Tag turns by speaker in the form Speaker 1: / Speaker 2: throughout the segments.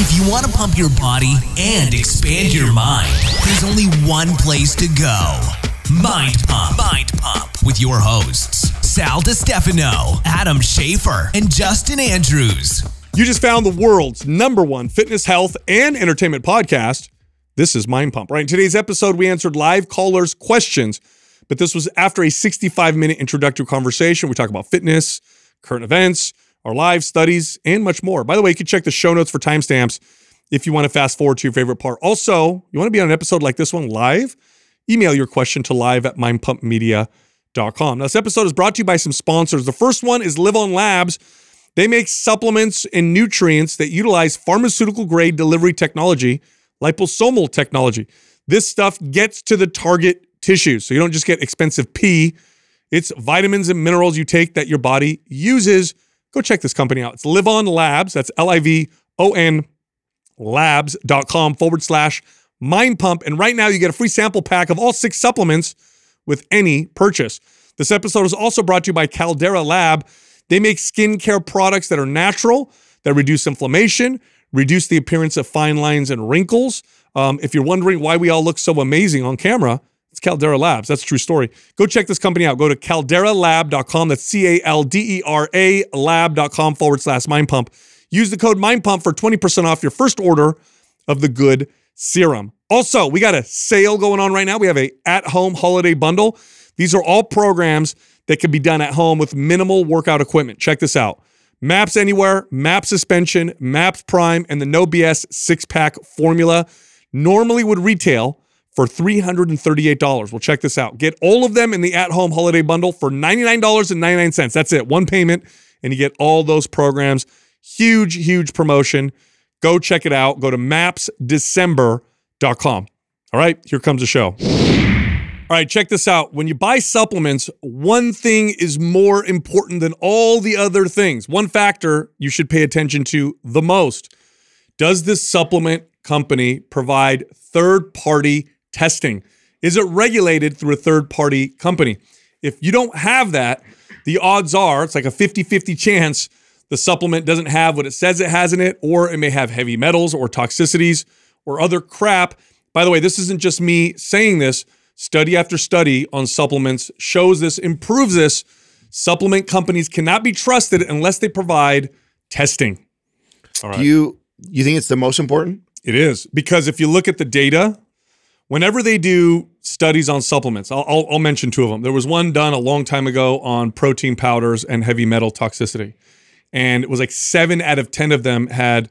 Speaker 1: If you want to pump your body and expand your mind, there's only one place to go. Mind Pump. Mind Pump with your hosts, Sal DiStefano, Adam Schafer, and Justin Andrews.
Speaker 2: You just found the world's number one fitness, health, and entertainment podcast. This is Mind Pump. Right. In today's episode, we answered live callers' questions, but this was after a 65 minute introductory conversation. We talk about fitness, current events, our live studies, and much more. By the way, you can check the show notes for timestamps if you want to fast forward to your favorite part. Also, you want to be on an episode like this one live? Email your question to live at mindpumpmedia.com. Now, this episode is brought to you by some sponsors. The first one is LivOn Labs. They make supplements and nutrients that utilize pharmaceutical grade delivery technology, liposomal technology. This stuff gets to the target tissues. So you don't just get expensive pee, it's vitamins and minerals you take that your body uses. Go check this company out. It's LivOn Labs. That's L I V O N labs.com forward slash mind pump. And right now you get a free sample pack of all six supplements with any purchase. This episode is also brought to you by Caldera Lab. They make skincare products that are natural, that reduce inflammation, reduce the appearance of fine lines and wrinkles. Um, if you're wondering why we all look so amazing on camera, it's Caldera Labs. That's a true story. Go check this company out. Go to calderalab.com. That's C A L D E R A lab.com forward slash mind pump. Use the code mind pump for 20% off your first order of the good serum. Also, we got a sale going on right now. We have a at-home holiday bundle. These are all programs that can be done at home with minimal workout equipment. Check this out. Maps Anywhere, Map Suspension, Maps Prime, and the No BS six-pack formula normally would retail for $338. Well, check this out. Get all of them in the at-home holiday bundle for $99.99. That's it. One payment, and you get all those programs. Huge, huge promotion. Go check it out. Go to mapsdecember.com. All right, here comes the show. All right, check this out. When you buy supplements, one thing is more important than all the other things. One factor you should pay attention to the most. Does this supplement company provide third party testing? Is it regulated through a third party company? If you don't have that, the odds are it's like a 50 50 chance the supplement doesn't have what it says it has in it, or it may have heavy metals or toxicities or other crap. By the way, this isn't just me saying this. Study after study on supplements shows this, improves this. Supplement companies cannot be trusted unless they provide testing.
Speaker 3: All right. Do you you think it's the most important?
Speaker 2: It is because if you look at the data, whenever they do studies on supplements, I'll, I'll, I'll mention two of them. There was one done a long time ago on protein powders and heavy metal toxicity and it was like seven out of 10 of them had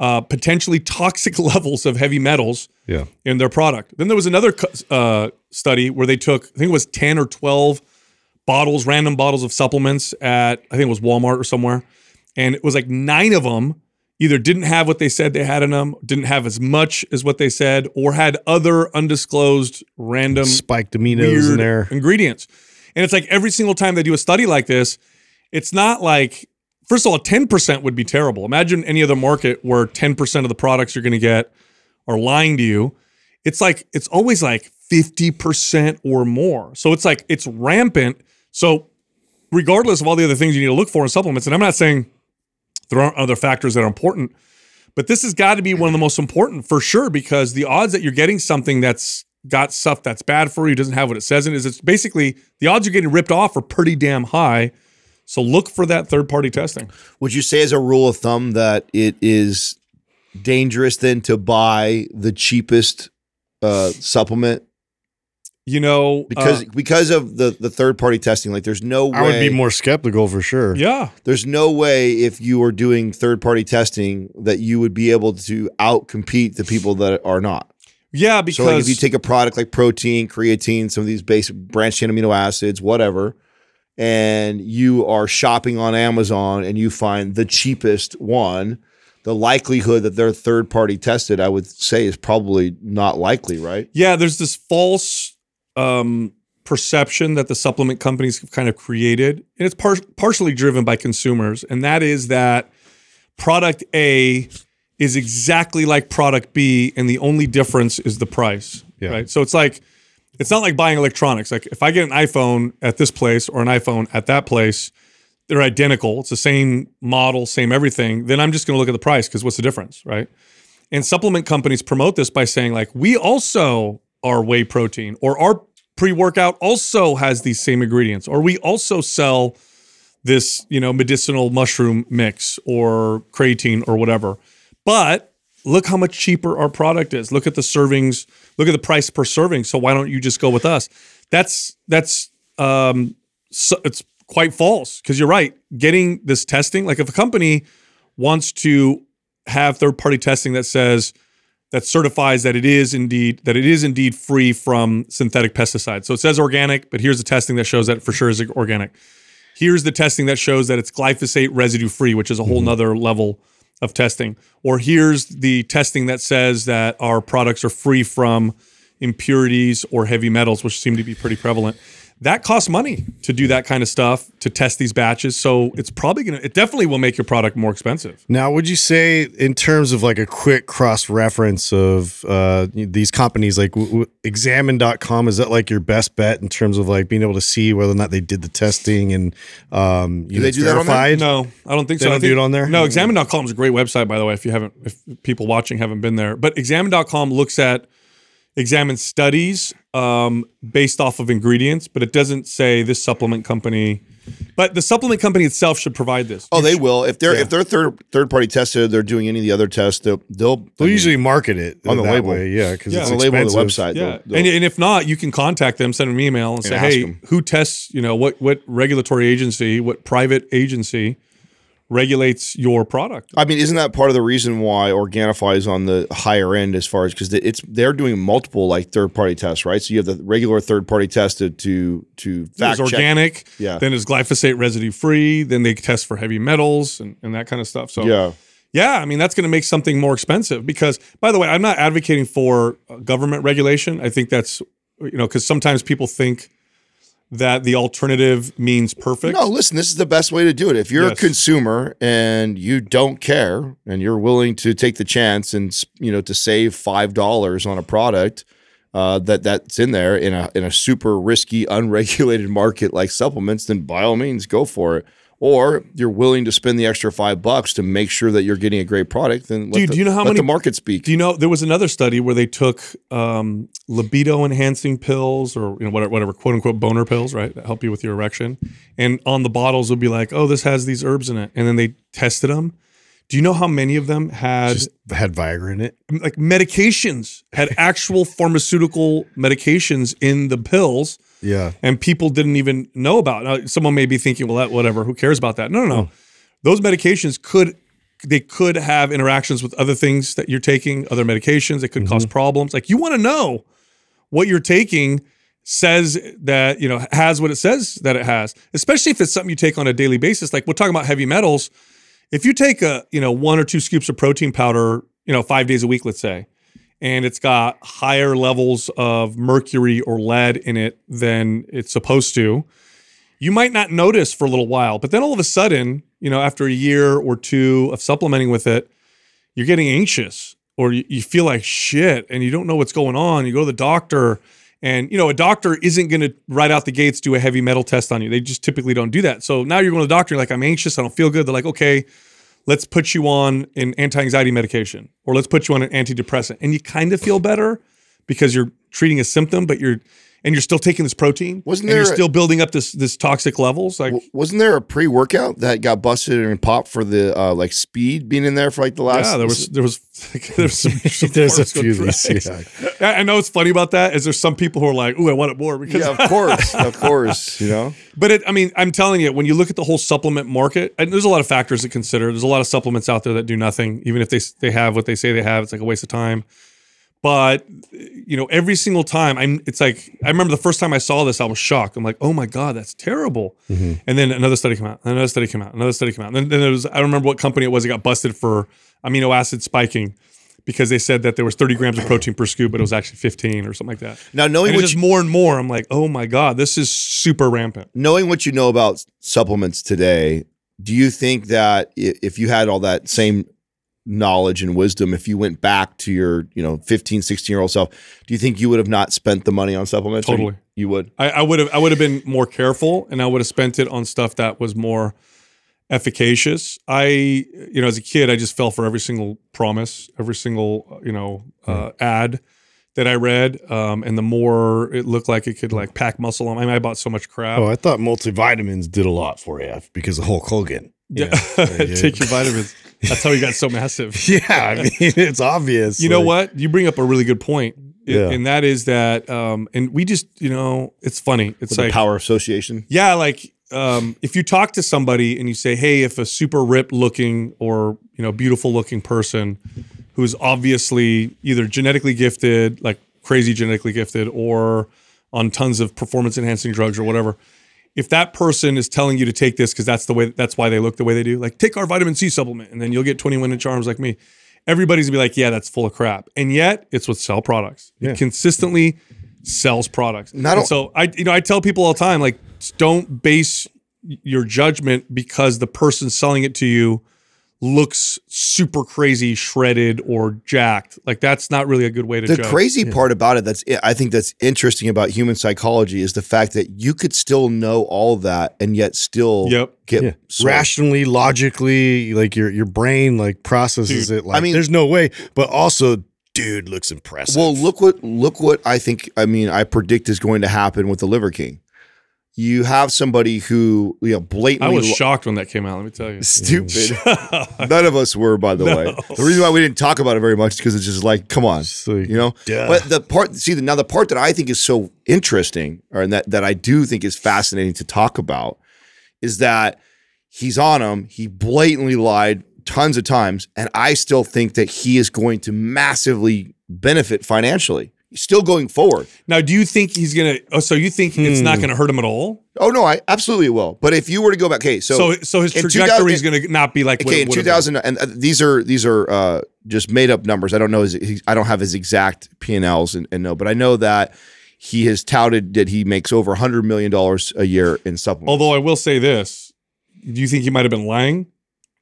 Speaker 2: uh, potentially toxic levels of heavy metals
Speaker 3: yeah.
Speaker 2: in their product. Then there was another uh, study where they took, I think it was 10 or 12 bottles, random bottles of supplements at, I think it was Walmart or somewhere. And it was like nine of them either didn't have what they said they had in them, didn't have as much as what they said, or had other undisclosed random
Speaker 3: spiked aminos in there
Speaker 2: ingredients. And it's like every single time they do a study like this, it's not like First of all, 10% would be terrible. Imagine any other market where 10% of the products you're going to get are lying to you. It's like, it's always like 50% or more. So it's like, it's rampant. So, regardless of all the other things you need to look for in supplements, and I'm not saying there aren't other factors that are important, but this has got to be one of the most important for sure because the odds that you're getting something that's got stuff that's bad for you, doesn't have what it says in it, is it's basically the odds you're getting ripped off are pretty damn high. So look for that third party testing.
Speaker 3: Would you say, as a rule of thumb, that it is dangerous then to buy the cheapest uh, supplement?
Speaker 2: You know,
Speaker 3: because uh, because of the the third party testing, like there's no way. I
Speaker 4: would be more skeptical for sure.
Speaker 2: Yeah,
Speaker 3: there's no way if you are doing third party testing that you would be able to out compete the people that are not.
Speaker 2: Yeah, because
Speaker 3: so like if you take a product like protein, creatine, some of these basic branched chain amino acids, whatever, and you are shopping on Amazon and you find the cheapest one, the likelihood that they're third party tested, I would say, is probably not likely, right?
Speaker 2: Yeah, there's this false um, perception that the supplement companies have kind of created, and it's par- partially driven by consumers, and that is that product A is exactly like product B, and the only difference is the price. Yeah. Right. So it's like it's not like buying electronics. Like if I get an iPhone at this place or an iPhone at that place, they're identical, it's the same model, same everything, then I'm just going to look at the price because what's the difference, right? And supplement companies promote this by saying like we also are whey protein or our pre-workout also has these same ingredients or we also sell this, you know, medicinal mushroom mix or creatine or whatever. But look how much cheaper our product is. Look at the servings, look at the price per serving. So why don't you just go with us? That's that's um so it's quite false because you're right. Getting this testing, like if a company wants to have third party testing that says that certifies that it is indeed that it is indeed free from synthetic pesticides. So it says organic, but here's the testing that shows that for sure is organic. Here's the testing that shows that it's glyphosate residue free, which is a whole mm-hmm. nother level of testing. Or here's the testing that says that our products are free from impurities or heavy metals, which seem to be pretty prevalent that costs money to do that kind of stuff to test these batches. So it's probably gonna, it definitely will make your product more expensive.
Speaker 4: Now, would you say, in terms of like a quick cross reference of uh, these companies, like w- w- examine.com, is that like your best bet in terms of like being able to see whether or not they did the testing and um, you
Speaker 3: Do
Speaker 4: know,
Speaker 3: they
Speaker 4: it's
Speaker 3: do that on there?
Speaker 2: No, I don't think
Speaker 4: They
Speaker 2: so.
Speaker 4: Don't do
Speaker 2: think-
Speaker 4: it on there?
Speaker 2: No, examine.com is a great website, by the way, if you haven't, if people watching haven't been there. But examine.com looks at, examine studies um, based off of ingredients, but it doesn't say this supplement company. But the supplement company itself should provide this.
Speaker 3: Oh, they will. If they're
Speaker 2: Yeah.
Speaker 3: if they're third third party tested, they're doing any of the other tests. They'll they'll,
Speaker 4: They'll
Speaker 3: mean,
Speaker 4: usually market it
Speaker 3: On the
Speaker 4: that
Speaker 3: label.
Speaker 4: way, yeah, because
Speaker 2: Yeah.
Speaker 4: it's
Speaker 3: on the label on the website.
Speaker 2: Yeah,
Speaker 3: they'll- they'll-
Speaker 2: and, and if not, you can contact them, send them an email, and say,
Speaker 3: And ask
Speaker 2: "Hey,
Speaker 3: them.
Speaker 2: who tests? You know, what what regulatory agency, what private agency regulates your product?"
Speaker 3: I mean, isn't that part of the reason why Organifi is on the higher end as far as because it's they're doing multiple like third party tests, right? So you have the regular third party tested to to fact
Speaker 2: It's
Speaker 3: check.
Speaker 2: organic.
Speaker 3: Yeah.
Speaker 2: Then it's glyphosate residue free. Then they test for heavy metals and, and that kind of stuff. So
Speaker 3: Yeah,
Speaker 2: Yeah, I mean that's going to make something more expensive because by the way, I'm not advocating for uh, government regulation. I think that's you know cuz sometimes people think that the alternative means perfect.
Speaker 3: no, listen, this is the best way to do it. If you're
Speaker 2: Yes.
Speaker 3: a consumer and you don't care and you're willing to take the chance and you know to save five dollars on a product. Uh, that that's in there in a in a super risky, unregulated market like supplements, then by all means go for it. Or you're willing to spend the extra five bucks to make sure that you're getting a great product. Then let
Speaker 2: Dude,
Speaker 3: the,
Speaker 2: do you know how
Speaker 3: let
Speaker 2: many-
Speaker 3: the market speak?
Speaker 2: Do you know there was another study where they took um, libido enhancing pills or you know whatever, whatever quote unquote boner pills, right, that help you with your erection, and on the bottles would be like, oh, this has these herbs in it, and then they tested them. Do you know how many of them had
Speaker 4: Just had Viagra in it.
Speaker 2: like medications, had actual pharmaceutical medications in the pills,
Speaker 4: Yeah.
Speaker 2: and people didn't even know about. Now, someone may be thinking, well, that whatever, who cares about that? No, no, no. Oh. Those medications could they could have interactions with other things that you're taking, other medications. It could cause mm-hmm. problems. Like you want to know what you're taking says that you know has what it says that it has, especially if it's something you take on a daily basis. Like we're talking about heavy metals. If you take a you know one or two scoops of protein powder, you know five days a week, let's say, and it's got higher levels of mercury or lead in it than it's supposed to, you might not notice for a little while. But then all of a sudden, you know, after a year or two of supplementing with it, you're getting anxious or you, feel like shit and you don't know what's going on. You go to the doctor and, you know, a doctor isn't going to right out the gates do a heavy metal test on you. They just typically don't do that. So now you're going to the doctor, you're like, I'm anxious, I don't feel good. They're like, okay, let's put you on an anti-anxiety medication or let's put you on an antidepressant. And you kind of feel better because you're treating a symptom but you're and you're still taking this protein
Speaker 3: Wasn't
Speaker 2: and you're
Speaker 3: a-
Speaker 2: still building up this this toxic levels like
Speaker 3: Wasn't there a pre-workout that got busted and popped for the uh, like speed being in there for like the last?
Speaker 2: yeah there was there was there was some, some
Speaker 4: There's a few of these. Yeah.
Speaker 2: I know it's funny about that is there's some people who are like ooh I want it more because
Speaker 3: Yeah, of course, of course. You know,
Speaker 2: But it, I mean, I'm telling you, when you look at the whole supplement market, and there's a lot of factors to consider. There's a lot of supplements out there that do nothing, even if they they have what they say they have. It's like a waste of time. But you know, every single time, I'm. It's like I remember the first time I saw this, I was shocked. I'm like, oh my god, that's terrible. Mm-hmm. And then another study came out, another study came out, another study came out. And then, then there was I don't remember what company it was that got busted for amino acid spiking because they said that there was 30 grams of protein per scoop, but it was actually 15 or something like that.
Speaker 3: now knowing
Speaker 2: And
Speaker 3: what
Speaker 2: it's just
Speaker 3: you,
Speaker 2: more and more. I'm like, oh my god, this is super rampant.
Speaker 3: knowing what you know about supplements today, do you think that if you had all that same knowledge and wisdom, if you went back to your you know 15, 16 year old self, do you think you would have not spent the money on supplements?
Speaker 2: Totally.
Speaker 3: you, you would.
Speaker 2: I, I would have I would have been more careful and I would have spent it on stuff that was more efficacious. I, you know, as a kid, I just fell for every single promise, every single, you know, uh, ad that I read. Um, and the more it looked like it could like pack muscle on, I mean, I bought so much crap.
Speaker 4: Oh, I thought multivitamins did a lot for you because of Hulk Hogan.
Speaker 2: Yeah. Take your vitamins. That's how he got so massive.
Speaker 4: Yeah, I mean it's obvious.
Speaker 2: You know what? You bring up a really good point.
Speaker 4: Yeah.
Speaker 2: And that is that, um, and we just, you know, it's funny. It's
Speaker 3: With
Speaker 2: like,
Speaker 3: power association.
Speaker 2: Yeah, like um, if you talk to somebody and you say, "Hey, if a super ripped looking or you know beautiful looking person who's obviously either genetically gifted, like crazy genetically gifted, or on tons of performance enhancing drugs or whatever." If that person is telling you to take this because that's the way that's why they look the way they do, like take our vitamin C supplement and then you'll get 21 inch arms like me. Everybody's gonna be like, yeah, that's full of crap. And yet it's with sell products.
Speaker 4: Yeah.
Speaker 2: It consistently sells products.
Speaker 3: Not
Speaker 2: so I you know, I tell people all the time, like, don't base your judgment because the person selling it to you looks super crazy shredded or jacked. Like that's not really a good way to
Speaker 3: The
Speaker 2: judge.
Speaker 3: crazy part about it that's eh, I think that's interesting about human psychology is the fact that you could still know all that and yet still
Speaker 2: Yep.
Speaker 3: get
Speaker 4: Yeah. rationally, logically, like your your brain like processes
Speaker 2: Dude,
Speaker 4: it. Like,
Speaker 3: I mean-
Speaker 4: there's no way. But also, dude looks impressive.
Speaker 3: Well, look what look what I think. I mean, I predict is going to happen with the Liver King. You have somebody who you know blatantly.
Speaker 2: I
Speaker 3: was
Speaker 2: shocked when that came out, let me tell you.
Speaker 3: stupid. None of us were, by the way. The reason why we didn't talk about it very much is because it's just like, come on,
Speaker 4: like,
Speaker 3: you know.
Speaker 4: duh.
Speaker 3: But the part, see, the, now the part that I think is so interesting, or that that I do think is fascinating to talk about, is that he's on him. He blatantly lied tons of times, and I still think that he is going to massively benefit financially. Still going forward.
Speaker 2: Now, do you think he's gonna oh so you think it's not
Speaker 4: Hmm.
Speaker 2: gonna hurt him at all?
Speaker 3: Oh no, I absolutely will. But if you were to go back, okay, so
Speaker 2: So so, his
Speaker 3: in 2000
Speaker 2: trajectory is gonna not be like
Speaker 3: okay in 2000 and uh, these are these are uh, just made up numbers i don't know his, he- i don't have his exact p&l's and, and no but i know that he has touted that he makes over 100 million dollars a year in supplements
Speaker 2: Although I will say this, do you think he might have been lying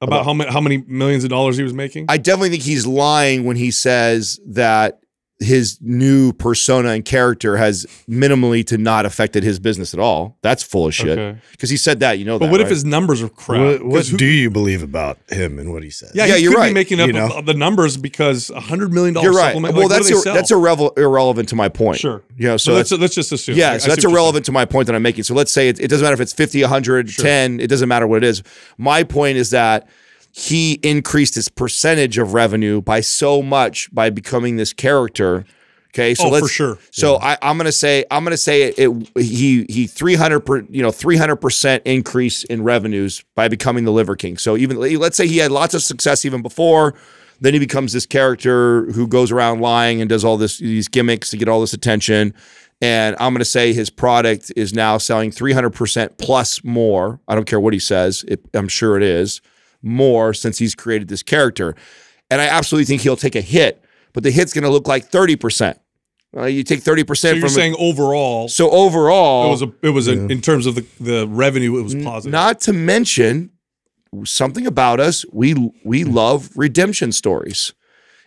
Speaker 2: about,
Speaker 3: About-
Speaker 2: how many how many millions of dollars he was making?
Speaker 3: i definitely think he's lying when he says that his new persona and character has minimally to not affected his business at all that's full of shit
Speaker 2: Okay.
Speaker 3: because he said that you know
Speaker 2: But
Speaker 3: that,
Speaker 2: what if his numbers are crap?
Speaker 4: what, what
Speaker 2: 'Cause who-
Speaker 4: do you believe about him and what he says?
Speaker 2: Yeah,
Speaker 3: Yeah,
Speaker 2: he
Speaker 3: you're
Speaker 2: could
Speaker 3: right.
Speaker 2: be making up
Speaker 4: You know?
Speaker 2: the numbers because a hundred million dollar
Speaker 3: you're right
Speaker 2: supplement.
Speaker 3: well
Speaker 2: like,
Speaker 3: that's
Speaker 2: what do they
Speaker 3: ir- that's irrele- irrelevant to my point
Speaker 2: sure.
Speaker 3: you know
Speaker 2: So
Speaker 3: so
Speaker 2: let's
Speaker 3: that's
Speaker 2: let's just assume. I- I
Speaker 3: Yeah, so that's irrelevant to my point that I'm making. So let's say it, it doesn't matter if it's 50, 100, 10, it doesn't matter what it is. My point is that he increased his percentage of revenue by so much by becoming this character. Okay, so
Speaker 2: Oh, for
Speaker 3: let's
Speaker 2: sure.
Speaker 3: So I, I'm gonna say I'm gonna say it, it he he 300 per, you know 300 percent increase in revenues by becoming the Liver King. So even let's say he had lots of success even before, then he becomes this character who goes around lying and does all this these gimmicks to get all this attention. And I'm going to say his product is now selling 300% plus more. I don't care what he says. It, I'm sure it is more since he's created this character. And I absolutely think he'll take a hit, but the hit's going to look like 30%. Uh, you take 30%
Speaker 2: So you're
Speaker 3: it.
Speaker 2: saying overall,
Speaker 3: So overall,
Speaker 2: it was a it was a, in terms of the the revenue, it was positive.
Speaker 3: not to mention something about us, we we love redemption stories.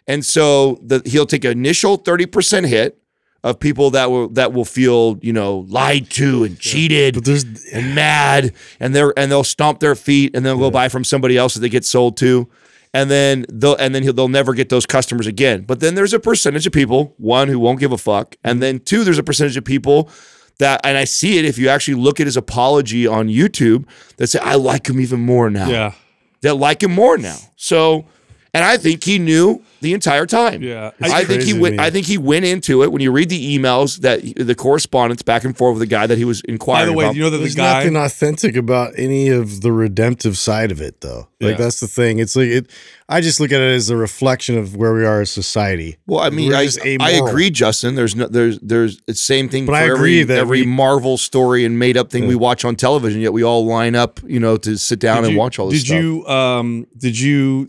Speaker 3: And so the, he'll take an initial 30% hit of people that will that will feel, you know, lied to and cheated
Speaker 4: But
Speaker 3: and mad and they're and they'll stomp their feet and they'll go buy from somebody else that they get sold to. And then they'll and then he'll, they'll never get those customers again. But then there's a percentage of people one who won't give a fuck. And then two there's a percentage of people that and I see it if you actually look at his apology on YouTube that say I like him even more now.
Speaker 2: Yeah,
Speaker 3: that like him more now. So and I think he knew the entire time
Speaker 2: yeah.
Speaker 3: I think he went. I think he went into it when you read the emails that the correspondence back and forth with the guy that he was inquiring.
Speaker 2: By
Speaker 3: inquiring
Speaker 2: the way,
Speaker 3: about.
Speaker 2: you know that the
Speaker 4: there's
Speaker 2: guy.
Speaker 4: nothing authentic about any of the redemptive side of it, though. Like
Speaker 2: Yeah.
Speaker 4: that's the thing. It's like it. I just look at it as a reflection of where we are as society.
Speaker 3: Well, I mean, I, I agree, Justin. There's no, there's, there's it's the same thing
Speaker 4: But
Speaker 3: for
Speaker 4: I
Speaker 3: every,
Speaker 4: agree that
Speaker 3: every
Speaker 4: we-
Speaker 3: Marvel story and made up thing we watch on television. Yet we all line up, you know, to sit down
Speaker 2: Did
Speaker 3: and
Speaker 2: you-
Speaker 3: watch all this
Speaker 2: Did
Speaker 3: stuff.
Speaker 2: you um did you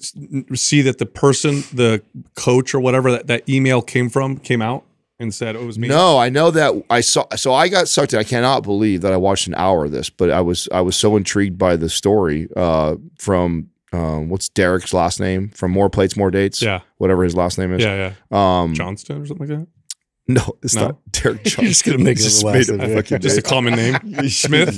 Speaker 2: see that the person, the coach or whatever that, that email came from, came out and said oh, it was me?
Speaker 3: No, I know that I saw. So I got sucked in. I cannot believe that I watched an hour of this, but I was I was so intrigued by the story uh, from um, what's Derek's last name from More Plates, More Dates.
Speaker 2: Yeah.
Speaker 3: whatever his last name is.
Speaker 2: Yeah, yeah.
Speaker 3: Um,
Speaker 2: Johnston or something like that.
Speaker 3: No, it's
Speaker 2: No.
Speaker 3: not Derek Johnson.
Speaker 4: You're just gonna make it
Speaker 3: Just
Speaker 4: last
Speaker 3: made a
Speaker 4: yeah.
Speaker 3: fucking
Speaker 2: Just a common name. Smith.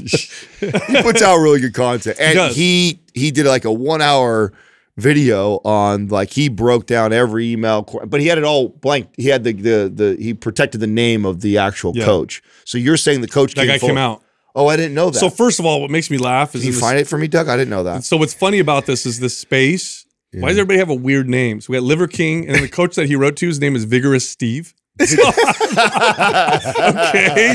Speaker 3: he puts out really good content, and
Speaker 2: does.
Speaker 3: he he did like a one hour video on like he broke down every email, but he had it all blank. He had the the the he protected the name of the actual
Speaker 2: Yeah.
Speaker 3: coach. So you're saying the coach
Speaker 2: That guy
Speaker 3: full-
Speaker 2: came out.
Speaker 3: Oh, I didn't know that.
Speaker 2: So first of all, what makes me laugh is
Speaker 3: Can you find it for me, Doug? I didn't know that.
Speaker 2: So what's funny about this is this space. Why does everybody have a weird name? So we got Liver King, and then the coach that he wrote to, his name is Vigorous Steve. Okay.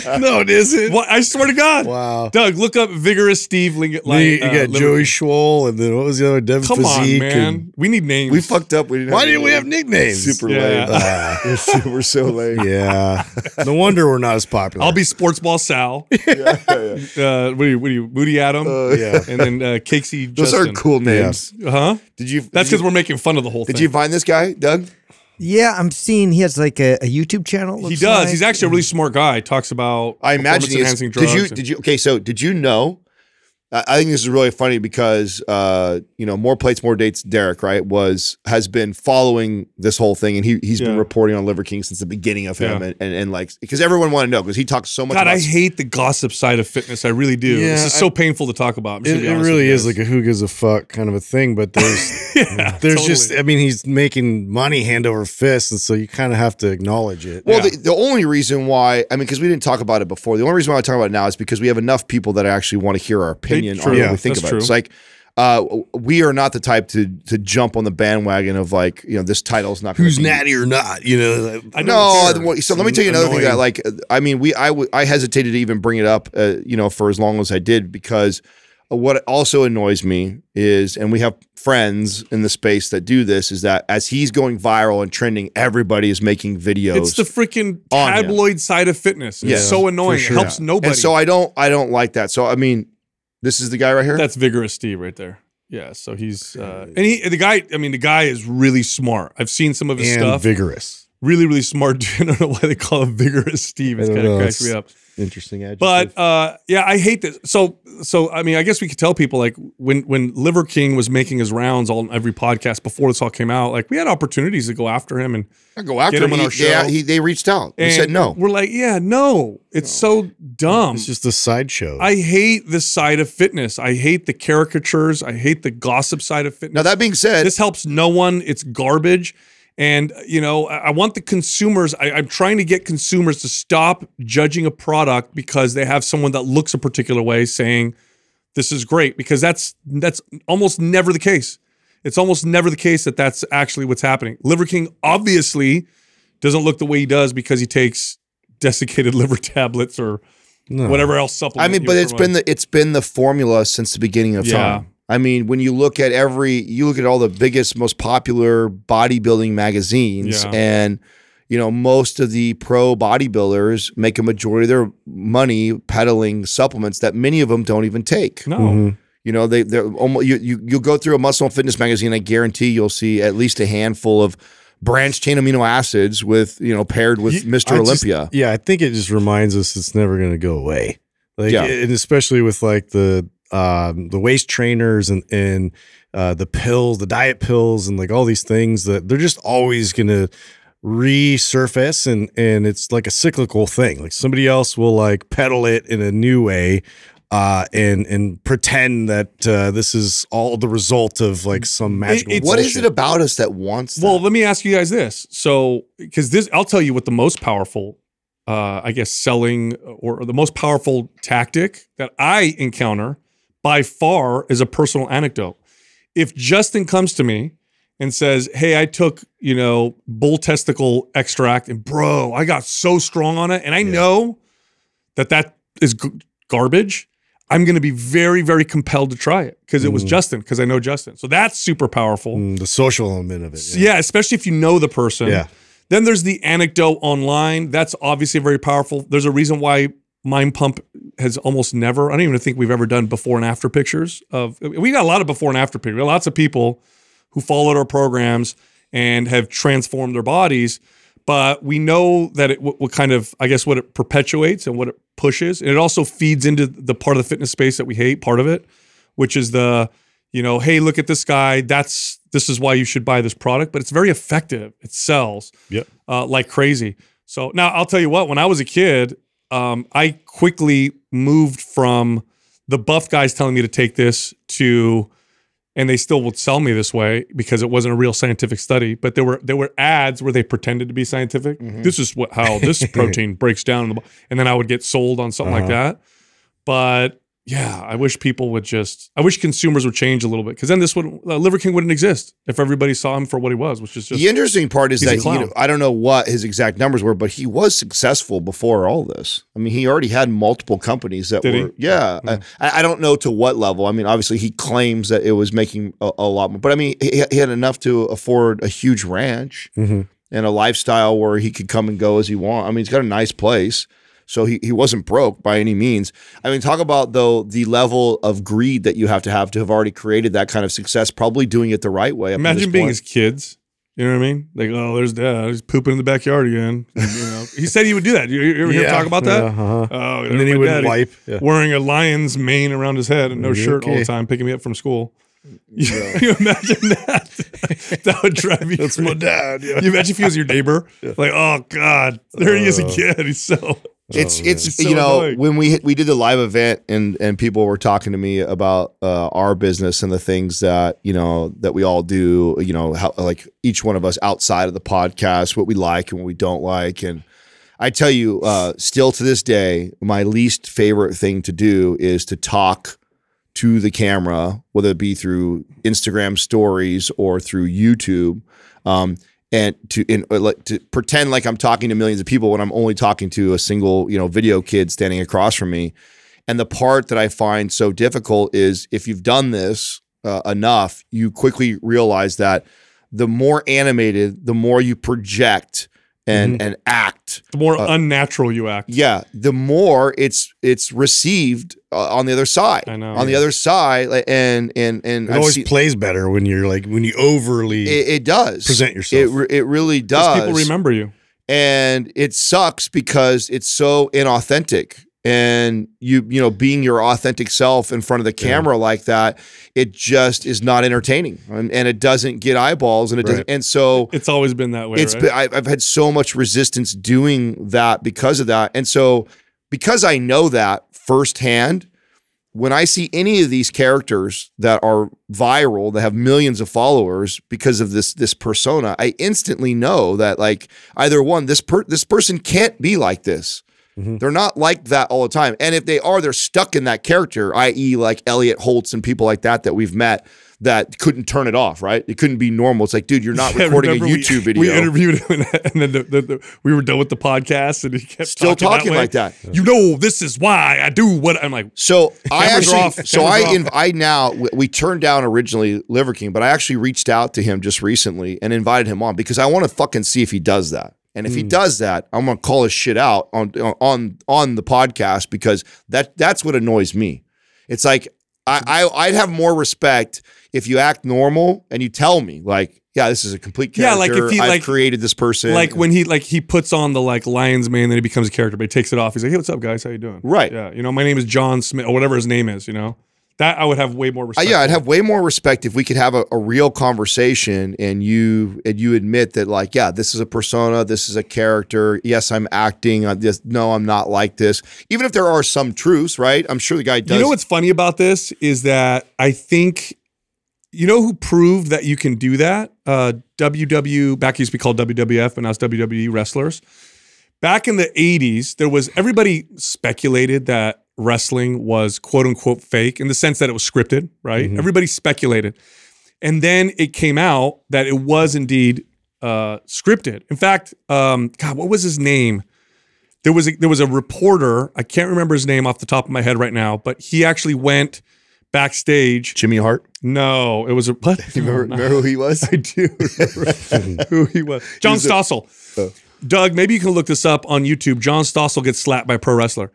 Speaker 4: No, it isn't.
Speaker 2: What I swear to God.
Speaker 4: Wow.
Speaker 2: Doug, look up Vigorous Steve. Ling-
Speaker 4: you, you
Speaker 2: uh,
Speaker 4: got Joey Swoll, and then what was the other Devin
Speaker 2: Come on, man. We need names.
Speaker 3: We fucked up. We didn't.
Speaker 4: Why didn't we have nicknames?
Speaker 3: Super
Speaker 2: Yeah.
Speaker 3: lame.
Speaker 4: Ah,
Speaker 3: we're, so, we're so lame.
Speaker 4: yeah. No wonder we're not as popular.
Speaker 2: I'll be Sports Ball Sal. Uh, what are you? What are you? Moody Adam.
Speaker 4: yeah.
Speaker 2: and then uh, Cakesy
Speaker 3: Those
Speaker 2: Justin.
Speaker 3: are cool names.
Speaker 2: Huh?
Speaker 3: Did you?
Speaker 2: That's because we're making fun of the whole
Speaker 3: Did
Speaker 2: thing.
Speaker 3: you find this guy, Doug?
Speaker 5: Yeah, I'm seeing he has like a, a YouTube channel.
Speaker 2: he
Speaker 5: looks
Speaker 2: does.
Speaker 5: like.
Speaker 2: He's actually a really smart guy. Talks about
Speaker 3: I imagine he is.
Speaker 2: enhancing
Speaker 3: Did you? Did you? Okay, so did you know? I I think this is really funny because uh, you know, more plates, more dates. Derek, right, was has been following this whole thing, and he he's been reporting on Liver King since the beginning of him,
Speaker 2: Yeah.
Speaker 3: and, and and like because everyone wanted to know because he talks so much.
Speaker 2: God,
Speaker 3: about
Speaker 2: I hate the gossip side of fitness. I really do.
Speaker 4: Yeah,
Speaker 2: this is
Speaker 4: I-
Speaker 2: so painful to talk about. I'm
Speaker 4: It, it really is like a who gives a fuck kind of a thing, but there's
Speaker 2: yeah,
Speaker 4: there's
Speaker 2: totally.
Speaker 4: just I mean he's making money hand over fist, and so you kind of have to acknowledge it.
Speaker 3: Well,
Speaker 2: Yeah.
Speaker 3: the, the only reason why, I mean, because we didn't talk about it before, the only reason why I talk about it now is because we have enough people that actually want to hear our opinion
Speaker 2: true.
Speaker 3: on what
Speaker 4: Yeah,
Speaker 3: we think
Speaker 2: that's
Speaker 3: about
Speaker 2: true.
Speaker 3: it. It's like, uh, we are not the type to to jump on the bandwagon of like, you know, this title's not gonna
Speaker 4: Who's
Speaker 3: be-
Speaker 4: natty or not? You know,
Speaker 2: I don't
Speaker 3: No,
Speaker 2: care.
Speaker 3: well, so let me tell you another thing that, like, uh, I mean, we, I, w- I hesitated to even bring it up, uh, you know, for as long as I did because what also annoys me is, and we have friends in the space that do this, is that as he's going viral and trending, everybody is making videos.
Speaker 2: It's the freaking
Speaker 3: on him.
Speaker 2: tabloid side of fitness. It's
Speaker 3: Yeah,
Speaker 2: so annoying.
Speaker 4: sure.
Speaker 2: It helps nobody.
Speaker 3: and so I don't, I don't like that. So I mean, this is the guy right here.
Speaker 2: That's vigorous Steve right there. Yeah, so he's uh, and he the guy. I mean, the guy is really smart. I've seen some of his
Speaker 4: and
Speaker 2: stuff.
Speaker 4: vigorous.
Speaker 2: really, really smart. dude. I don't know why they call him vigorous Steve. It's kind of cracks me up.
Speaker 4: Interesting adjective.
Speaker 2: But uh, yeah, I hate this. So, so I mean, I guess we could tell people like when when Liver King was making his rounds on every podcast before this all came out, like we had opportunities to go after him and
Speaker 3: I go after
Speaker 2: Get him
Speaker 3: him.
Speaker 2: on
Speaker 3: He-
Speaker 2: our show.
Speaker 3: Yeah, he, they reached out. He
Speaker 2: and
Speaker 3: said no.
Speaker 2: We're like, yeah, no, it's so dumb.
Speaker 4: it's just a sideshow.
Speaker 2: I hate this side of fitness. I hate the caricatures. I hate the gossip side of fitness.
Speaker 3: Now that being said,
Speaker 2: this helps no one. It's garbage. And uh, you know, I, I want the consumers. I, I'm trying to get consumers to stop judging a product because they have someone that looks a particular way saying this is great because that's that's almost never the case. It's almost never the case that that's actually what's happening. Liver King obviously doesn't look the way he does because he takes desiccated liver tablets or
Speaker 4: No.
Speaker 2: whatever else supplement.
Speaker 3: I mean, but it's been the it's been the formula since the beginning of
Speaker 2: Yeah.
Speaker 3: time. I mean, when you look at every, you look at all the biggest, most popular bodybuilding magazines,
Speaker 2: Yeah.
Speaker 3: and you know most of the pro bodybuilders make a majority of their money peddling supplements that many of them don't even take.
Speaker 2: no.
Speaker 4: Mhm.
Speaker 3: You know, they they're almost you you you'll go through a muscle and fitness magazine. I guarantee you'll see at least a handful of branched chain amino acids with you know paired with
Speaker 4: You-
Speaker 3: Mr.
Speaker 4: I just-
Speaker 3: Olympia.
Speaker 4: yeah, I think it just reminds us it's never going to go away. Like,
Speaker 3: Yeah.
Speaker 4: and especially with like the um, the waist trainers and and uh, the pills, the diet pills, and like all these things that they're just always going to resurface and and it's like a cyclical thing. Like somebody else will like peddle it in a new way. Uh, and and pretend that uh, this is all the result of like some magical.
Speaker 2: it's-
Speaker 3: What is it about us that wants? That?
Speaker 2: Well, let me ask you guys this. So, because this, I'll tell you what the most powerful, uh, I guess, selling or, or the most powerful tactic that I encounter by far is a personal anecdote. If Justin comes to me and says, Hey, I took, you know, bull testicle extract and bro, I got so strong on it. And I know that that is g- garbage. I'm going to be very, very compelled to try it because it was
Speaker 4: Mm.
Speaker 2: Justin, because I know Justin. So that's super powerful.
Speaker 4: Mm, the social element of it?
Speaker 2: Yeah. especially if you know the person.
Speaker 4: Yeah.
Speaker 2: Then there's the anecdote online. That's obviously very powerful. There's a reason why Mind Pump has almost never, I don't even think we've ever done before and after pictures of we got a lot of before and after pictures. Lots of people who followed our programs and have transformed their bodies. But we know that it what, what kind of I guess what it perpetuates and what it pushes. And it also feeds into the part of the fitness space that we hate, part of it, which is the, you know, hey, look at this guy. That's this is why you should buy this product. But it's very effective. It sells
Speaker 4: Yep.
Speaker 2: uh, like crazy. So now I'll tell you what. When I was a kid, um, I quickly moved from the buff guys telling me to take this to, and they still would sell me this way because it wasn't a real scientific study. But there were there were ads where they pretended to be scientific. This is what how this protein breaks down, in the, and then I would get sold on something like
Speaker 4: Uh-huh.
Speaker 2: that. But yeah, I wish people would just. I wish consumers would change a little bit because then this would uh, Liver King wouldn't exist if everybody saw him for what he was, which is just
Speaker 3: the interesting part is that you know, I don't know what his exact numbers were, but he was successful before all this. I mean, he already had multiple companies that
Speaker 2: Did he?
Speaker 3: were, yeah. I, I don't know to what level. I mean, obviously, he claims that it was making a, a lot more, but I mean, he, he had enough to afford a huge ranch
Speaker 4: Mhm.
Speaker 3: and a lifestyle where he could come and go as he want. I mean, he's got a nice place. So he, he wasn't broke by any means. I mean, talk about though the level of greed that you have to have to have already created that kind of success, probably doing it the right way.
Speaker 2: Imagine being
Speaker 3: point.
Speaker 2: his kids. You know what I mean? Like, oh, there's dad. He's pooping in the backyard again. You know, he said he would do that. You, you ever hear him talk about that?
Speaker 4: Yeah, uh-huh.
Speaker 2: Oh,
Speaker 4: And then he would
Speaker 2: daddy
Speaker 4: wipe. Yeah.
Speaker 2: wearing a lion's mane around his head and no
Speaker 4: Yeah,
Speaker 2: shirt all the time, picking me up from school. You, you imagine that? that would drive me.
Speaker 4: That's my dad. Yeah.
Speaker 2: You imagine if he was your neighbor? Like, oh God, there he is again. He's so.
Speaker 3: It's
Speaker 4: Oh,
Speaker 3: it's.
Speaker 2: So
Speaker 3: you know
Speaker 2: annoying.
Speaker 3: when we we did the live event and and people were talking to me about uh, our business and the things that you know that we all do you know how like each one of us outside of the podcast what we like and what we don't like and I tell you uh, still to this day my least favorite thing to do is to talk to the camera whether it be through Instagram stories or through YouTube. Um, and to in uh, like to pretend like I'm talking to millions of people when I'm only talking to a single you know video kid standing across from me. And the part that I find so difficult is if you've done this uh, enough, you quickly realize that the more animated, the more you project and and act.
Speaker 2: The more
Speaker 3: Uh,
Speaker 2: unnatural you act.
Speaker 3: Yeah, the more it's it's received uh, on the other side.
Speaker 2: I know.
Speaker 3: On the other side, like, and and and
Speaker 4: It
Speaker 3: I've
Speaker 4: always
Speaker 3: seen-
Speaker 4: plays better when you're like when you overly
Speaker 3: it, it does
Speaker 4: present yourself.
Speaker 3: It re- it really does.
Speaker 2: people remember you.
Speaker 3: and it sucks because it's so inauthentic and you you know being your authentic self in front of the camera like that it just is not entertaining and, and it doesn't get eyeballs and it doesn't and so
Speaker 2: It's always been that way.
Speaker 3: it's
Speaker 2: right?
Speaker 3: been, I- I've had so much resistance doing that because of that and so because I know that firsthand when I see any of these characters that are viral that have millions of followers because of this this persona, I instantly know that like either one this per this person can't be like this.
Speaker 4: Mhm.
Speaker 3: They're not like that all the time. And if they are, they're stuck in that character, i.e., like Elliott Hulse and people like that that we've met that couldn't turn it off, right? It couldn't be normal. It's like, dude, you're not
Speaker 2: Yeah,
Speaker 3: recording a
Speaker 2: remember we-
Speaker 3: YouTube video.
Speaker 2: We interviewed him, and, then the, the, the, we were done with the podcast, and he kept
Speaker 3: Still talking
Speaker 2: way.
Speaker 3: like that.
Speaker 2: You know, this is why I do what I'm like.
Speaker 3: So I actually,
Speaker 2: off.
Speaker 3: so I, inv- I now we- we turned down originally Liver King, but I actually reached out to him just recently and invited him on because I want to fucking see if he does that. And if he hmm. does that, I'm gonna call his shit out on on on the podcast because that that's what annoys me. It's like I, I I'd have more respect if you act normal and you tell me like, yeah, this is a complete
Speaker 2: Yeah, like if he,
Speaker 3: I've
Speaker 2: like-
Speaker 3: created this person,
Speaker 2: Like when he like he puts on the like lion's mane, then he becomes a character, but he takes it off. He's like, "Hey, what's up, guys? How you doing?"
Speaker 3: Right.
Speaker 2: Yeah. You know, my name is John Smith or whatever his name is. You know, that I would have way more
Speaker 3: Uh,
Speaker 2: respect.
Speaker 3: yeah, I'd have way more respect if we could have a, a real conversation and you and you admit that like, yeah, this is a persona, this is a character. Yes, I'm acting. on this. No, I'm not like this. Even if there are some truths, right? I'm sure the guy does.
Speaker 2: You know what's funny about this is that I think you know who proved that you can do that? Uh WW back used to be called WWF, but now it's WWE wrestlers. Back in the 80s, there was everybody speculated that wrestling was quote unquote fake in the sense that it was scripted, right? Everybody speculated. And then it came out that it was indeed uh, scripted. In fact, um, God, what was his name? There was a, there was a reporter. I can't remember his name off the top of my head right now, but he actually went backstage.
Speaker 3: Jimmy Hart?
Speaker 2: No, it was a what?
Speaker 3: You remember, remember who he was?
Speaker 2: I do remember who he was. John
Speaker 3: was a-
Speaker 2: Stossel. Doug, maybe you can look this up on YouTube. John Stossel gets slapped by a pro wrestler.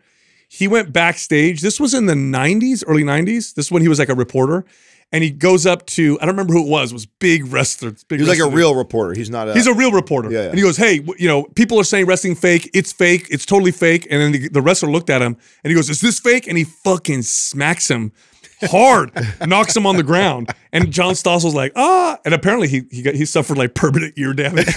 Speaker 2: He went backstage. This was in the 90s, early 90s. This is when he was like a reporter. And he goes up to, I don't remember who it was, it was big wrestler. Big
Speaker 3: He was like a real reporter. He's not a.
Speaker 2: He's a real reporter.
Speaker 3: Yeah, yeah.
Speaker 2: And he goes, Hey, you know, people are saying wrestling fake. It's fake. It's totally fake. And then the, the wrestler looked at him and he goes, Is this fake? And he fucking smacks him hard, knocks him on the ground. And John Stossel's like, Ah. And apparently he he, got, he suffered like permanent ear damage.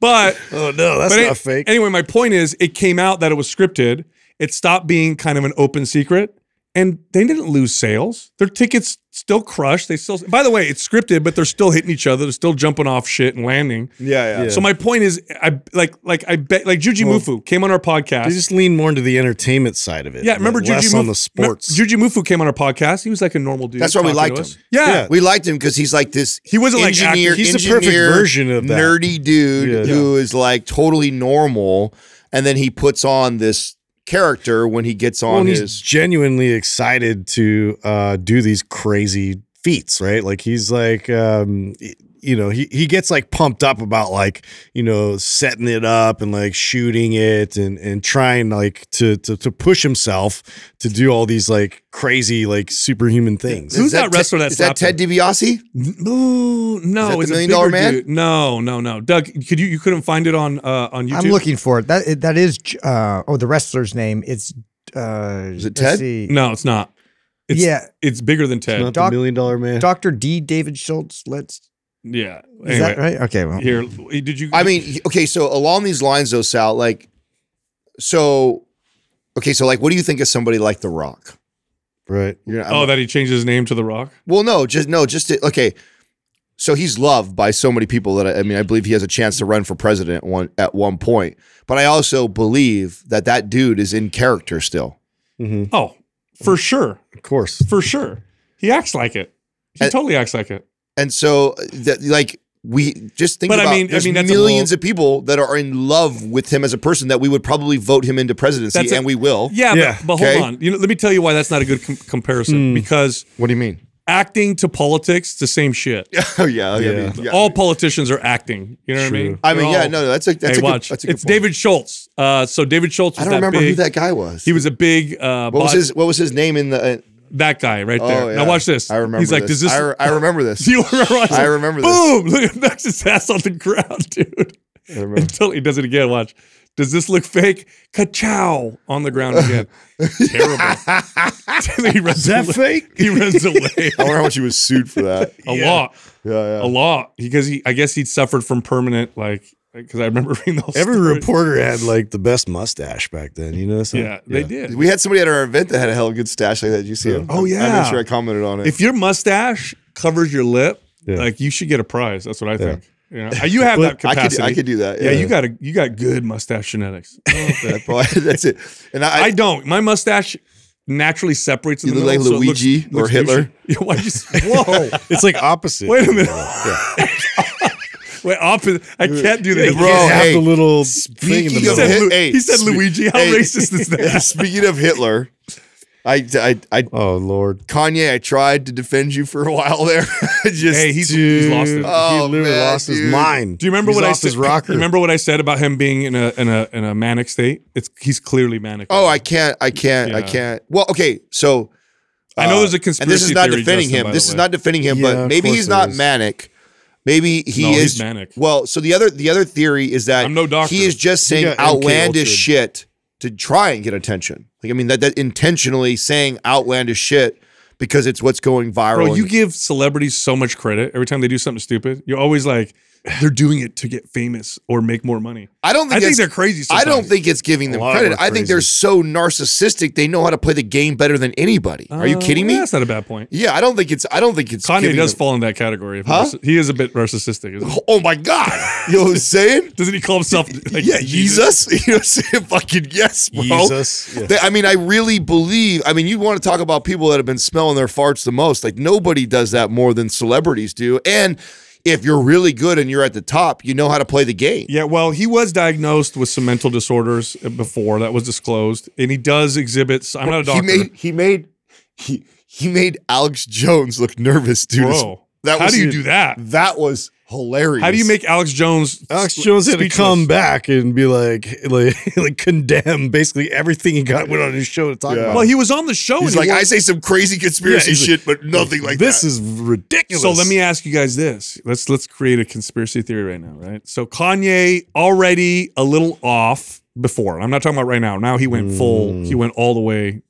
Speaker 2: but
Speaker 4: Oh no, that's not
Speaker 2: an-
Speaker 4: fake.
Speaker 2: Anyway, my point is, it came out that it was scripted. It stopped being kind of an open secret, and they didn't lose sales. Their tickets still crushed. They still. By the way, it's scripted, but they're still hitting each other. They're still jumping off shit and landing.
Speaker 3: Yeah, yeah.
Speaker 2: So my point is, I like like I bet like Jujimufu came on our podcast.
Speaker 4: they just lean more into the entertainment side of it.
Speaker 2: yeah, remember
Speaker 4: less
Speaker 2: Juji
Speaker 4: on
Speaker 2: Mufu?
Speaker 4: the sports.
Speaker 2: Jujimufu came on our podcast. He was like a normal dude.
Speaker 3: That's why we liked him.
Speaker 2: Yeah.
Speaker 4: Yeah.
Speaker 3: We liked him because he's like this.
Speaker 2: He wasn't like
Speaker 3: engineer.
Speaker 2: acting.
Speaker 4: He's the perfect version of that.
Speaker 3: nerdy dude
Speaker 4: Yeah.
Speaker 3: who is like totally normal, and then he puts on this character when he gets on
Speaker 4: he's
Speaker 3: his.
Speaker 4: genuinely excited to uh, do these crazy feats, right? Like he's like, um, you know, he he gets like pumped up about like you know setting it up and like shooting it and and trying like to to to push himself to do all these like crazy like superhuman things.
Speaker 2: Who's
Speaker 3: Is
Speaker 2: that wrestler that
Speaker 3: Is that
Speaker 2: slapped
Speaker 3: Ted DiBiase?
Speaker 2: Ooh, no,
Speaker 3: Is that the
Speaker 2: it's a
Speaker 3: Million
Speaker 2: bigger
Speaker 3: Dollar Man?
Speaker 2: dude. No, no, no. Doug, could you you couldn't find it on uh on YouTube?
Speaker 5: I'm looking for it. That that is uh oh the wrestler's name. It's uh
Speaker 3: Is it Ted?
Speaker 2: No, it's not. It's,
Speaker 5: yeah,
Speaker 2: it's bigger than Ted.
Speaker 4: Not
Speaker 5: Doc-
Speaker 4: the million dollar man.
Speaker 5: Dr. D. David Schultz. Let's
Speaker 2: yeah.
Speaker 5: is that right? Okay, well,
Speaker 2: Here, did you?
Speaker 3: I mean, okay, so along these lines, though, Sal, like, so, okay, so like, what do you think of somebody like The Rock?
Speaker 4: right.
Speaker 3: You're,
Speaker 2: oh, that he changed his name to The Rock.
Speaker 3: well, no, just no, just to, okay. So he's loved by so many people that I, I mean, I believe he has a chance to run for president one at one point. But I also believe that that dude is in character still.
Speaker 4: hmm
Speaker 2: Oh, for sure,
Speaker 4: Of course.
Speaker 2: for sure. He acts like it. He
Speaker 3: And-
Speaker 2: totally acts like it.
Speaker 3: And so, that, like, we just think
Speaker 2: But I
Speaker 3: about
Speaker 2: mean- I
Speaker 3: there's
Speaker 2: mean,
Speaker 3: millions
Speaker 2: little-
Speaker 3: of people that are in love with him as a person that we would probably vote him into presidency,
Speaker 2: a-
Speaker 3: and we will.
Speaker 2: Yeah,
Speaker 4: Yeah,
Speaker 2: but, but
Speaker 3: okay.
Speaker 2: hold on. You know, let me tell you why that's not a good com- comparison.
Speaker 4: Hmm.
Speaker 2: Because
Speaker 3: What do you mean?
Speaker 2: acting to politics, the same shit.
Speaker 3: oh yeah, I
Speaker 4: Yeah.
Speaker 3: mean, yeah.
Speaker 2: All politicians are acting. You know what I
Speaker 4: True.
Speaker 2: mean?
Speaker 3: I mean,
Speaker 2: They're
Speaker 3: yeah,
Speaker 2: all-
Speaker 3: no, no, that's a that's
Speaker 2: hey,
Speaker 3: a good,
Speaker 2: watch.
Speaker 3: that's a good
Speaker 2: it's
Speaker 3: point.
Speaker 2: David Schultz. Uh, so David Schultz
Speaker 3: I don't
Speaker 2: that
Speaker 3: remember
Speaker 2: big.
Speaker 3: who that guy was.
Speaker 2: He was a big. Uh,
Speaker 3: what was his What was his name in the? Uh,
Speaker 2: That guy right oh, there.
Speaker 3: oh, yeah.
Speaker 2: Now watch this.
Speaker 3: I remember.
Speaker 2: He's like,
Speaker 3: this.
Speaker 2: does this?
Speaker 3: I, re- I remember this.
Speaker 2: do you remember? Watch
Speaker 3: I remember this.
Speaker 2: Boom! Look at knocks his ass on the ground, dude.
Speaker 3: I remember.
Speaker 2: Until he does it again. Watch. Does this look fake? Ka-chow on the ground again. Terrible. he runs
Speaker 4: Is that
Speaker 2: away.
Speaker 4: fake?
Speaker 2: He runs away.
Speaker 3: I wonder how much he was sued for that.
Speaker 2: A
Speaker 4: Yeah.
Speaker 2: lot.
Speaker 3: Yeah, yeah.
Speaker 2: A lot. Because he, I guess he'd suffered from permanent, like, because I remember reading those.
Speaker 4: Every
Speaker 2: stories.
Speaker 4: reporter had like the best mustache back then. You know?
Speaker 2: Yeah, they did.
Speaker 3: We had somebody at our event that had a hell of a good stash like that. Did you see him?
Speaker 2: Oh, yeah,
Speaker 3: I
Speaker 2: yeah.
Speaker 3: made sure I commented on it.
Speaker 2: If your mustache covers your lip,
Speaker 4: Yeah.
Speaker 2: like you should get a prize. That's what I think. You, uh, know? You have that
Speaker 3: I
Speaker 2: capacity.
Speaker 3: could, I could do that.
Speaker 2: yeah, you got a, you got good mustache genetics.
Speaker 3: That probably- that's it. And I,
Speaker 2: I don't. My mustache naturally separates. In
Speaker 3: You
Speaker 2: the
Speaker 3: look like
Speaker 2: middle, so it looks-
Speaker 3: Luigi or
Speaker 2: looks
Speaker 3: Hitler.
Speaker 2: douchey. Yeah, why you, s- whoa!
Speaker 4: It's like opposite.
Speaker 2: Wait a minute. Wait, opposite. I can't do that,
Speaker 4: You
Speaker 3: Bro,
Speaker 4: can't have
Speaker 3: hey,
Speaker 4: the little thing in
Speaker 3: speaking
Speaker 4: the
Speaker 2: He
Speaker 3: of
Speaker 2: said.
Speaker 3: Hit-
Speaker 2: Lu-
Speaker 3: hey,
Speaker 2: he said
Speaker 3: spe-
Speaker 2: Luigi. How
Speaker 3: hey,
Speaker 2: racist is that?
Speaker 3: Speaking of Hitler, I, I, I,
Speaker 4: Oh Lord.
Speaker 3: Kanye, I tried to defend you for a while there. Just,
Speaker 2: Hey, he's, he's lost it.
Speaker 4: Dude,
Speaker 3: Oh,
Speaker 4: he literally
Speaker 3: man,
Speaker 4: lost his mind.
Speaker 2: Do you remember
Speaker 4: He's
Speaker 2: what I
Speaker 4: off
Speaker 2: said?
Speaker 4: his rocker?
Speaker 2: Remember what I said about him being in a in a in a manic state? It's he's clearly manic.
Speaker 3: oh, I can't, I can't, I
Speaker 2: Yeah.
Speaker 3: can't. Well, okay, so
Speaker 2: I know
Speaker 3: uh,
Speaker 2: there's a conspiracy.
Speaker 3: and this is not
Speaker 2: theory,
Speaker 3: defending
Speaker 2: Justin,
Speaker 3: him.
Speaker 2: by
Speaker 3: This
Speaker 2: the
Speaker 3: is
Speaker 2: way.
Speaker 3: not defending him,
Speaker 4: Yeah,
Speaker 3: but
Speaker 4: of
Speaker 3: maybe
Speaker 4: course
Speaker 3: he's
Speaker 4: it
Speaker 3: not
Speaker 4: is.
Speaker 3: manic. Maybe he
Speaker 2: No,
Speaker 3: is
Speaker 2: manic.
Speaker 3: Well, so the other the other theory is that
Speaker 2: I'm no doctor.
Speaker 3: he is just saying outlandish shit to try and get attention. Like I mean that that intentionally saying outlandish shit because it's what's going viral.
Speaker 2: Bro, you give celebrities so much credit every time they do something stupid. You're always like, they're doing it to get famous or make more money.
Speaker 3: I don't think
Speaker 2: I think
Speaker 3: it's-
Speaker 2: they're crazy.
Speaker 3: I don't think it's giving them credit. I think they're so narcissistic. They know how to play the game better than anybody. Are you
Speaker 2: Uh,
Speaker 3: kidding me?
Speaker 2: That's not a bad point.
Speaker 3: Yeah, I don't think it's. I don't think it's.
Speaker 2: Kanye
Speaker 3: giving
Speaker 2: does
Speaker 3: them-
Speaker 2: fall in that category.
Speaker 3: Huh?
Speaker 2: He is a bit narcissistic. Isn't he?
Speaker 3: Oh my god! You know what I'm saying?
Speaker 2: Doesn't he call himself like
Speaker 3: yeah, Jesus. You know what I'm saying? Fucking yes, bro.
Speaker 4: Jesus. Yeah.
Speaker 3: They- I mean, I really believe. I mean, you want to talk about people that have been smelling their farts the most? Like nobody does that more than celebrities do. And if you're really good and you're at the top, you know how to play the game.
Speaker 2: Yeah, well, he was diagnosed with some mental disorders uh, before that was disclosed, and he does exhibit. I'm not a doctor.
Speaker 3: He made. He made. He he made Alex Jones look nervous, dude.
Speaker 2: Bro,
Speaker 3: That
Speaker 2: how
Speaker 3: was-
Speaker 2: do you do that?
Speaker 3: That was hilarious.
Speaker 2: How do you make Alex Jones?
Speaker 4: Alex Jones had to come back and be like, like, like condemn basically everything he got went on his show to talk
Speaker 3: Yeah.
Speaker 4: about.
Speaker 2: Well, he was on the show.
Speaker 3: He's
Speaker 2: and he
Speaker 3: like, I say some crazy conspiracy
Speaker 4: Yeah, he's
Speaker 3: shit, but nothing like that.
Speaker 4: this
Speaker 3: that.
Speaker 4: is ridiculous.
Speaker 2: So let me ask you guys this. Let's let's create a conspiracy theory right now, right? So Kanye already a little off before. I'm not talking about right now. Now he went full,
Speaker 3: Mm.
Speaker 2: he went all the way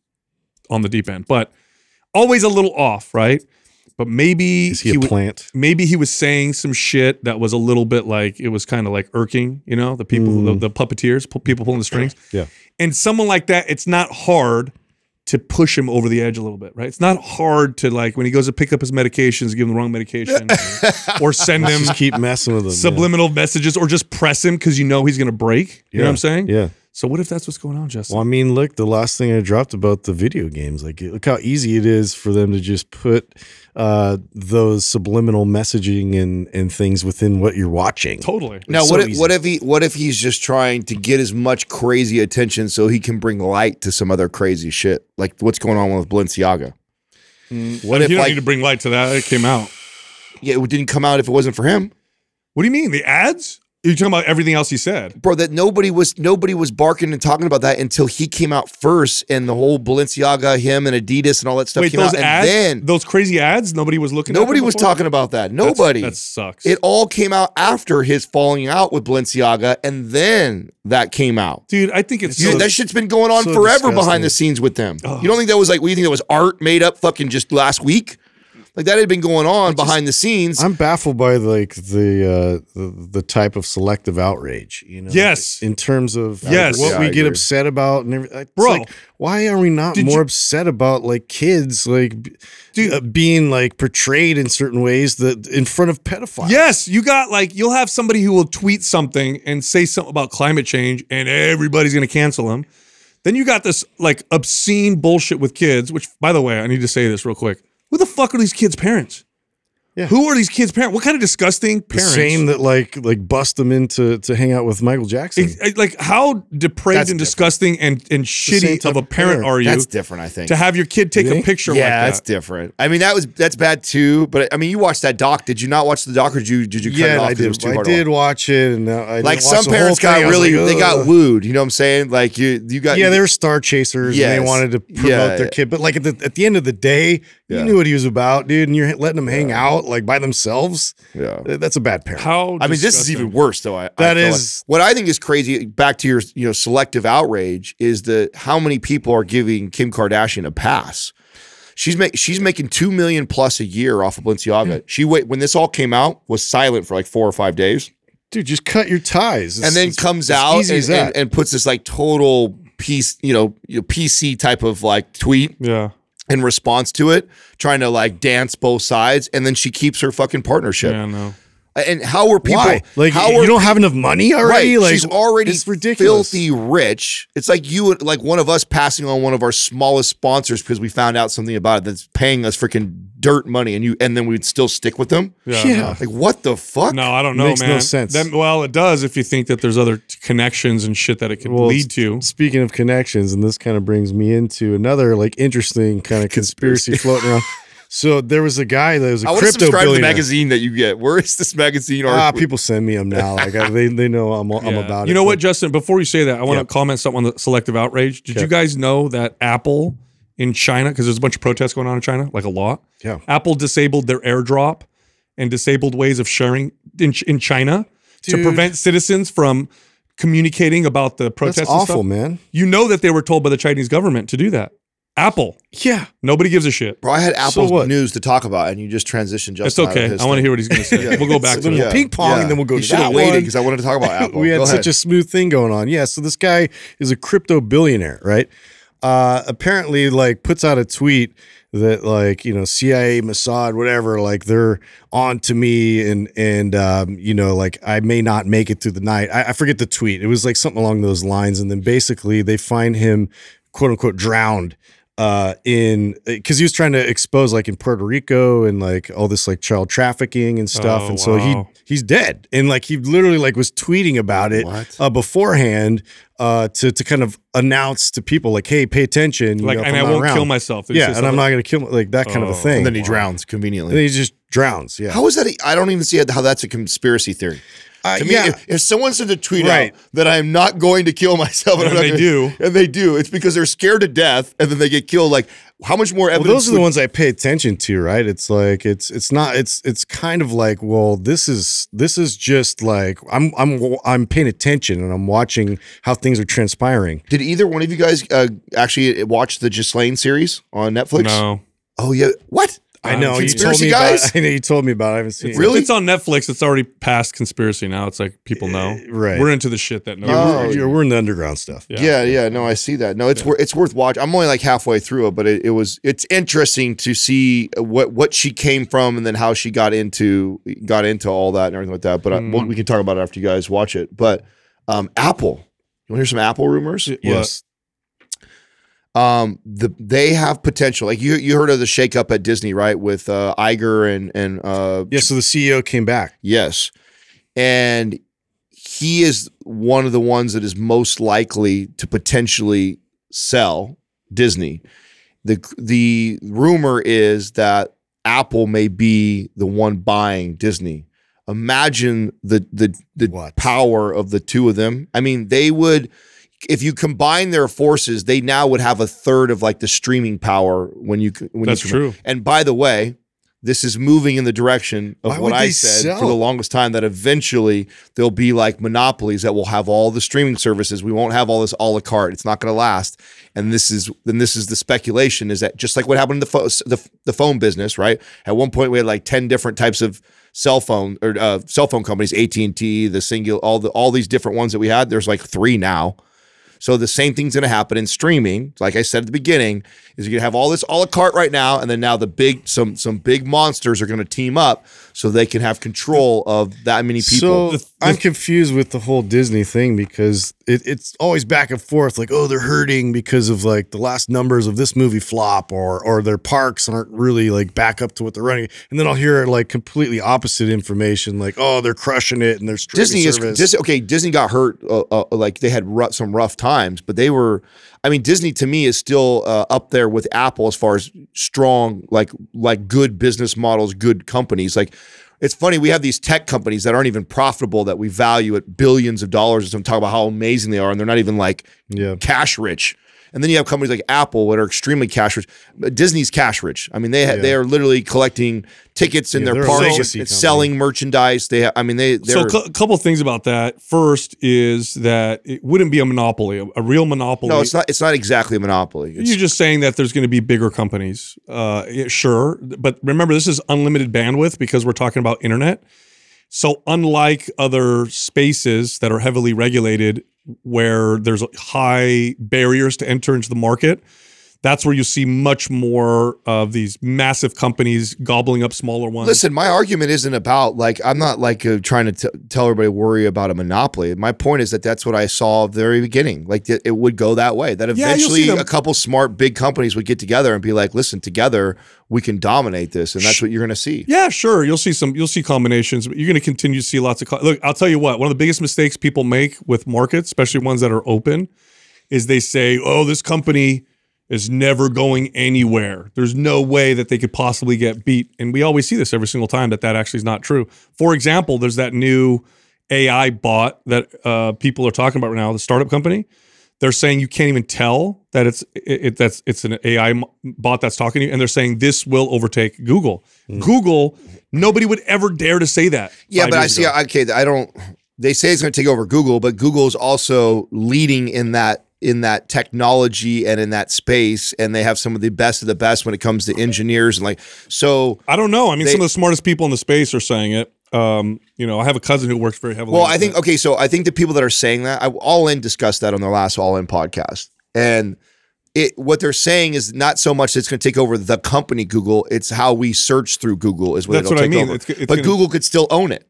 Speaker 2: on the deep end, but always a little off, right? But maybe
Speaker 4: Is he, a
Speaker 2: w-
Speaker 4: plant?
Speaker 2: maybe he was saying some shit that was a little bit like it was kind of like irking, you know, the people, the, mm. the puppeteers, pu- people pulling the strings.
Speaker 4: Yeah.
Speaker 2: And someone like that, it's not hard to push him over the edge a little bit, right? It's not hard to like when he goes to pick up his medications, give him the wrong medication, or send him
Speaker 4: Just keep messing with him. yeah.
Speaker 2: subliminal messages, or just press him because you know he's gonna break. You know what I'm saying?
Speaker 4: Yeah.
Speaker 2: So what if that's what's going on, Justin?
Speaker 4: Well, I mean, look, the last thing I dropped about the video games, like, look how easy it is for them to just put uh, those subliminal messaging and, and things within what you're watching.
Speaker 2: totally.
Speaker 3: Now,
Speaker 4: It's
Speaker 3: what if,
Speaker 4: easy.
Speaker 3: what if he what if he's just trying to get as much crazy attention so he can bring light to some other crazy shit, like what's going on with Balenciaga? What
Speaker 2: you
Speaker 3: if
Speaker 2: don't
Speaker 3: like
Speaker 2: need to bring light to that. It came out.
Speaker 3: yeah, it didn't come out if it wasn't for him,
Speaker 2: What do you mean? The ads? You're talking about everything else he said.
Speaker 3: bro? That nobody was nobody was barking and talking about that until he came out first, and the whole Balenciaga, him and Adidas and all that stuff
Speaker 2: Wait,
Speaker 3: came
Speaker 2: those
Speaker 3: out,
Speaker 2: ads,
Speaker 3: and then
Speaker 2: those crazy ads, nobody was looking. at
Speaker 3: nobody was
Speaker 2: before?
Speaker 3: talking about that.
Speaker 2: That's-
Speaker 3: Nobody.
Speaker 2: That sucks.
Speaker 3: it all came out after his falling out with Balenciaga, and then that came out.
Speaker 2: dude. I think it's
Speaker 3: You-
Speaker 2: so,
Speaker 3: that shit's been going on
Speaker 4: so
Speaker 3: forever
Speaker 4: disgusting.
Speaker 3: behind the scenes with them. You don't think that was like, you think that was art made up fucking just last week? Like that had been going on behind the scenes.
Speaker 4: I'm baffled by like the, uh, the the type of selective outrage. You know,
Speaker 2: Yes.
Speaker 4: in terms of
Speaker 2: Yes.
Speaker 4: what
Speaker 3: Yeah,
Speaker 4: we
Speaker 3: I
Speaker 4: get
Speaker 3: agree.
Speaker 4: upset about and everything. It's
Speaker 2: Bro.
Speaker 4: like, why are we not more
Speaker 2: you-
Speaker 4: upset about like kids like
Speaker 2: Dude.
Speaker 4: uh, being like portrayed in certain ways that in front of pedophiles?
Speaker 2: Yes, you got like you'll have somebody who will tweet something and say something about climate change, and everybody's gonna cancel them. Then you got this like obscene bullshit with kids. Which, by the way, I need to say this real quick. Who the fuck are these kids' parents?
Speaker 4: Yeah.
Speaker 2: Who are these kids' parents? What kind of disgusting
Speaker 4: the
Speaker 2: parents?
Speaker 4: same that like like bust them into to hang out with Michael Jackson.
Speaker 2: Ex- eh, like how depraved
Speaker 3: That's
Speaker 2: and
Speaker 3: different.
Speaker 2: disgusting and and shitty of a parent
Speaker 4: parent.
Speaker 2: are you
Speaker 3: that's different, I think.
Speaker 2: to have your kid take
Speaker 4: You
Speaker 2: a picture
Speaker 3: yeah,
Speaker 2: like
Speaker 3: that's different. I mean, that was that's bad too. But I mean, you watched that doc. Did you not watch the doc, or did you did you cut it
Speaker 4: yeah,
Speaker 3: off
Speaker 4: I
Speaker 3: 'cause it was
Speaker 4: did.
Speaker 3: too
Speaker 4: I
Speaker 3: hard to
Speaker 4: did
Speaker 3: watch?
Speaker 4: watch it, and uh, I
Speaker 3: Like
Speaker 4: didn't watch
Speaker 3: some
Speaker 4: the whole
Speaker 3: parents got really,
Speaker 4: like,
Speaker 3: they got wooed. You know what I'm saying? Like you, you got
Speaker 4: Yeah, they were star chasers
Speaker 3: Yes.
Speaker 4: and they wanted to promote
Speaker 3: Yeah.
Speaker 4: their kid. But like at the at the end of the day,
Speaker 3: Yeah.
Speaker 4: you knew what he was about, dude, and you're letting them hang out like by themselves.
Speaker 3: Yeah.
Speaker 4: That's a bad parent.
Speaker 2: How
Speaker 3: I mean, this is even worse, though. I,
Speaker 4: That
Speaker 3: I
Speaker 4: is-
Speaker 3: like. what I think is crazy. Back to your, you know, selective outrage is the how many people are giving Kim Kardashian a pass. She's make she's making two million plus a year off of Balenciaga. she wait when this all came out was silent for like four or five days,
Speaker 4: Dude, just cut your ties. It's-
Speaker 3: and then
Speaker 4: it's
Speaker 3: comes
Speaker 4: as
Speaker 3: out
Speaker 4: easy
Speaker 3: and, and, and puts this like total piece, you know, you know, PC type of like tweet
Speaker 2: Yeah.
Speaker 3: In response to it, trying to like dance both sides, and then she keeps her fucking partnership.
Speaker 2: Yeah. No.
Speaker 3: And how are people?
Speaker 4: Why? Like
Speaker 3: how
Speaker 4: you
Speaker 3: are
Speaker 4: don't have enough money already?
Speaker 3: Right.
Speaker 4: Like
Speaker 3: she's already
Speaker 4: it's ridiculous.
Speaker 3: filthy rich. It's like you, like one of us passing on one of our smallest sponsors because we found out something about it that's paying us freaking dirt money, and you, and then we'd still stick with them.
Speaker 2: Yeah.
Speaker 4: Yeah.
Speaker 3: Like what the fuck?
Speaker 2: No, I don't know,
Speaker 4: Makes no sense.
Speaker 2: Then- well, it does if you think that there's other connections and shit that it could
Speaker 4: Well,
Speaker 2: lead to.
Speaker 4: Speaking of connections, and this kind of brings me into another like interesting kind of conspiracy floating around. So there was a guy that was a
Speaker 3: I want to
Speaker 4: crypto
Speaker 3: subscribe to the magazine that you get. Where is this magazine?
Speaker 4: Ah,
Speaker 3: article?
Speaker 4: people send me them now. Like I, they, they know I'm, I'm
Speaker 2: Yeah.
Speaker 4: about it.
Speaker 2: You know what, Justin? Before you say that, I want
Speaker 4: Yeah.
Speaker 2: to comment something on the selective outrage. Did
Speaker 4: Okay.
Speaker 2: you guys know that Apple in China, because there's a bunch of protests going on in China, like a lot.
Speaker 4: Yeah.
Speaker 2: Apple disabled their AirDrop and disabled ways of sharing in, in China to prevent citizens from communicating about the protests.
Speaker 4: That's
Speaker 2: and
Speaker 4: awful,
Speaker 2: stuff.
Speaker 4: man.
Speaker 2: You know that they were told by the Chinese government to do that. Apple,
Speaker 4: Yeah.
Speaker 2: nobody gives a shit.
Speaker 3: Bro, I had Apple's
Speaker 4: what?
Speaker 3: news to talk about, and you just transitioned.
Speaker 2: It's
Speaker 3: Justin out of
Speaker 2: okay.
Speaker 3: his
Speaker 2: I want to hear what he's going to say.
Speaker 3: Yeah.
Speaker 2: We'll go back
Speaker 4: So
Speaker 2: to
Speaker 4: then
Speaker 2: it.
Speaker 4: we'll ping pong, and then we'll go
Speaker 3: You
Speaker 4: to
Speaker 3: should have
Speaker 4: that
Speaker 3: waited because I wanted to talk about Apple.
Speaker 4: we had
Speaker 3: Go
Speaker 4: such
Speaker 3: ahead.
Speaker 4: a smooth thing going on. Yeah. So this guy is a crypto billionaire, right? Uh, apparently, like, puts out a tweet that, like, you know, CIA, Mossad, whatever, like, they're on to me, and and um, you know, like, I may not make it through the night. I, I forget the tweet. It was like something along those lines, and then basically they find him, quote unquote, drowned uh in because he was trying to expose like in Puerto Rico and like all this like child trafficking and stuff
Speaker 2: Oh,
Speaker 4: and so he he's dead and like he literally like was tweeting about it uh beforehand uh to to kind of announce to people like hey pay attention you
Speaker 2: Like,
Speaker 4: know,
Speaker 2: and
Speaker 4: I'm
Speaker 2: I
Speaker 4: not
Speaker 2: won't
Speaker 4: around.
Speaker 2: kill myself. Did
Speaker 4: yeah
Speaker 2: say
Speaker 4: and I'm
Speaker 2: something?
Speaker 4: not gonna kill like that kind of a
Speaker 2: Oh.
Speaker 4: thing
Speaker 3: and then he
Speaker 2: Wow.
Speaker 3: drowns
Speaker 4: and
Speaker 3: conveniently.
Speaker 4: then he just drowns yeah
Speaker 3: How is that? I don't even see how that's a conspiracy theory.
Speaker 4: Uh,
Speaker 3: to me,
Speaker 4: yeah.
Speaker 3: if, if someone sends a tweet
Speaker 4: Right.
Speaker 3: out that I am not going to kill myself,
Speaker 2: And
Speaker 3: I'm
Speaker 2: they
Speaker 3: gonna-
Speaker 2: do.
Speaker 3: and they do, it's because they're scared to death, and then they get killed. Like, how much more
Speaker 4: well,
Speaker 3: evidence?
Speaker 4: those are the ones I pay attention to, right? It's like it's it's not it's it's kind of like, well, this is this is just like I'm I'm I'm paying attention and I'm watching how things are transpiring.
Speaker 3: Did either one of you guys uh, actually watch the Ghislaine series on Netflix?
Speaker 2: No.
Speaker 3: Oh yeah. What?
Speaker 4: I know you told
Speaker 3: Conspiracy
Speaker 4: me
Speaker 3: guys?
Speaker 4: about. I know you told me about. it. I haven't seen it.
Speaker 3: Really?
Speaker 2: It's on Netflix. It's already past conspiracy now. It's like people know.
Speaker 4: right.
Speaker 2: We're into the shit that no.
Speaker 3: Oh.
Speaker 4: We're, we're in the underground stuff.
Speaker 2: Yeah.
Speaker 3: Yeah, yeah, no, I see that. No, it's wor- it's worth watching. I'm only like halfway through it, but it, it was it's interesting to see what what she came from and then how she got into got into all that and everything like that. But I,
Speaker 2: Mm.
Speaker 3: well, we can talk about it after you guys watch it. But um, Apple, you want to hear some Apple rumors?
Speaker 4: Yes.
Speaker 3: Um, the they have potential. Like you you heard of the shakeup at Disney, right? With uh, Iger and and uh,
Speaker 4: Yeah. So the CEO came back.
Speaker 3: Yes. And he is one of the ones that is most likely to potentially sell Disney. The the rumor is that Apple may be the one buying Disney. Imagine the the the
Speaker 4: What?
Speaker 3: power of the two of them. I mean, they would if you combine their forces, they now would have a third of like the streaming power when you when
Speaker 2: That's
Speaker 3: you
Speaker 2: true.
Speaker 3: and by the way, this is moving in the direction of
Speaker 4: Why
Speaker 3: what I said
Speaker 4: sell?
Speaker 3: for the longest time that eventually there'll be like monopolies that will have all the streaming services. We won't have all this a la carte. It's not going to last. And this is then this is the speculation is that just like what happened in the, pho- the the phone business, right? At one point we had like 10 different types of cell phone or uh, cell phone companies, AT&T, the Cingular all the all these different ones that we had. There's like 3 now. So the same thing's going to happen in streaming. Like I said at the beginning, is you're going to have all this a la carte right now, and then now the big some some big monsters are going to team up so they can have control of that many people.
Speaker 4: So I'm confused with the whole Disney thing because it, it's always back and forth. Like, oh, they're hurting because of like the last numbers of this movie flop, or or their parks aren't really like back up to what they're running. And then I'll hear like completely opposite information, like, oh, they're crushing it and they're
Speaker 3: Disney is. Disney, okay. Disney got hurt, uh, uh, like they had rough, some rough times, but they were. I mean, Disney to me is still uh, up there with Apple as far as strong, like like good business models, good companies. Like it's funny we have these tech companies that aren't even profitable that we value at billions of dollars and talk about how amazing they are, and they're not even like
Speaker 4: yeah.
Speaker 3: cash rich. And then you have companies like Apple that are extremely cash rich. Disney's cash rich. I mean, they ha-
Speaker 4: Yeah.
Speaker 3: they are literally collecting tickets in
Speaker 4: Yeah,
Speaker 3: their parks, and
Speaker 4: company.
Speaker 3: selling merchandise. They, ha- I mean, they they're
Speaker 2: So a couple things about that. First is that it wouldn't be a monopoly, a, a real monopoly.
Speaker 3: no, it's not. It's not exactly a monopoly. It's,
Speaker 2: You're just saying that there's going to be bigger companies. Uh, yeah, sure, but remember this is unlimited bandwidth because we're talking about internet. So unlike other spaces that are heavily regulated, where there's high barriers to enter into the market, that's where you see much more of these massive companies gobbling up smaller ones.
Speaker 3: Listen, my argument isn't about like I'm not like uh, trying to t- tell everybody to worry about a monopoly. My point is that that's what I saw at the very beginning. Like that it would go that way. That
Speaker 2: Yeah,
Speaker 3: eventually
Speaker 2: them.
Speaker 3: a couple smart big companies would get together and be like, "Listen, together we can dominate this," and that's what you're going to see.
Speaker 2: Yeah, sure. You'll see some. You'll see combinations, but you're going to continue to see lots of. Co- Look, I'll tell you what. One of the biggest mistakes people make with markets, especially ones that are open, is they say, "Oh, this company is never going anywhere. There's no way that they could possibly get beat." And we always see this every single time that that actually is not true. For example, there's that new AI bot that uh, people are talking about right now, the startup company. They're saying you can't even tell that it's it, it- that's it's an AI bot that's talking to you, and they're saying this will overtake Google. Google, nobody would ever dare to say that.
Speaker 3: Yeah, but I see.
Speaker 2: ago.
Speaker 3: Okay, I don't. They say it's going to take over Google, but Google is also leading in that in that technology and in that space, and they have some of the best of the best when it comes to engineers and like so.
Speaker 2: I don't know. I mean,
Speaker 3: They-
Speaker 2: some of the smartest people in the space are saying it. Um, you know, I have a cousin who works very heavily.
Speaker 3: Well, I think okay, so I think the people that are saying that, I, All In discussed that on their last All In podcast, and it what they're saying is not so much that it's going to take over the company Google; it's how we search through Google is what
Speaker 2: That's
Speaker 3: it'll
Speaker 2: what I mean.
Speaker 3: over.
Speaker 2: It's- it's
Speaker 3: but
Speaker 2: gonna-
Speaker 3: Google could still own it.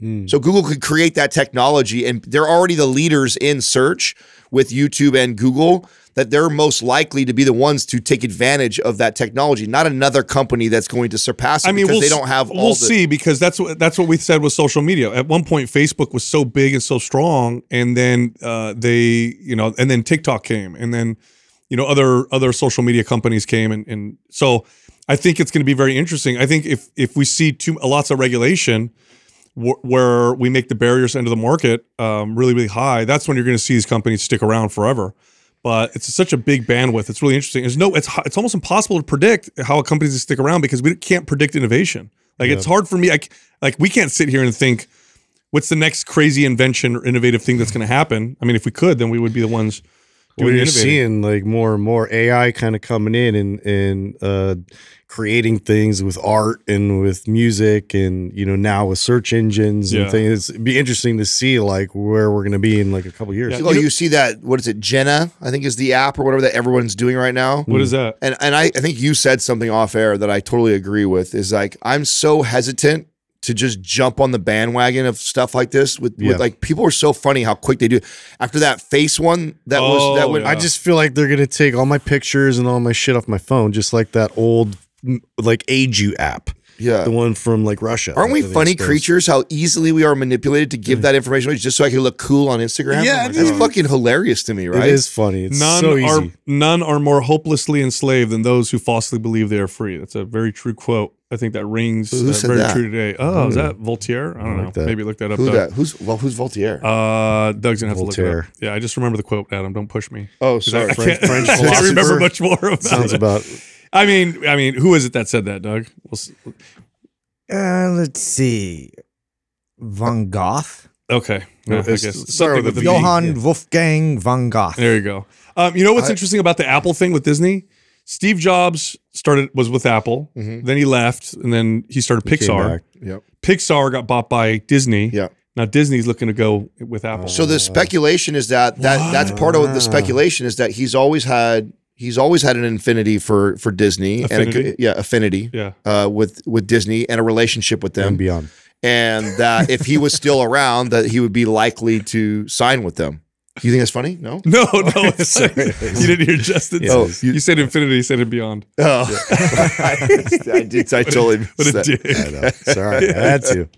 Speaker 4: Mm.
Speaker 3: So Google could create that technology, and they're already the leaders in search with YouTube and Google. That they're most likely to be the ones to take advantage of that technology, not another company that's going to surpass it
Speaker 2: I mean,
Speaker 3: because
Speaker 2: we'll
Speaker 3: they don't have all
Speaker 2: We'll
Speaker 3: the.
Speaker 2: see because that's what that's what we said with social media. At one point, Facebook was so big and so strong, and then uh, they, you know, and then TikTok came, and then you know other other social media companies came, and and so I think it's going to be very interesting. I think if if we see too lots of regulation. Wh- Where we make the barriers into the market um, really, really high, that's when you're going to see these companies stick around forever. But it's such a big bandwidth. It's really interesting. There's no, it's it's almost impossible to predict how a company's to stick around because we can't predict innovation. Like it's hard for me. Like like we can't sit here and think what's the next crazy invention or innovative thing that's going to happen. I mean, if we could, then we would be the ones
Speaker 4: Well,
Speaker 2: doing
Speaker 4: you're
Speaker 2: innovating.
Speaker 4: seeing like more and more AI kind of coming in and and uh, creating things with art and with music and you know now with search engines
Speaker 2: Yeah.
Speaker 4: and things. It'd be interesting to see like where we're gonna be in like a couple years.
Speaker 2: Yeah.
Speaker 3: Oh, you see that? What is it? Jenna, I think is the app or whatever that everyone's doing right now.
Speaker 2: What is that?
Speaker 3: And and I, I think you said something off air that I totally agree with. Is like I'm so hesitant to just jump on the bandwagon of stuff like this. With,
Speaker 4: Yeah.
Speaker 3: with like people are so funny how quick they do. After that face one, that was that
Speaker 2: Oh,
Speaker 3: went.
Speaker 2: yeah.
Speaker 4: I just feel like they're gonna take all my pictures and all my shit off my phone, just like that old like Age app,
Speaker 3: Yeah.
Speaker 4: the one from like Russia.
Speaker 3: Aren't we funny
Speaker 4: exposed.
Speaker 3: creatures? How easily we are manipulated to give that information just so I can look cool on Instagram.
Speaker 4: Yeah,
Speaker 3: Oh my
Speaker 4: it
Speaker 3: God. it's
Speaker 4: is.
Speaker 3: fucking hilarious to me, right?
Speaker 4: It is funny. It's
Speaker 2: None
Speaker 4: so
Speaker 2: are none are more hopelessly enslaved than those who falsely believe they are free. That's a very true quote. I think that rings
Speaker 3: Who
Speaker 2: uh,
Speaker 3: said
Speaker 2: very
Speaker 3: that?
Speaker 2: true today. Oh, is that Voltaire? I don't
Speaker 4: I
Speaker 2: know.
Speaker 4: like that.
Speaker 2: Maybe look that up.
Speaker 3: Who
Speaker 2: Doug.
Speaker 3: that? Who's well? Who's Voltaire?
Speaker 2: Uh, Doug's gonna have to look it
Speaker 4: Voltaire.
Speaker 2: up. Yeah, I just remember the quote, Adam. Don't push me.
Speaker 3: Oh,
Speaker 2: I- I,
Speaker 3: sorry.
Speaker 2: can't,
Speaker 4: French
Speaker 2: I can't remember much more about
Speaker 4: Sounds
Speaker 2: it.
Speaker 4: about
Speaker 2: I mean, I mean, who is it that said that, Doug? We'll s-
Speaker 5: Uh, let's see. Van Gogh.
Speaker 2: okay, Yeah, I guess
Speaker 4: start
Speaker 2: something
Speaker 4: with
Speaker 2: with
Speaker 4: a
Speaker 2: a
Speaker 4: V.
Speaker 2: V.
Speaker 5: Johann Wolfgang van Gogh.
Speaker 2: There you go. Um, you know what's
Speaker 3: I-
Speaker 2: interesting about the Apple thing with Disney? Steve Jobs started was with Apple,
Speaker 3: Mhm.
Speaker 2: then he left, and then he started
Speaker 4: Came
Speaker 2: Pixar.
Speaker 4: back.
Speaker 3: Yep.
Speaker 2: Pixar got bought by Disney.
Speaker 3: Yeah.
Speaker 2: Now Disney's looking to go with Apple.
Speaker 3: So the speculation is that that that's part of the speculation is that he's always had he's always had an infinity for for Disney and a, yeah affinity
Speaker 2: yeah.
Speaker 3: uh, with with Disney and a relationship with
Speaker 4: and
Speaker 3: them
Speaker 4: beyond.
Speaker 3: and that if he was still around that he would be likely to sign with them. You think that's funny? No.
Speaker 2: No, no, it's you didn't hear Justin.
Speaker 4: Yeah,
Speaker 2: Oh,
Speaker 4: it is.
Speaker 2: you, said infinity, you said it beyond.
Speaker 3: Oh, I did. I totally
Speaker 2: What a
Speaker 3: missed that.
Speaker 2: dick.
Speaker 4: I know. Sorry, I had to.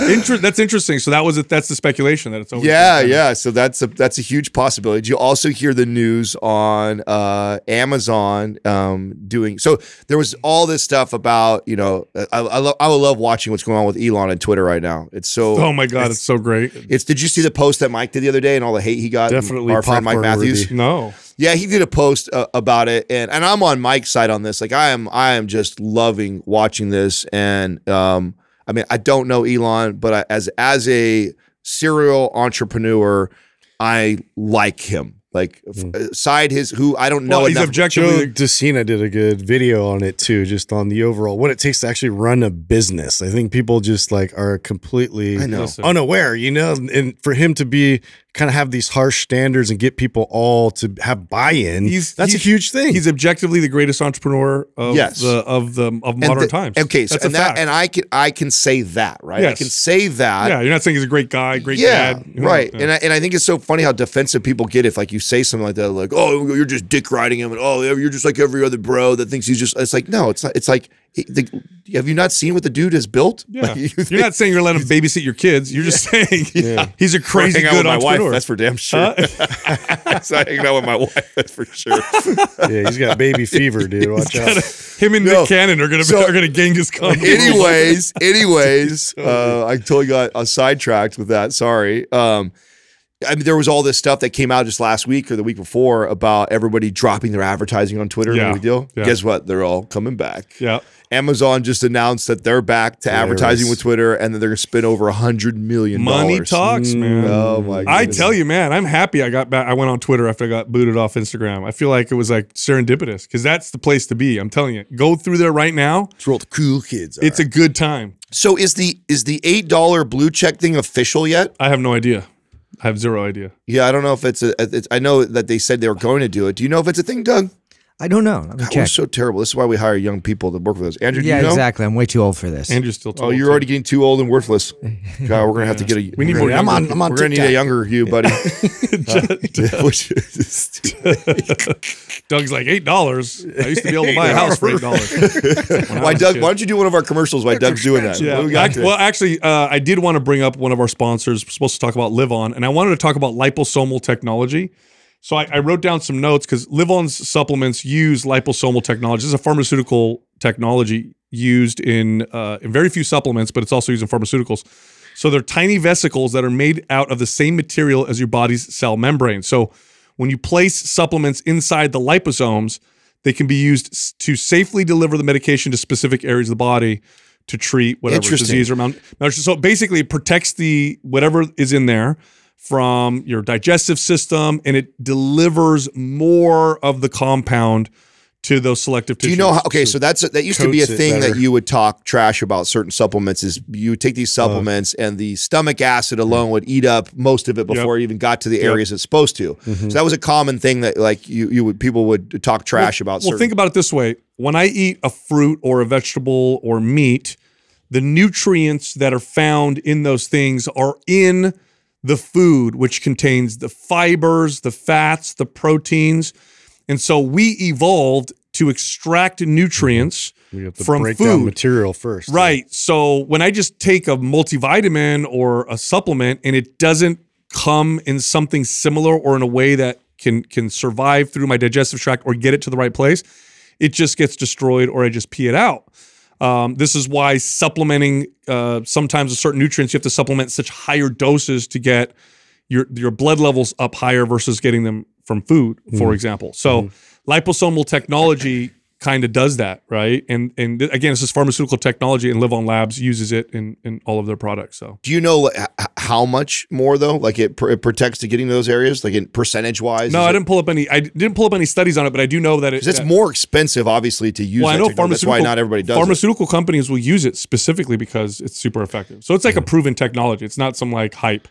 Speaker 2: Inter- that's interesting. So that was it. That's the speculation that it's over.
Speaker 3: Yeah, yeah. So that's a that's a huge possibility. Did you also hear the news on uh, Amazon um, doing? So there was all this stuff about you know I I, lo- I would love watching what's going on with Elon and Twitter right now. It's so
Speaker 2: Oh my god, it's, so great.
Speaker 3: It's did you see the post that Mike did the other day and all the hate he got?
Speaker 4: Definitely
Speaker 3: our friend Mike Matthews.
Speaker 4: worthy.
Speaker 2: No.
Speaker 3: Yeah, he did a post uh, about it, and and I'm on Mike's side on this. Like I am, I am just loving watching this, and um, I mean, I don't know Elon, but I, as as a serial entrepreneur, I like him. Like f- aside his who I don't know
Speaker 2: Well, he's
Speaker 3: enough.
Speaker 4: Joe
Speaker 2: objectively.
Speaker 4: Decina did a good video on it too, just on the overall what it takes to actually run a business. I think people just like are completely
Speaker 3: I know.
Speaker 4: Unaware, you know, and for him to be kind of have these harsh standards and get people all to have buy-in,
Speaker 2: He's-
Speaker 4: that's
Speaker 2: he's-
Speaker 4: a huge thing.
Speaker 2: He's objectively the greatest entrepreneur of
Speaker 3: Yes.
Speaker 2: the of the of modern
Speaker 3: the-
Speaker 2: times.
Speaker 3: Okay, so
Speaker 2: that's
Speaker 3: and that
Speaker 2: fact.
Speaker 3: and I can I can say that right. I can say that.
Speaker 2: yeah, you're not saying he's a great guy, great
Speaker 3: yeah,
Speaker 2: dad. You know,
Speaker 3: right.
Speaker 2: yeah.
Speaker 3: And I and I think it's so funny how defensive people get if like you say something like that, like, oh, you're just dick riding him, and oh, you're just like every other bro that thinks he's just. It's like no, it's not. It's like, the, have you not seen what the dude has built?
Speaker 2: yeah.
Speaker 3: Like, you
Speaker 2: you're not saying you're letting him babysit your kids. You're just saying he's a crazy
Speaker 3: hang out
Speaker 2: good
Speaker 3: with my
Speaker 2: entrepreneur.
Speaker 3: wife. That's for damn sure. so I hang out with my wife. That's for sure.
Speaker 4: yeah, he's got baby fever, dude. Watch out.
Speaker 2: Him and
Speaker 3: No.
Speaker 2: Nick Cannon are gonna
Speaker 3: So-
Speaker 2: are gonna Genghis Khan.
Speaker 3: anyways, anyways, uh, I totally got uh, sidetracked with that. Sorry. Um, I mean, there was all this stuff that came out just last week or the week before about everybody dropping their advertising on Twitter.
Speaker 2: Yeah.
Speaker 3: No deal.
Speaker 2: Yeah.
Speaker 3: Guess what? They're all coming back.
Speaker 2: yeah.
Speaker 3: Amazon just announced that they're back to advertising
Speaker 4: it
Speaker 3: with Twitter, and that they're going to spend over a hundred million.
Speaker 2: Money talks, mm, man.
Speaker 3: Oh my!
Speaker 2: I tell you, man, I'm happy I got back. I went on Twitter after I got booted off Instagram. I feel like it was like serendipitous because that's the place to be. I'm telling you, go through there right now.
Speaker 3: It's where all the cool kids. Are.
Speaker 2: It's a good time.
Speaker 3: so is the is the eight dollar blue check thing official yet?
Speaker 2: I have no idea. I have zero idea.
Speaker 3: Yeah, I don't know if it's a. It's, I know that they said they were going to do it. Do you know if it's a thing, Doug?
Speaker 5: I don't know. Let me
Speaker 3: God, we're so terrible. This is why we hire young people to work with us. Andrew, do
Speaker 5: yeah,
Speaker 3: you know?
Speaker 5: exactly. I'm way too old for this.
Speaker 2: Andrew's still.
Speaker 3: Oh,
Speaker 2: told
Speaker 3: you're
Speaker 2: to.
Speaker 3: already getting too old and worthless. God, we're gonna have to get a.
Speaker 2: We need more younger
Speaker 4: I'm on. I'm on
Speaker 3: We're gonna need a younger you, buddy. Uh, which is-
Speaker 2: Doug's like eight dollars. I used to be able to buy a house for eight dollars.
Speaker 3: why, Doug? Why don't you do one of our commercials? Why Doug's doing that?
Speaker 2: Yeah.
Speaker 3: What we got
Speaker 2: Act- well, actually, uh, I did want to bring up one of our sponsors. We're supposed to talk about LivOn, and I wanted to talk about liposomal technology. So I, I wrote down some notes because LivOn's supplements use liposomal technology. This is a pharmaceutical technology used in uh, in very few supplements, but it's also used in pharmaceuticals. So they're tiny vesicles that are made out of the same material as your body's cell membrane. So when you place supplements inside the liposomes, they can be used to safely deliver the medication to specific areas of the body to treat whatever disease or amount. So basically, it protects the whatever is in there from your digestive system, and it delivers more of the compound to those selective tissues.
Speaker 3: Do you know how? Okay, so that's that used to be a thing that you would talk trash about certain supplements. Is you would take these supplements and the stomach acid alone would eat up most of it before it even got to the areas it's supposed to.
Speaker 2: Mm-hmm.
Speaker 3: So that was a common thing that like you you would people would talk trash about.
Speaker 2: Well,
Speaker 3: certain,
Speaker 2: think about it this way: when I eat a fruit or a vegetable or meat, the nutrients that are found in those things are in the food, which contains the fibers, the fats, the proteins, and so we evolved to extract nutrients
Speaker 4: We have to
Speaker 2: from food.
Speaker 4: material first.
Speaker 2: Right. So when I just take a multivitamin or a supplement and it doesn't come in something similar or in a way that can can survive through my digestive tract or get it to the right place, it just gets destroyed or I just pee it out. Um, this is why supplementing uh, sometimes with certain nutrients you have to supplement such higher doses to get your your blood levels up higher versus getting them from food, for example. So liposomal technology kind of does that, right? And and again, this is pharmaceutical technology, and LivOn Labs uses it in in all of their products. So
Speaker 3: do you know how much more though? Like it, pr- it protects to getting to those areas, like in percentage wise.
Speaker 2: no, I didn't pull up any. I didn't pull up any studies on it, but I do know that it,
Speaker 3: It's
Speaker 2: that-
Speaker 3: more expensive, obviously, to use.
Speaker 2: well, I know
Speaker 3: technology. That's why not everybody does it.
Speaker 2: Pharmaceutical companies will use it specifically because it's super effective. So it's like a mm-hmm. proven technology. It's not some like hype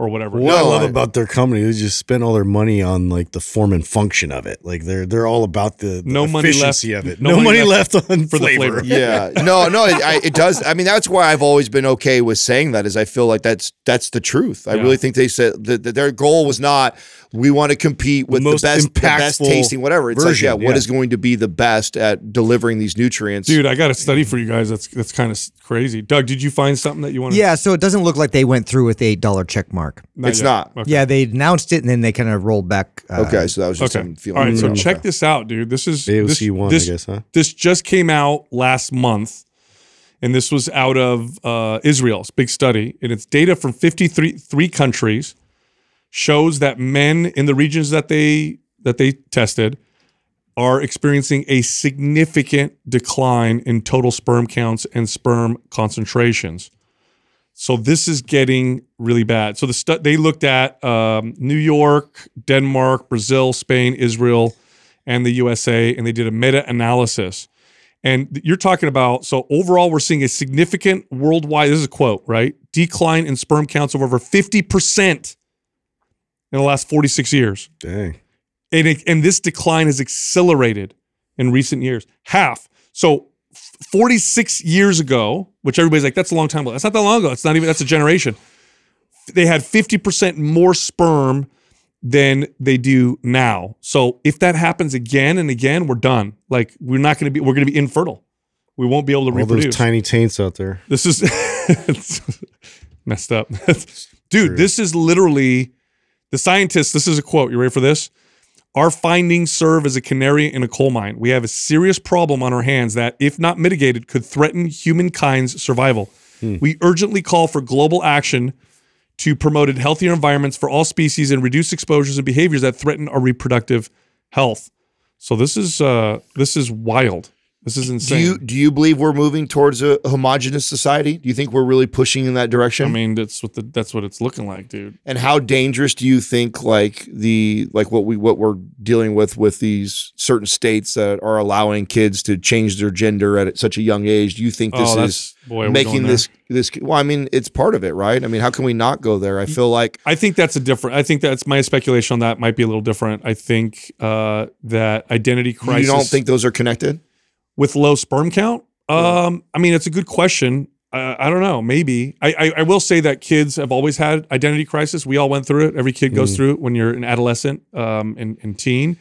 Speaker 2: or whatever.
Speaker 4: What I love
Speaker 3: I-
Speaker 4: about their company, they just spend all their money on like the form and function of it. Like they're they're all about the, the
Speaker 2: No money left-
Speaker 4: of it.
Speaker 2: no
Speaker 4: No,
Speaker 2: money
Speaker 4: money,
Speaker 2: left
Speaker 4: left, on
Speaker 2: for the
Speaker 4: flavor.
Speaker 2: flavor.
Speaker 3: yeah no no it, I, it does i mean that's why i've always been okay with saying that is i feel like that's that's the truth i
Speaker 2: Yeah.
Speaker 3: really think they said that, that their goal was not we want to compete with the
Speaker 4: most
Speaker 3: best the best
Speaker 4: impactful
Speaker 3: tasting whatever it's
Speaker 4: version,
Speaker 3: like yeah, what
Speaker 4: yeah.
Speaker 3: is going to be the best at delivering these nutrients
Speaker 2: Dude, I got a study for you guys. That's that's kind of crazy. Doug, did you find something that you want?
Speaker 5: Yeah, so it doesn't look like they went through with the eight dollar check mark.
Speaker 3: It's not.
Speaker 2: Okay.
Speaker 5: Yeah, they announced it and then they kind of rolled back. Uh,
Speaker 3: okay so that was just
Speaker 2: Okay.
Speaker 3: some feeling
Speaker 2: All right. So
Speaker 3: Okay.
Speaker 2: check this out, dude. This is
Speaker 4: AOC
Speaker 2: this,
Speaker 4: one,
Speaker 2: this,
Speaker 4: I guess, huh?
Speaker 2: This just came out last month, and this was out of uh, Israel. It's a big study, and it's data from 53 three countries shows that men in the regions that they that they tested are experiencing a significant decline in total sperm counts and sperm concentrations. So this is getting really bad. So the stu- they looked at um, New York, Denmark, Brazil, Spain, Israel, and the USA, and they did a meta-analysis. And you're talking about so overall, we're seeing a significant worldwide. This is a quote, right? Decline in sperm counts of over 50 percent in the last 46 years
Speaker 4: Dang.
Speaker 2: and it, and this decline has accelerated in recent years. Half. So 46 years ago, which everybody's like, that's a long time ago. That's not that long ago. It's not even, that's a generation. They had 50% more sperm than they do now. So if that happens again and again, we're done. Like we're not going to be, we're going to be infertile. We won't be able to
Speaker 4: All
Speaker 2: reproduce.
Speaker 4: those tiny taints out there.
Speaker 2: This is it's messed up. Dude, this is literally the scientists. This is a quote. You ready for this? Our findings serve as a canary in a coal mine. We have a serious problem on our hands that, if not mitigated, could threaten humankind's survival. We urgently call for global action to promote healthier environments for all species and reduce exposures and behaviors that threaten our reproductive health. So this is uh, this is wild. This is insane.
Speaker 3: do you do you believe we're moving towards a homogenous society do you think we're really pushing in that direction
Speaker 2: I mean, that's what the that's what it's looking like, dude.
Speaker 3: and how dangerous do you think like the like what we what we're dealing with with these certain states that are allowing kids to change their gender at such a young age do you think this
Speaker 2: Oh,
Speaker 3: is
Speaker 2: boy,
Speaker 3: making this this well i mean it's part of it right i mean how can we not go there i feel like
Speaker 2: I think that's a different. I think that's my speculation on that might be a little different. I think uh, that identity crisis.
Speaker 3: you don't think those are connected
Speaker 2: with low sperm count? Um, I mean, it's a good question. Uh, I don't know. Maybe. I, I I will say that kids have always had identity crisis. We all went through it. Every kid goes through it when you're an adolescent um, and, and teen.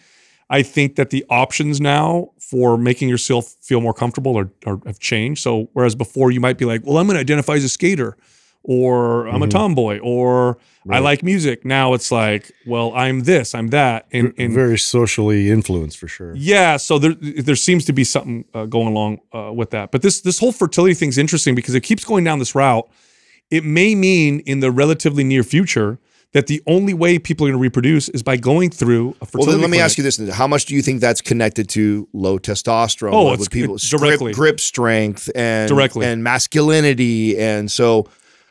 Speaker 2: I think that the options now for making yourself feel more comfortable are, are have changed. So whereas before you might be like, well, I'm going to identify as a skater, or I'm a tomboy, or I like music. Now it's like, well, I'm this, I'm that, and and
Speaker 4: Very socially influenced for sure.
Speaker 2: yeah, so there there seems to be something uh, going along uh, with that. But this this whole fertility thing's interesting because it keeps going down this route. It may mean in the relatively near future that the only way people are going to reproduce is by going through a fertility.
Speaker 3: well then let me
Speaker 2: clinic.
Speaker 3: ask you this how much do you think that's connected to low testosterone
Speaker 2: Oh, it's-
Speaker 3: people
Speaker 2: it's
Speaker 3: grip-
Speaker 2: directly.
Speaker 3: grip, strength and
Speaker 2: Directly.
Speaker 3: and masculinity and so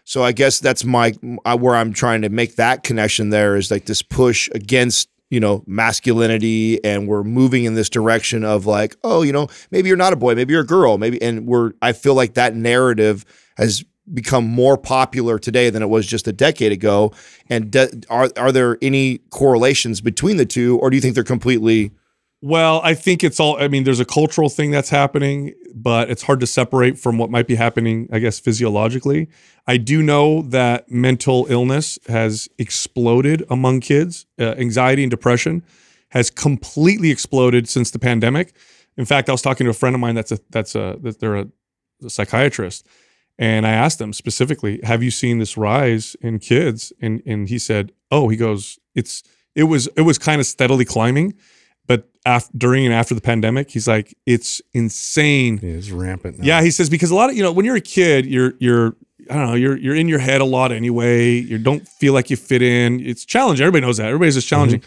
Speaker 3: So I guess that's my where I'm trying to make that connection. There is like this push against you know masculinity, and we're moving in this direction of like, oh, you know, maybe you're not a boy, maybe you're a girl, maybe, and we're. I feel like that narrative has become more popular today than it was just a decade ago. And do, are are there any correlations between the two, or do you think they're completely?
Speaker 2: Well, I think it's all. I mean, there's a cultural thing that's happening, but it's hard to separate from what might be happening. I guess physiologically, I do know that mental illness has exploded among kids. Uh, anxiety and depression has completely exploded since the pandemic. In fact, I was talking to a friend of mine that's a that's a that they're a, a psychiatrist, and I asked them specifically, "Have you seen this rise in kids?" And and he said, "Oh, he goes, it's it was it was kind of steadily climbing." But after, during and after the pandemic, he's like, it's insane.
Speaker 4: Yeah, it's rampant. Now.
Speaker 2: Yeah, he says because a lot of you know when you're a kid, you're you're I don't know you're you're in your head a lot anyway. You don't feel like you fit in. It's challenging. Everybody knows that. Everybody's just mm-hmm. challenging.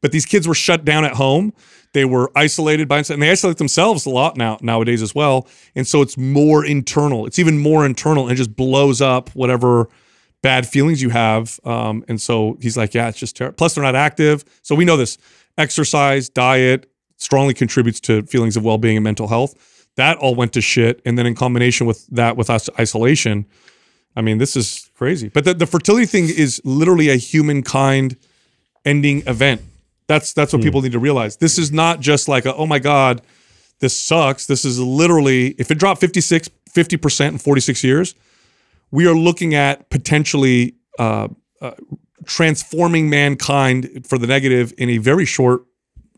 Speaker 2: But these kids were shut down at home. They were isolated by and they isolate themselves a lot now nowadays as well. And so it's more internal. It's even more internal and it just blows up whatever bad feelings you have. Um, and so he's like, yeah, it's just terrible. Plus they're not active. So we know this exercise, diet strongly contributes to feelings of well-being and mental health. That all went to shit, and then in combination with that, with us isolation, I mean, this is crazy. But the, the fertility thing is literally a humankind ending event. That's that's what people need to realize. This is not just like a, oh my god, this sucks. This is literally if it dropped 56 50% in 46 years, we are looking at potentially uh, uh, transforming mankind for the negative in a very short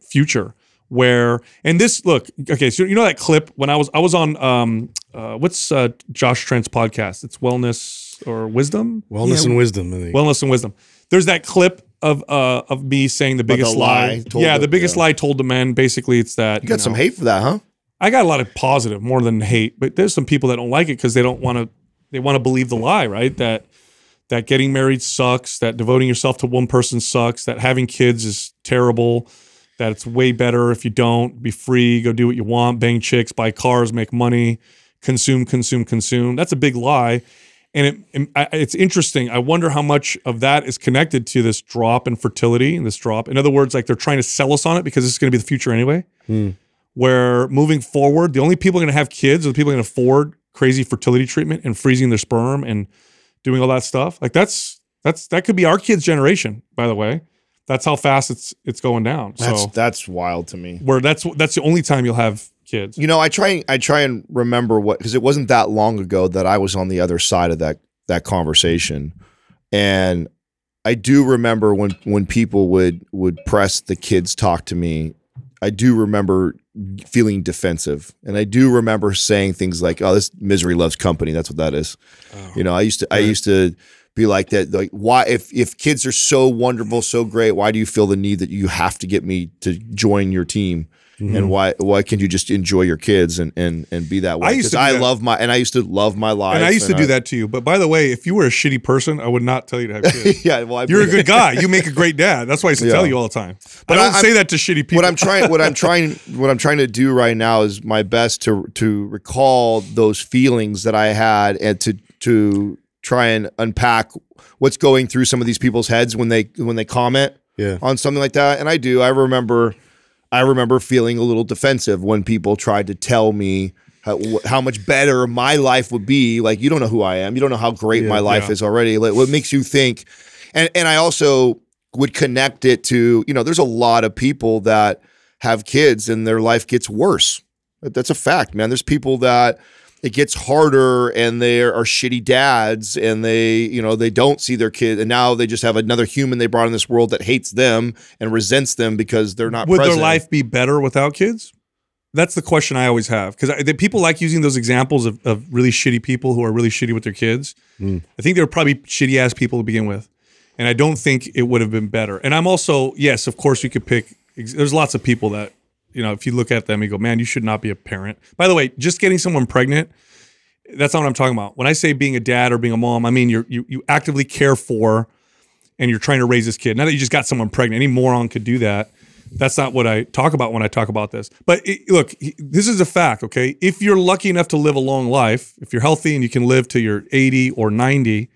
Speaker 2: future where and this look okay so you know that clip when i was i was on um uh what's uh josh trent's podcast it's wellness or wisdom
Speaker 4: Wellness and wisdom. I think.
Speaker 2: wellness and wisdom there's that clip of uh of me saying the biggest
Speaker 3: the
Speaker 2: lie,
Speaker 3: lie told
Speaker 2: yeah
Speaker 3: to-
Speaker 2: the biggest
Speaker 3: yeah.
Speaker 2: lie told to men basically it's that
Speaker 3: You got some hate for that, huh?
Speaker 2: I got a lot of positive more than hate, but there's some people that don't like it because they don't want to they want to believe the lie, right? That that getting married sucks, that devoting yourself to one person sucks, that having kids is terrible, that it's way better if you don't be free, go do what you want, bang chicks, buy cars, make money, consume, consume, consume. That's a big lie. And it, it's interesting. I wonder how much of that is connected to this drop in fertility and this drop. In other words, like they're trying to sell us on it because this is going to be the future anyway hmm. where moving forward, the only people going to have kids are the people going to afford crazy fertility treatment and freezing their sperm and doing all that stuff. Like that's that's that could be our kids' generation, by the way. That's how fast it's it's going down.
Speaker 3: That's
Speaker 2: so
Speaker 3: that's wild to me.
Speaker 2: where that's that's the only time you'll have kids.
Speaker 3: You know, I try I try and remember what because it wasn't that long ago that I was on the other side of that that conversation, and I do remember when when people would would press the kids talk to me. I do remember feeling defensive, and I do remember saying things like, "Oh, this misery loves company." That's what that is. Oh, you know, I used to I used to be like that. Like, why if if kids are so wonderful, so great, why do you feel the need that you have to get me to join your team?
Speaker 2: Mm-hmm.
Speaker 3: And why why can't you just enjoy your kids and and and be that way?
Speaker 2: I used to
Speaker 3: I
Speaker 2: that.
Speaker 3: love my and I used to love my life.
Speaker 2: and I used to do that to you. But by the way, if you were a shitty person, I would not tell you to have kids.
Speaker 3: yeah, well, I,
Speaker 2: You're a good guy. You make a great dad. That's why I used to
Speaker 3: Yeah.
Speaker 2: tell you all the time.
Speaker 3: But
Speaker 2: I don't
Speaker 3: I-
Speaker 2: say that to shitty people.
Speaker 3: what I'm trying what I'm trying what I'm trying to do right now is my best to to recall those feelings that I had and to to try and unpack what's going through some of these people's heads when they when they comment
Speaker 4: Yeah.
Speaker 3: on something like that and I do I remember I remember feeling a little defensive when people tried to tell me how, how much better my life would be. Like you don't know who I am. You don't know how great my life
Speaker 2: yeah.
Speaker 3: is already. Like, what makes you think? And and I also would connect it to you know there's a lot of people that have kids and their life gets worse. That's a fact man. There's people that it gets harder and they are shitty dads and they you know they don't see their kid and now they just have another human they brought in this world that hates them and resents them because they're not
Speaker 2: would
Speaker 3: present.
Speaker 2: their life be better without kids? That's the question I always have because people like using those examples of, of really shitty people who are really shitty with their kids. Mm. I think they were probably shitty ass people to begin with, and I don't think it would have been better. And I'm also yes, of course you could pick. There's lots of people that you know if you look at them, you go, man, you should not be a parent. By the way, just getting someone pregnant. That's not what I'm talking about. When I say being a dad or being a mom, I mean you're, you you actively care for and you're trying to raise this kid. Not that you just got someone pregnant. Any moron could do that. That's not what I talk about when I talk about this. But it, look, this is a fact, okay? If you're lucky enough to live a long life, if you're healthy and you can live to you're 80 or 90,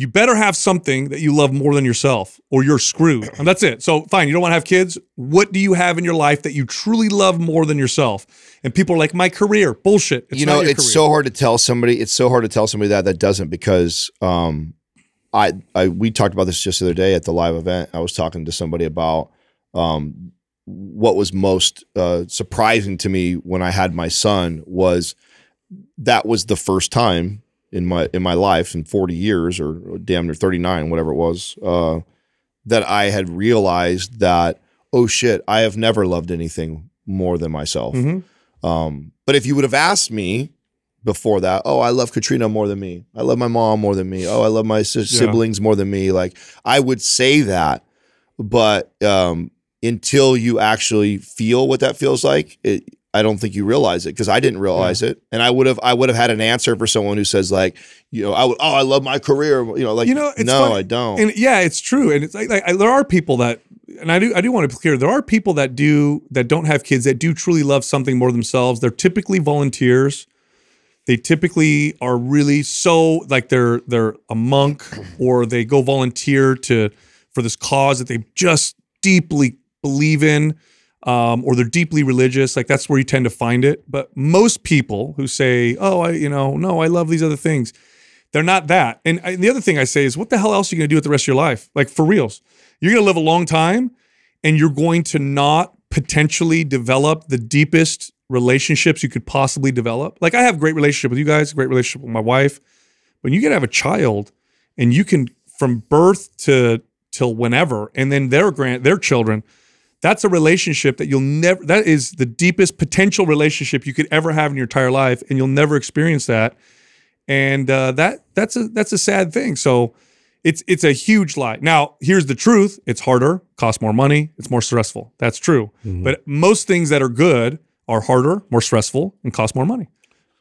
Speaker 2: you better have something that you love more than yourself, or you're screwed. And that's it. So fine, you don't want to have kids. What do you have in your life that you truly love more than yourself? And people are like, my career, bullshit. It's
Speaker 3: you know, it's
Speaker 2: career.
Speaker 3: so hard to tell somebody. It's so hard to tell somebody that that doesn't because um, I, I we talked about this just the other day at the live event. I was talking to somebody about um, what was most uh, surprising to me when I had my son was that was the first time in my in my life in 40 years or damn near 39 whatever it was uh, that I had realized that oh shit I have never loved anything more than myself.
Speaker 2: Mhm.
Speaker 3: Um, but if you would have asked me before that, oh, I love Katrina more than me. I love my mom more than me. Oh, I love my
Speaker 2: Yeah.
Speaker 3: siblings more than me. Like I would say that, but um, until you actually feel what that feels like, it, I don't think you realize it because I didn't realize it, and I would have I would have had an answer for someone who says like, you know, I would, oh, I love my career, you know, like,
Speaker 2: You know,
Speaker 3: no,
Speaker 2: funny.
Speaker 3: I don't.
Speaker 2: And yeah, it's true. And it's like, like I, there are people that, and I do, I do want to be clear. There are people that do that don't have kids that do truly love something more themselves. They're typically volunteers. They typically are really so like they're they're a monk or they go volunteer to for this cause that they just deeply believe in. Um, or they're deeply religious, like that's where you tend to find it. But most people who say, "Oh, I, you know, no, I love these other things," they're not that. And, I, the other thing I say is, what the hell else are you going to do with the rest of your life? Like for reals, you're going to live a long time, and you're going to not potentially develop the deepest relationships you could possibly develop. Like I have great relationship with you guys, great relationship with my wife. When you get to have a child, and you can from birth to till whenever, and then their grand their children. That's a relationship that you'll never. That is the deepest potential relationship you could ever have in your entire life, and you'll never experience that and uh, that that's a that's a sad thing. So it's it's a huge lie. Now here's the truth: it's harder, costs more money, it's more stressful. That's true. But most things that are good are harder, more stressful, and cost more money.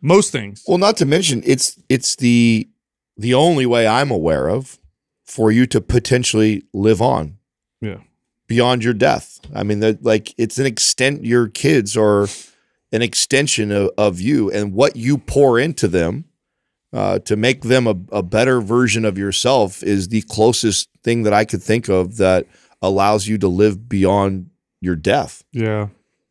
Speaker 2: Most things.
Speaker 3: Well, not to mention it's it's the the only way I'm aware of for you to potentially live on
Speaker 2: Yeah.
Speaker 3: Beyond your death. I mean, like it's an extent. Your kids are an extension of, of you, and what you pour into them uh, to make them a, a better version of yourself is the closest thing that I could think of that allows you to live beyond your death.
Speaker 2: Yeah.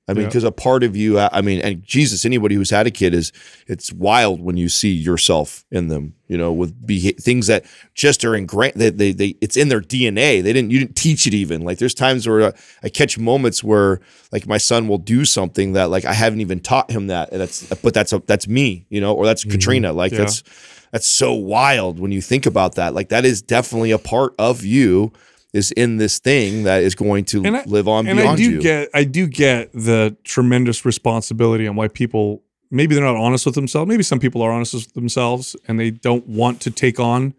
Speaker 3: I mean,
Speaker 2: Yeah.
Speaker 3: because a part of you, I mean, and Jesus, anybody who's had a kid is, it's wild when you see yourself in them, you know, with beha- things that just are ingrained, they, they, they, it's in their DNA. They didn't, you didn't teach it even. Like there's times where uh, I catch moments where like my son will do something that like I haven't even taught him that. And that's, but that's, a, that's me, you know, or that's Katrina. Like
Speaker 2: Yeah.
Speaker 3: that's, that's so wild when you think about that. Like that is definitely a part of you is in this thing that is going to
Speaker 2: I-
Speaker 3: live on
Speaker 2: and
Speaker 3: beyond
Speaker 2: I do
Speaker 3: you.
Speaker 2: get I do get the tremendous responsibility and why people maybe they're not honest with themselves. Maybe some people are honest with themselves and they don't want to take on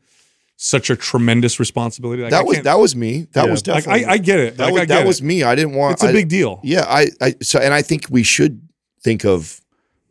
Speaker 2: such a tremendous responsibility. Like, I
Speaker 3: that was that was me. That
Speaker 2: yeah,
Speaker 3: was
Speaker 2: like,
Speaker 3: definitely.
Speaker 2: I, I get it.
Speaker 3: that
Speaker 2: Like,
Speaker 3: was
Speaker 2: I get
Speaker 3: that was
Speaker 2: it.
Speaker 3: me. I didn't want.
Speaker 2: It's a big deal.
Speaker 3: Yeah, I, I so and I think we should think of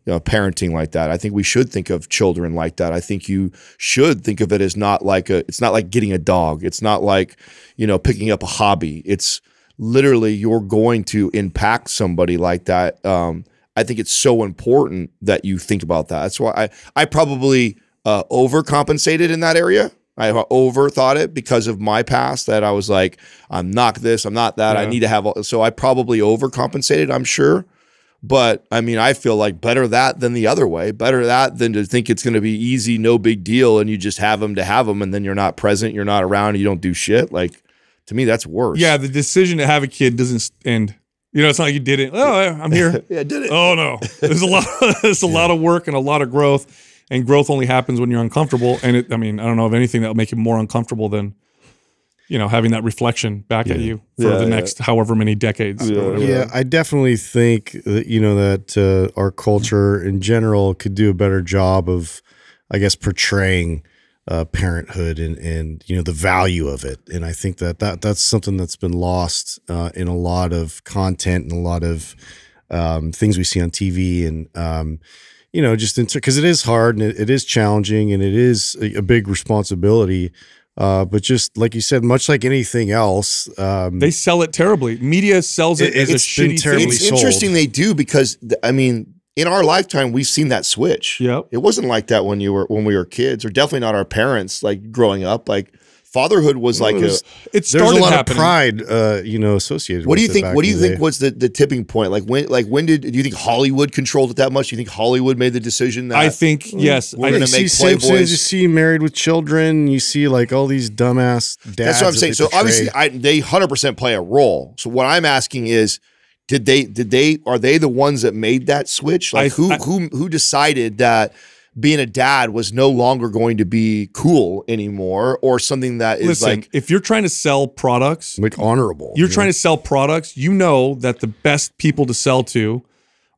Speaker 3: you know, parenting like that. I think we should think of children like that. I think you should think of it as not like a. It's not like getting a dog. It's not like you know picking up a hobby. It's literally you're going to impact somebody like that. Um, I think it's so important that you think about that. That's why I I probably uh, overcompensated in that area. I overthought it because of my past that I was like, I'm not this, I'm not that. I need to have, all, so I probably overcompensated, I'm sure. But I mean, I feel like better that than the other way. Better that than to think it's going to be easy, no big deal, and you just have them to have them, and then you're not present, you're not around, you don't do shit. Like to me, that's worse.
Speaker 2: Yeah, the decision to have a kid doesn't end. You know, it's not like you did it. Oh, I'm here.
Speaker 3: yeah, I did it.
Speaker 2: oh no, there's a lot. there's a lot of work and a lot of growth, and growth only happens when you're uncomfortable. And it, I mean, I don't know of anything that will make you more uncomfortable than, you know, having that reflection back at you for
Speaker 3: Yeah,
Speaker 2: the
Speaker 3: yeah.
Speaker 2: next however many decades.
Speaker 3: Yeah.
Speaker 4: Yeah, I definitely think that you know that uh, our culture in general could do a better job of, I guess, portraying uh, parenthood and and you know the value of it. And I think that that that's something that's been lost uh, in a lot of content and a lot of um, things we see on TV and. Um, you know, just because it is hard and it, it is challenging and it is a, a big responsibility. Uh, but just like you said, much like anything else, um,
Speaker 2: They sell it terribly. Media sells it,
Speaker 4: It-
Speaker 2: as a
Speaker 4: been
Speaker 2: shitty
Speaker 4: terribly
Speaker 2: thing.
Speaker 3: it's
Speaker 4: sold.
Speaker 3: interesting they do because I mean in our lifetime, we've seen that switch.
Speaker 2: Yep.
Speaker 3: It wasn't like that when you were when we were kids, or definitely not our parents. Like growing up, like fatherhood was like
Speaker 4: It was-
Speaker 3: a.
Speaker 2: It
Speaker 4: There's
Speaker 2: started
Speaker 4: a lot
Speaker 2: happening.
Speaker 4: of pride, uh, you know, associated.
Speaker 3: What do you think? What do you think
Speaker 4: day.
Speaker 3: was the, the tipping point? Like when? Like when did do you think Hollywood controlled it that much? Do you think Hollywood made the decision that
Speaker 2: I think yes.
Speaker 3: We're
Speaker 2: I,
Speaker 3: gonna
Speaker 4: you
Speaker 3: make
Speaker 4: see Simpsons,
Speaker 3: Playboys.
Speaker 4: you see Married with Children, you see like all these dumbass dads.
Speaker 3: That's what I'm
Speaker 4: that
Speaker 3: saying.
Speaker 4: they
Speaker 3: So obviously. I, they 100 percent play a role. So what I'm asking is, did they? Did they? Are they the ones that made that switch? Like
Speaker 2: I-
Speaker 3: who?
Speaker 2: I-
Speaker 3: who? Who decided that? Being a dad was no longer going to be cool anymore, or something that is
Speaker 2: listen,
Speaker 3: like
Speaker 2: if you're trying to sell products,
Speaker 4: like honorable.
Speaker 2: you're trying to sell products, you know that the best people to sell to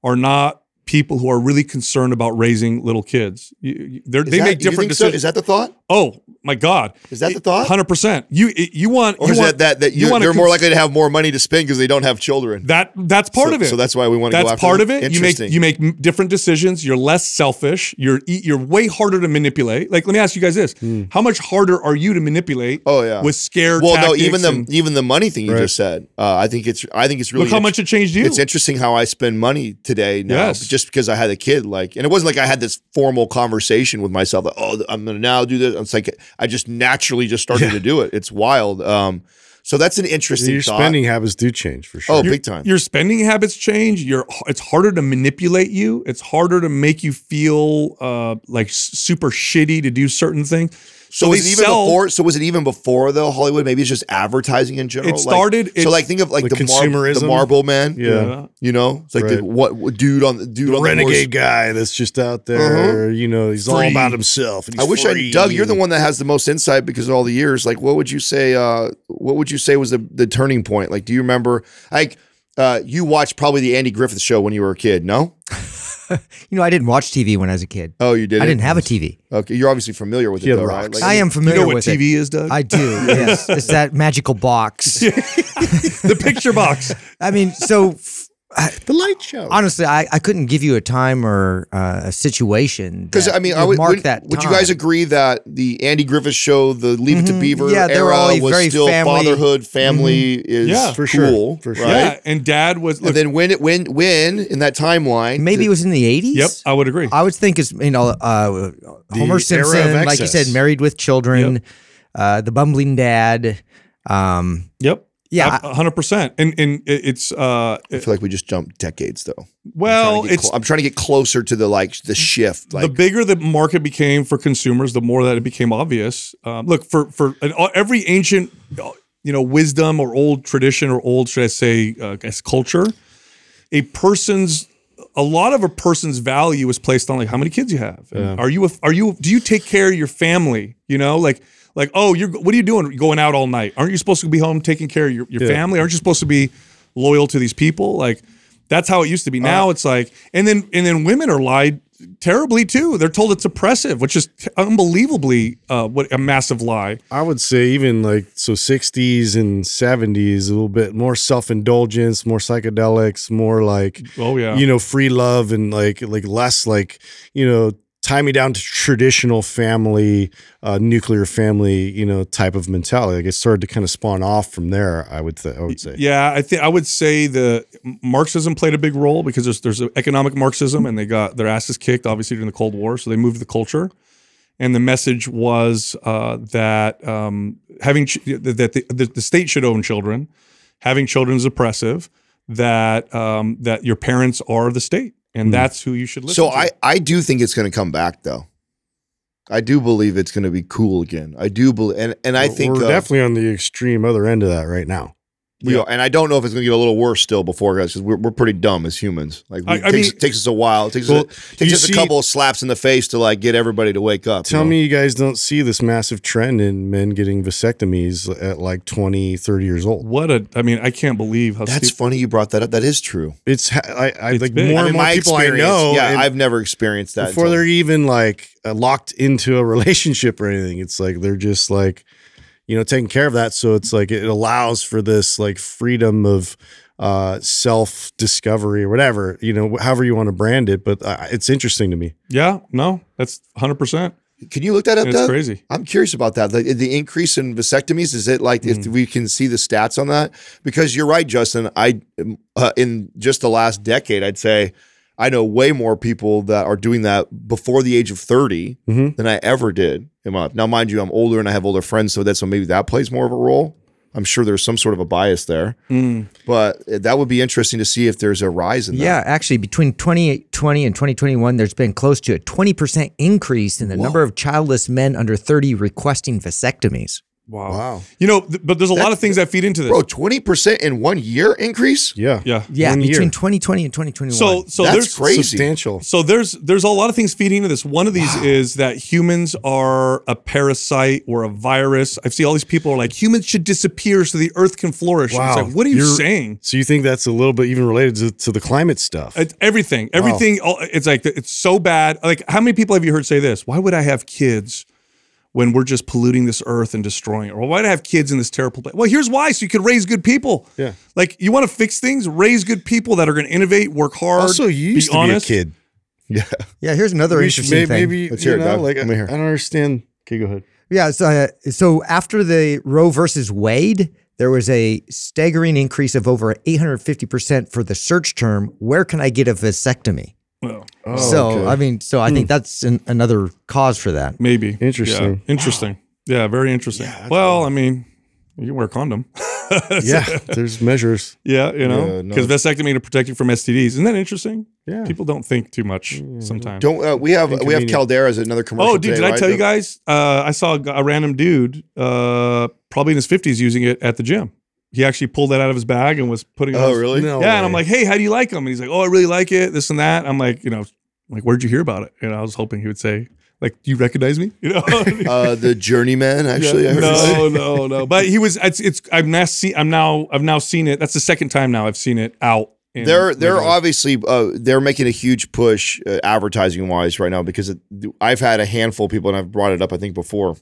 Speaker 2: are not people who are really concerned about raising little kids. You, you- they're,
Speaker 3: Is
Speaker 2: they
Speaker 3: that-
Speaker 2: make different
Speaker 3: think so?
Speaker 2: decisions.
Speaker 3: Is that the thought?
Speaker 2: oh my God!
Speaker 3: Is that the thought?
Speaker 2: Hundred percent. You you want
Speaker 3: Or
Speaker 2: you
Speaker 3: is
Speaker 2: want,
Speaker 3: that that, that
Speaker 2: you
Speaker 3: you
Speaker 2: want
Speaker 3: they're more likely to have more money to spend because they don't have children?
Speaker 2: that that's part
Speaker 3: So-
Speaker 2: of it.
Speaker 3: So that's why we want to go
Speaker 2: That's part
Speaker 3: them?
Speaker 2: of it. You make you make different decisions. You're less selfish. You're you're way harder to manipulate. Like let me ask you guys this: How much harder are you to manipulate?
Speaker 3: Hmm. Oh, yeah.
Speaker 2: with scare.
Speaker 3: well, no, even the
Speaker 2: and-
Speaker 3: even the money thing you
Speaker 4: Right.
Speaker 3: just said. Uh, I think it's I think it's really
Speaker 2: look how much it changed you.
Speaker 3: It's interesting how I spend money today now,
Speaker 2: Yes.
Speaker 3: just because I had a kid. Like, and it wasn't like I had this formal conversation with myself. Like, oh, I'm going to now do this. It's like I just naturally just started to do it. It's wild. Um, so that's an interesting.
Speaker 4: your
Speaker 3: thought.
Speaker 4: spending habits do change for sure.
Speaker 3: Oh,
Speaker 2: your,
Speaker 3: big time.
Speaker 2: Your spending habits change. You're it's harder to manipulate you. It's harder to make you feel uh, like super shitty to do certain things.
Speaker 3: So, was it even
Speaker 2: sell-
Speaker 3: before? So was it even before though Hollywood? Maybe it's just advertising in general.
Speaker 2: It
Speaker 3: Like-
Speaker 2: started-
Speaker 3: so like think of like,
Speaker 4: Like
Speaker 3: the, mar-
Speaker 4: consumerism?
Speaker 3: the Marlboro Man.
Speaker 4: Yeah.
Speaker 3: You know, it's like the,
Speaker 4: Right.
Speaker 3: what, what dude on the dude
Speaker 4: the
Speaker 3: on the
Speaker 4: renegade guy that's just out there, you know, he's all
Speaker 3: Uh-huh.
Speaker 4: About himself. And
Speaker 3: I wish
Speaker 4: free.
Speaker 3: I, Doug, you're the one that has the most insight because of all the years. Like, what would you say? Uh, what would you say was the the turning point? Like, do you remember? Like, uh, you watched probably the Andy Griffith show when you were a kid. No?
Speaker 5: You know, I didn't watch TV when I was a kid.
Speaker 3: Oh, you did.
Speaker 5: I didn't have a TV.
Speaker 3: Okay, you're obviously familiar with
Speaker 4: He
Speaker 3: it,
Speaker 4: had
Speaker 3: though, right?
Speaker 4: rocks.
Speaker 3: Like,
Speaker 5: I am familiar
Speaker 2: You
Speaker 5: familiar
Speaker 2: know what
Speaker 5: with
Speaker 2: TV
Speaker 5: it.
Speaker 2: is, Doug?
Speaker 5: I do. Yes, it's that magical box.
Speaker 2: the picture box.
Speaker 5: I mean, so f-
Speaker 4: the light show.
Speaker 5: honestly, I, I couldn't give you a time or uh, a situation
Speaker 3: Because I mean,
Speaker 5: would
Speaker 3: I would,
Speaker 5: mark
Speaker 3: would,
Speaker 5: that.
Speaker 3: would you guys agree that the Andy Griffith show, the Leave It to
Speaker 5: Mhm.
Speaker 3: Beaver
Speaker 5: Yeah, they all
Speaker 3: era, was
Speaker 5: very
Speaker 3: still
Speaker 5: family-
Speaker 3: fatherhood, family is
Speaker 2: Yeah,
Speaker 4: for sure.
Speaker 3: cool,
Speaker 4: For sure.
Speaker 3: right?
Speaker 2: Yeah, and Dad was. Look,
Speaker 3: And then when it when when in that timeline,
Speaker 5: Maybe it was in the eighties.
Speaker 2: yep, I would agree.
Speaker 5: I would think is you know uh, Homer Simpson, like you said. Married with Children, uh, the Bumbling Dad. Um,
Speaker 2: yep.
Speaker 5: Yeah,
Speaker 2: A hundred percent. And and it's uh,
Speaker 3: I feel like we just jumped decades though.
Speaker 2: well,
Speaker 3: Trying to get
Speaker 2: it's
Speaker 3: clo- I'm trying to get closer to the like the shift. Like
Speaker 2: the bigger the market became for consumers, the more that it became obvious. Um, look for for an, every ancient, uh, you know, wisdom or old tradition or old, should I say, uh, I guess culture, a person's a lot of a person's value is placed on like how many kids you have. And Are you a, are you do you take care of your family? You know, like like oh you're what are you doing? You're going out all night? Aren't you supposed to be home taking care of your, your
Speaker 4: Yeah.
Speaker 2: family? Aren't you supposed to be loyal to these people? Like that's how it used to be. Now it's like and then and then women are lied terribly too. They're told it's oppressive, which is t- unbelievably uh, what a massive lie.
Speaker 4: I would say even like so 60s and 70s, a little bit more self-indulgence, more psychedelics, more like
Speaker 2: Oh yeah,
Speaker 4: you know, free love and like like less like, you know, tie me down to traditional family, uh, nuclear family, you know, type of mentality. Like it started to kind of spawn off from there, I would th- I would say.
Speaker 2: Yeah, I think I would say the Marxism played a big role because there's there's economic Marxism and they got their asses kicked obviously during the Cold War, so they moved the culture, and the message was uh, that um, having ch- that the, the, the state should own children, having children is oppressive, that um, that your parents are the state, and that's who you should listen
Speaker 3: so
Speaker 2: to.
Speaker 3: I I do think it's going to come back though. I do believe it's going to be cool again. I do believe, and and I
Speaker 4: We're-
Speaker 3: think
Speaker 4: we're
Speaker 3: uh,
Speaker 4: definitely on the extreme other end of that right now.
Speaker 3: We are, and I don't know if it's going to get a little worse still before guys because we're, we're pretty dumb as humans. Like we,
Speaker 2: I-
Speaker 3: it
Speaker 2: I
Speaker 3: takes,
Speaker 2: mean-
Speaker 3: takes us a while. It takes
Speaker 4: Well,
Speaker 3: us, a, takes us
Speaker 4: see-
Speaker 3: a couple of slaps in the face to like get everybody to wake up. you
Speaker 4: Tell
Speaker 3: know?
Speaker 4: me you guys don't see this massive trend in men getting vasectomies at like 20, 30 years old.
Speaker 2: what a I mean I can't believe how
Speaker 3: That's
Speaker 2: stupid-
Speaker 3: funny you brought that up. That is true.
Speaker 4: It's I, I
Speaker 2: It's
Speaker 4: like
Speaker 2: big.
Speaker 4: more
Speaker 3: I mean,
Speaker 4: and more
Speaker 3: my
Speaker 4: people I
Speaker 3: experience-
Speaker 4: know.
Speaker 3: Yeah, I've never experienced that
Speaker 4: before they're even like uh, locked into a relationship or anything. It's like they're just like, you know, taking care of that. So it's like it allows for this like freedom of uh, self discovery or whatever, you know, however you want to brand it. But uh, it's interesting to me.
Speaker 2: yeah no that's hundred percent
Speaker 3: Can you look that up?
Speaker 2: it's
Speaker 3: Doug?
Speaker 2: crazy.
Speaker 3: I'm curious about that. The, the increase in vasectomies is it like if we can see the stats on that? Because you're right, Justin. I uh, in just the last decade, I'd say I know way more people that are doing that before the age of 30
Speaker 4: Mhm.
Speaker 3: than I ever did in my life. Now, mind you, I'm older and I have older friends, so that's so maybe that plays more of a role. I'm sure there's some sort of a bias there,
Speaker 2: Mm.
Speaker 3: but that would be interesting to see if there's a rise in that.
Speaker 5: Yeah, actually, between 2020 and 2021, there's been close to a 20% increase in the number of childless men under 30 requesting vasectomies.
Speaker 2: Wow.
Speaker 3: Wow.
Speaker 2: You know, th- but there's a lot of things that feed into this.
Speaker 3: Bro, 20% in one year increase?
Speaker 4: Yeah.
Speaker 2: yeah.
Speaker 5: Yeah,
Speaker 4: One year.
Speaker 5: between 2020 and 2021.
Speaker 2: So so
Speaker 3: That's
Speaker 2: there's
Speaker 3: crazy.
Speaker 4: Substantial.
Speaker 2: So there's there's a lot of things feeding into this. One of these is that humans are a parasite or a virus. I see all these people are like humans should disappear so the earth can flourish.
Speaker 4: Wow.
Speaker 2: It's like, what are you
Speaker 4: You're-
Speaker 2: saying?
Speaker 4: So you think that's a little bit even related to, to the climate stuff?
Speaker 2: It's everything, everything. all- It's like it's so bad. Like, how many people have you heard say this? Why would I have kids when we're just polluting this earth and destroying it? Or why do I have kids in this terrible place? Well, here's why: so you could raise good people.
Speaker 4: Yeah.
Speaker 2: Like you want to fix things, raise good people that are going to innovate, work hard.
Speaker 4: also, you used
Speaker 2: be
Speaker 4: to
Speaker 2: honest.
Speaker 4: be a kid.
Speaker 3: Yeah.
Speaker 5: yeah, here's another
Speaker 4: We should-
Speaker 5: interesting
Speaker 4: maybe,
Speaker 5: thing.
Speaker 4: maybe
Speaker 3: Let's
Speaker 4: you
Speaker 3: hear it,
Speaker 4: know,
Speaker 3: Doug.
Speaker 4: like
Speaker 3: Let me hear.
Speaker 4: I don't understand. Okay, go ahead.
Speaker 5: Yeah. So, uh, so after the Roe versus Wade, there was a staggering increase of over 850% for the search term, where can I get a vasectomy?
Speaker 2: Well,
Speaker 5: so,
Speaker 3: okay.
Speaker 5: I mean, so I think that's an, another cause for that.
Speaker 2: maybe
Speaker 4: Interesting.
Speaker 2: Yeah, interesting. Yeah, very interesting. well, I mean, you can wear a condom.
Speaker 4: Yeah, there's measures.
Speaker 2: Yeah, you know,
Speaker 3: Yeah, no.
Speaker 2: because vasectomy to protect you from STDs. Isn't that interesting?
Speaker 4: Yeah.
Speaker 2: People don't think too much sometimes.
Speaker 3: Don't uh, we have we have
Speaker 4: Inconvenient.
Speaker 3: Caldera as another commercial?
Speaker 2: Oh, dude,
Speaker 3: today,
Speaker 2: did I
Speaker 3: right?
Speaker 2: tell you guys? Uh, I saw a random dude, uh, probably in his fifties, using it at the gym. He actually pulled that out of his bag and was putting. it on
Speaker 3: Oh,
Speaker 2: his-
Speaker 3: really?
Speaker 4: No
Speaker 2: Yeah, and I'm like, hey, how do you like them? And he's like, oh, I really like it. This and that. I'm like, you know, like, where'd you hear about it? And I was hoping he would say, like, do you recognize me? You know.
Speaker 3: Uh, the Journeyman, actually. I heard
Speaker 2: no, no, no. But he was. It's. It's. I've now seen. I'm now. I've now seen it. That's the second time now I've seen it out. in
Speaker 3: they're they're
Speaker 2: regular-
Speaker 3: obviously uh, they're making a huge push uh, advertising wise right now because it, I've had a handful of people and I've brought it up I think before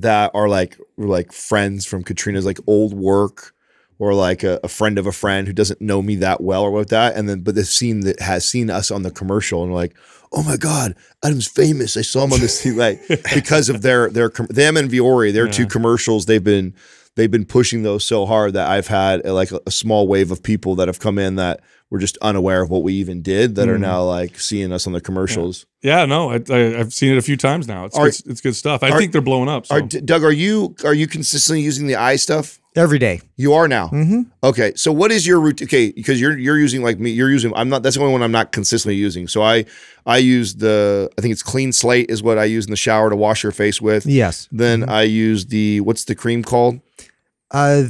Speaker 3: that are like like friends from Katrina's like old work or like a, a friend of a friend who doesn't know me that well or what that and then but they've seen that has seen us on the commercial and like oh my god Adam's famous. I saw him on this thing like because of their their them and Vuori their two commercials they've been they've been pushing those so hard that I've had uh, like a, a small wave of people that have come in that were just unaware of what we even did that are
Speaker 2: Mhm.
Speaker 3: now like seeing us on the commercials.
Speaker 2: Yeah, no, I, I, I've seen it a few times now. It's
Speaker 3: Are-
Speaker 2: good, it's good stuff. I
Speaker 3: are-
Speaker 2: think they're blowing up. So.
Speaker 3: Are, Doug, are you are you consistently using the eye stuff?
Speaker 5: Every day.
Speaker 3: You are now.
Speaker 5: Mm-hmm.
Speaker 3: Okay, so what is your routine? Okay, because you're you're using like me. You're using. I'm not. That's the only one I'm not consistently using. So I I use the. I think it's clean slate is what I use in the shower to wash your face with.
Speaker 5: Yes.
Speaker 3: Then I use the what's the cream called?
Speaker 5: Uh,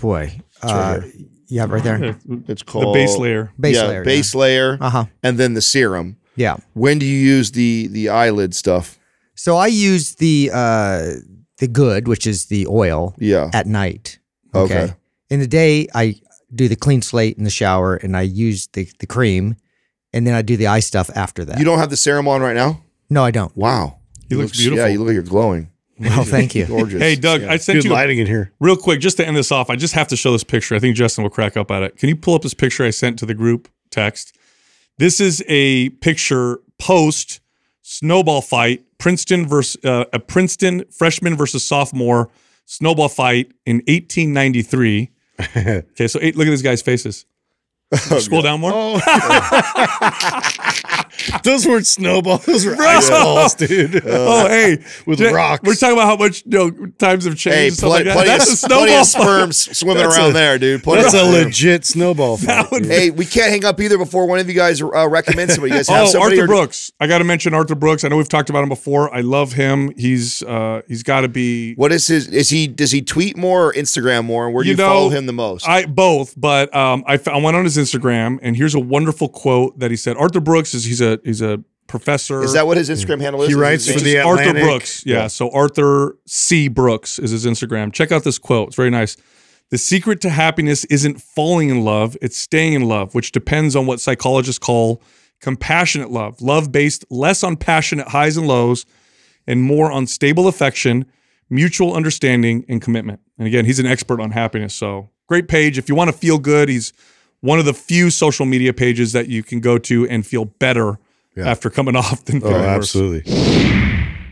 Speaker 5: boy. Uh, yeah, right there.
Speaker 2: Yeah,
Speaker 3: It's
Speaker 2: the
Speaker 3: called
Speaker 2: base layer.
Speaker 5: Base
Speaker 3: yeah,
Speaker 5: layer.
Speaker 3: base layer,
Speaker 5: Uh huh.
Speaker 3: and then the serum.
Speaker 5: Yeah.
Speaker 3: When do you use the the eyelid stuff?
Speaker 5: So I use the uh the good, which is the oil,
Speaker 3: Yeah.
Speaker 5: at night.
Speaker 3: Okay.
Speaker 5: Okay. In the day, I do the clean slate in the shower, and I use the the cream, and then I do the eye stuff after that.
Speaker 3: You don't have the serum on right now?
Speaker 5: no, I don't.
Speaker 3: Wow.
Speaker 2: He looks
Speaker 3: Yeah,
Speaker 2: beautiful.
Speaker 3: Yeah, you look like you're glowing.
Speaker 5: Well, thank you.
Speaker 3: Gorgeous.
Speaker 2: Hey, Doug, I sent
Speaker 4: Good
Speaker 2: you a-
Speaker 4: lighting in here.
Speaker 2: real quick just to end this off. I just have to show this picture. I think Justin will crack up at it. Can you pull up this picture I sent to the group text? This is a picture post snowball fight, Princeton versus uh, a Princeton freshman versus sophomore snowball fight in 1893. okay, so eight, look at these guys' faces. Scroll down more.
Speaker 4: Oh, those weren't snowballs. Those were ice balls, dude.
Speaker 2: oh, hey,
Speaker 4: With rocks.
Speaker 2: We're talking about how much you know times have changed.
Speaker 3: Hey, pl-
Speaker 2: like that. That's a
Speaker 3: of, plenty
Speaker 2: snowball
Speaker 3: of
Speaker 2: fight.
Speaker 3: swimming
Speaker 4: That's
Speaker 3: around
Speaker 4: a-
Speaker 3: there, dude. Plenty
Speaker 4: That's a
Speaker 3: sperm.
Speaker 4: legit snowball fight.
Speaker 2: would.
Speaker 3: Hey, we can't hang up either before one of you guys uh, recommend somebody. You guys have
Speaker 2: Oh, Arthur
Speaker 3: or-
Speaker 2: Brooks. I got to mention Arthur Brooks. I know we've talked about him before. I love him. He's uh he's got to be
Speaker 3: What is his? Is he? Does he tweet more or Instagram more? And where do
Speaker 2: You
Speaker 3: you,
Speaker 2: know,
Speaker 3: follow him the most?
Speaker 2: I both, but um I, I went on his Instagram and here's a wonderful quote that he said. Arthur Brooks is he's a he's a professor.
Speaker 3: is that what his Instagram handle is?
Speaker 4: He writes for
Speaker 3: name?
Speaker 4: the
Speaker 2: Arthur
Speaker 4: Atlantic.
Speaker 2: Brooks. Yeah, So Arthur C. Brooks is his Instagram. Check out this quote. It's very nice. The secret to happiness isn't falling in love, it's staying in love, which depends on what psychologists call compassionate love. Love based less on passionate highs and lows and more on stable affection, mutual understanding, and commitment. And again, he's an expert on happiness. So great page. If you want to feel good, he's one of the few social media pages that you can go to and feel better after coming off than
Speaker 4: Oh, absolutely.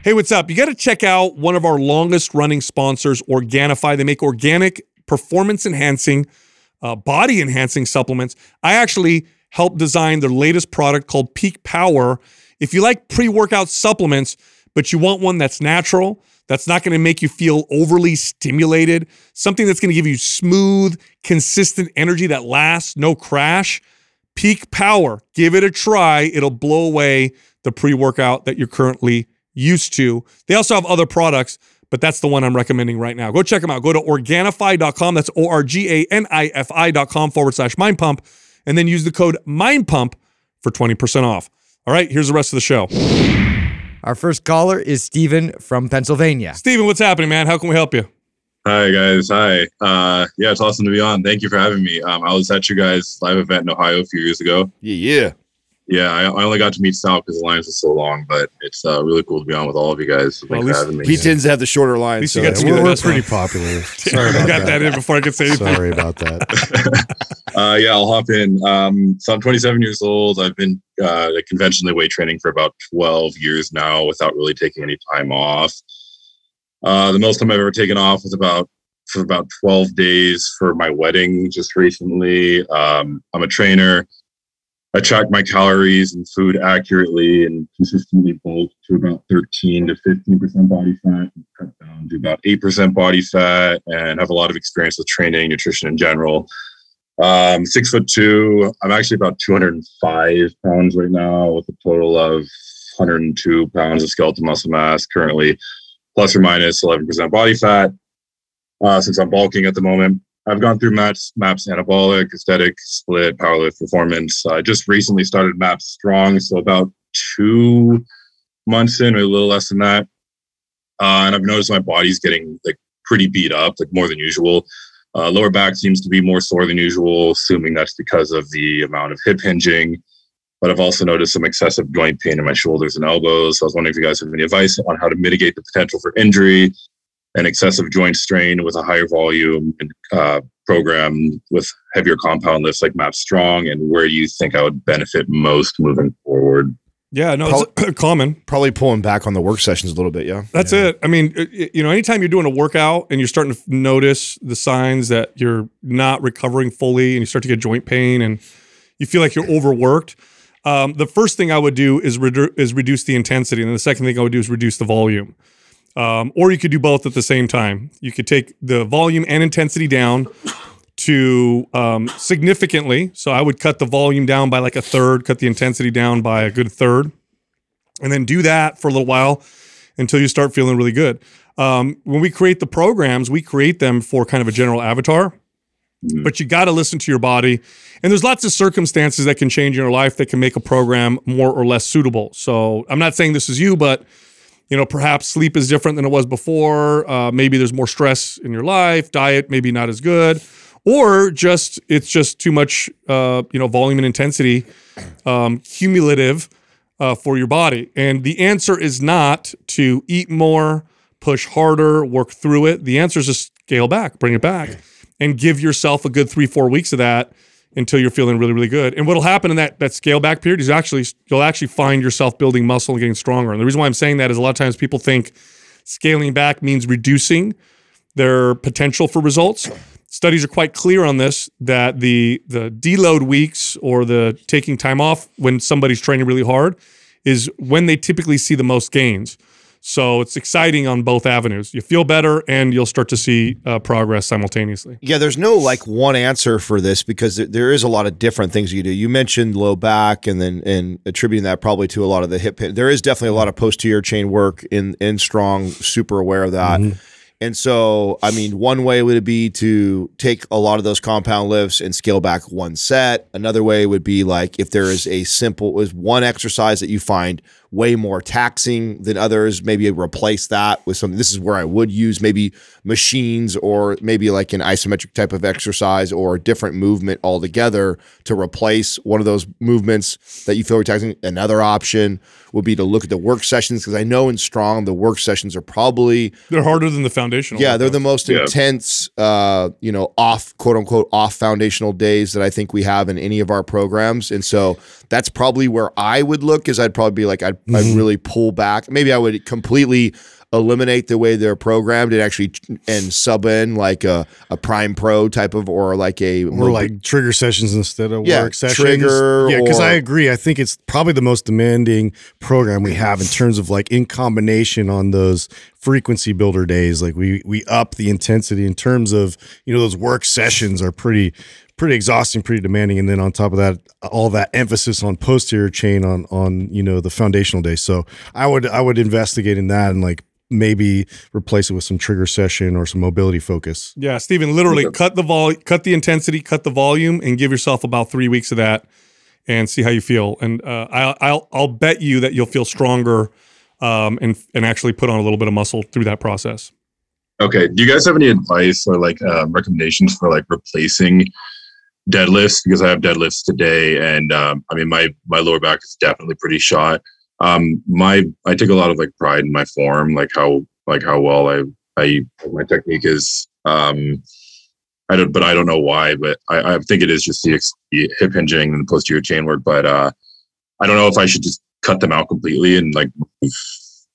Speaker 2: Hey, what's up? You got to check out one of our longest running sponsors, Organifi. They make organic, performance enhancing, uh, body enhancing supplements. I actually helped design their latest product called Peak Power. If you like pre workout supplements, but you want one that's natural, that's not going to make you feel overly stimulated, something that's going to give you smooth, consistent energy that lasts, no crash, Peak Power. Give it a try. It'll blow away the pre workout that you're currently used to. They also have other products, but that's the one I'm recommending right now. Go check them out. Go to Organifi.com. That's O R G A N I F I.com forward slash mind pump. And then use the code mind pump for 20% off. All right, here's the rest of the show.
Speaker 5: Our first caller is Steven from Pennsylvania.
Speaker 2: Steven, what's happening, man? How can we help you?
Speaker 6: Hi guys. Hi. Uh, yeah, it's awesome to be on. Thank you for having me. Um, I was at your guys' live event in Ohio a few years ago.
Speaker 3: Yeah, yeah.
Speaker 6: Yeah, I, I only got to meet Sal because the lines was so long, but it's uh, really cool to be on with all of you guys.
Speaker 2: Well,
Speaker 6: thanks
Speaker 2: at
Speaker 6: for having me.
Speaker 3: He tends to have the shorter line.
Speaker 2: least
Speaker 3: So
Speaker 2: you got to
Speaker 4: we're, we're pretty
Speaker 2: one.
Speaker 4: popular. Sorry
Speaker 2: I
Speaker 4: about
Speaker 2: got that in before I could say anything.
Speaker 4: Sorry about that.
Speaker 6: uh, yeah, I'll hop in. Um, so I'm 27 years old. I've been uh, conventionally weight training for about 12 years now without really taking any time off. Uh, the most time I've ever taken off was about for about 12 days for my wedding just recently. Um, I'm a trainer. I track my calories and food accurately and consistently bulk to about 13 to 15% body fat, and cut down to about 8% body fat, and have a lot of experience with training, nutrition in general. Um, six foot two. I'm actually about 205 pounds right now with a total of 102 pounds of skeletal muscle mass currently, plus or minus 11% body fat. Uh, since I'm bulking at the moment, I've gone through MAPS, MAPS anabolic, aesthetic, split, powerlift performance. I just recently started MAPS strong, so about two months in, or a little less than that. Uh, and I've noticed my body's getting like pretty beat up, like more than usual. Uh, lower back seems to be more sore than usual, assuming that's because of the amount of hip hinging. But I've also noticed some excessive joint pain in my shoulders and elbows. So I was wondering if you guys have any advice on how to mitigate the potential for injury and excessive joint strain with a higher volume and uh, program with heavier compound lifts like MAP Strong, and where do you think I would benefit most moving forward?
Speaker 2: Yeah, no, it's common.
Speaker 3: Probably pulling back on the work sessions a little bit. Yeah.
Speaker 2: That's it. I mean, it- it- you know, anytime you're doing a workout and you're starting to notice the signs that you're not recovering fully and you start to get joint pain and you feel like you're overworked, um, the first thing I would do is, redu- is reduce the intensity. And then the second thing I would do is reduce the volume. Um, or you could do both at the same time. You could take the volume and intensity down to um, significantly. So I would cut the volume down by like a third, cut the intensity down by a good third, and then do that for a little while until you start feeling really good. Um, when we create the programs, we create them for kind of a general avatar, but you got to listen to your body. And there's lots of circumstances that can change in your life that can make a program more or less suitable. So I'm not saying this is you, but you know, perhaps sleep is different than it was before. Uh, maybe there's more stress in your life. Diet maybe not as good, or just it's just too much. Uh, you know, volume and intensity, um, cumulative uh, for your body. And the answer is not to eat more, push harder, work through it. The answer is just scale back, bring it back, and give yourself a good three, four weeks of that until you're feeling really, really good. And what'll happen in that that scale back period is actually you'll actually find yourself building muscle and getting stronger. And the reason why I'm saying that is a lot of times people think scaling back means reducing their potential for results. Studies are quite clear on this that the the deload weeks or the taking time off when somebody's training really hard is when they typically see the most gains. So it's exciting on both avenues. You feel better and you'll start to see uh, progress simultaneously.
Speaker 3: Yeah, there's no like one answer for this because there- there is a lot of different things you do. You mentioned low back and then and attributing that probably to a lot of the hip pain. There is definitely a lot of posterior chain work in in strong, super aware of that. And so, I mean, one way would be to take a lot of those compound lifts and scale back one set. Another way would be like if there is a simple is one exercise that you find way more taxing than others, maybe replace that with something. This is where I would use maybe machines or maybe like an isometric type of exercise or a different movement altogether to replace one of those movements that you feel are taxing. Another option would be to look at the work sessions because I know in strong the work sessions are probably
Speaker 2: They're harder than the foundational.
Speaker 3: yeah, they're the most
Speaker 6: Yeah.
Speaker 3: intense, uh, you know, off quote unquote off foundational days that I think we have in any of our programs, and so that's probably where I would look. Is I'd probably be like I'd, I'd really pull back. Maybe I would completely eliminate the way they're programmed and actually and sub in like a, a Prime Pro type of or like a
Speaker 4: or like trigger sessions instead of
Speaker 3: Yeah,
Speaker 4: work sessions.
Speaker 3: trigger
Speaker 4: yeah, because I agree. I think it's probably the most demanding program we have in terms of like in combination on those frequency builder days. Like we we up the intensity in terms of you know those work sessions are pretty pretty exhausting, pretty demanding, and then on top of that, all that emphasis on posterior chain on on you know the foundational day. So I would I would investigate in that and like maybe replace it with some trigger session or some mobility focus.
Speaker 2: Yeah, Stephen, literally cut the vol, cut the intensity, cut the volume, and give yourself about three weeks of that, and see how you feel. And uh, I'll, I'll I'll bet you that you'll feel stronger, um, and and actually put on a little bit of muscle through that process.
Speaker 6: Okay. Do you guys have any advice or like um, recommendations for like replacing deadlifts? Because I have deadlifts today, and um, I mean my my lower back is definitely pretty shot. Um, my I take a lot of like pride in my form, like how like how well I I my technique is. Um, I don't, but I don't know why. But I, I think it is just the, the hip hinging and the posterior chain work. But uh, I don't know if I should just cut them out completely and like move,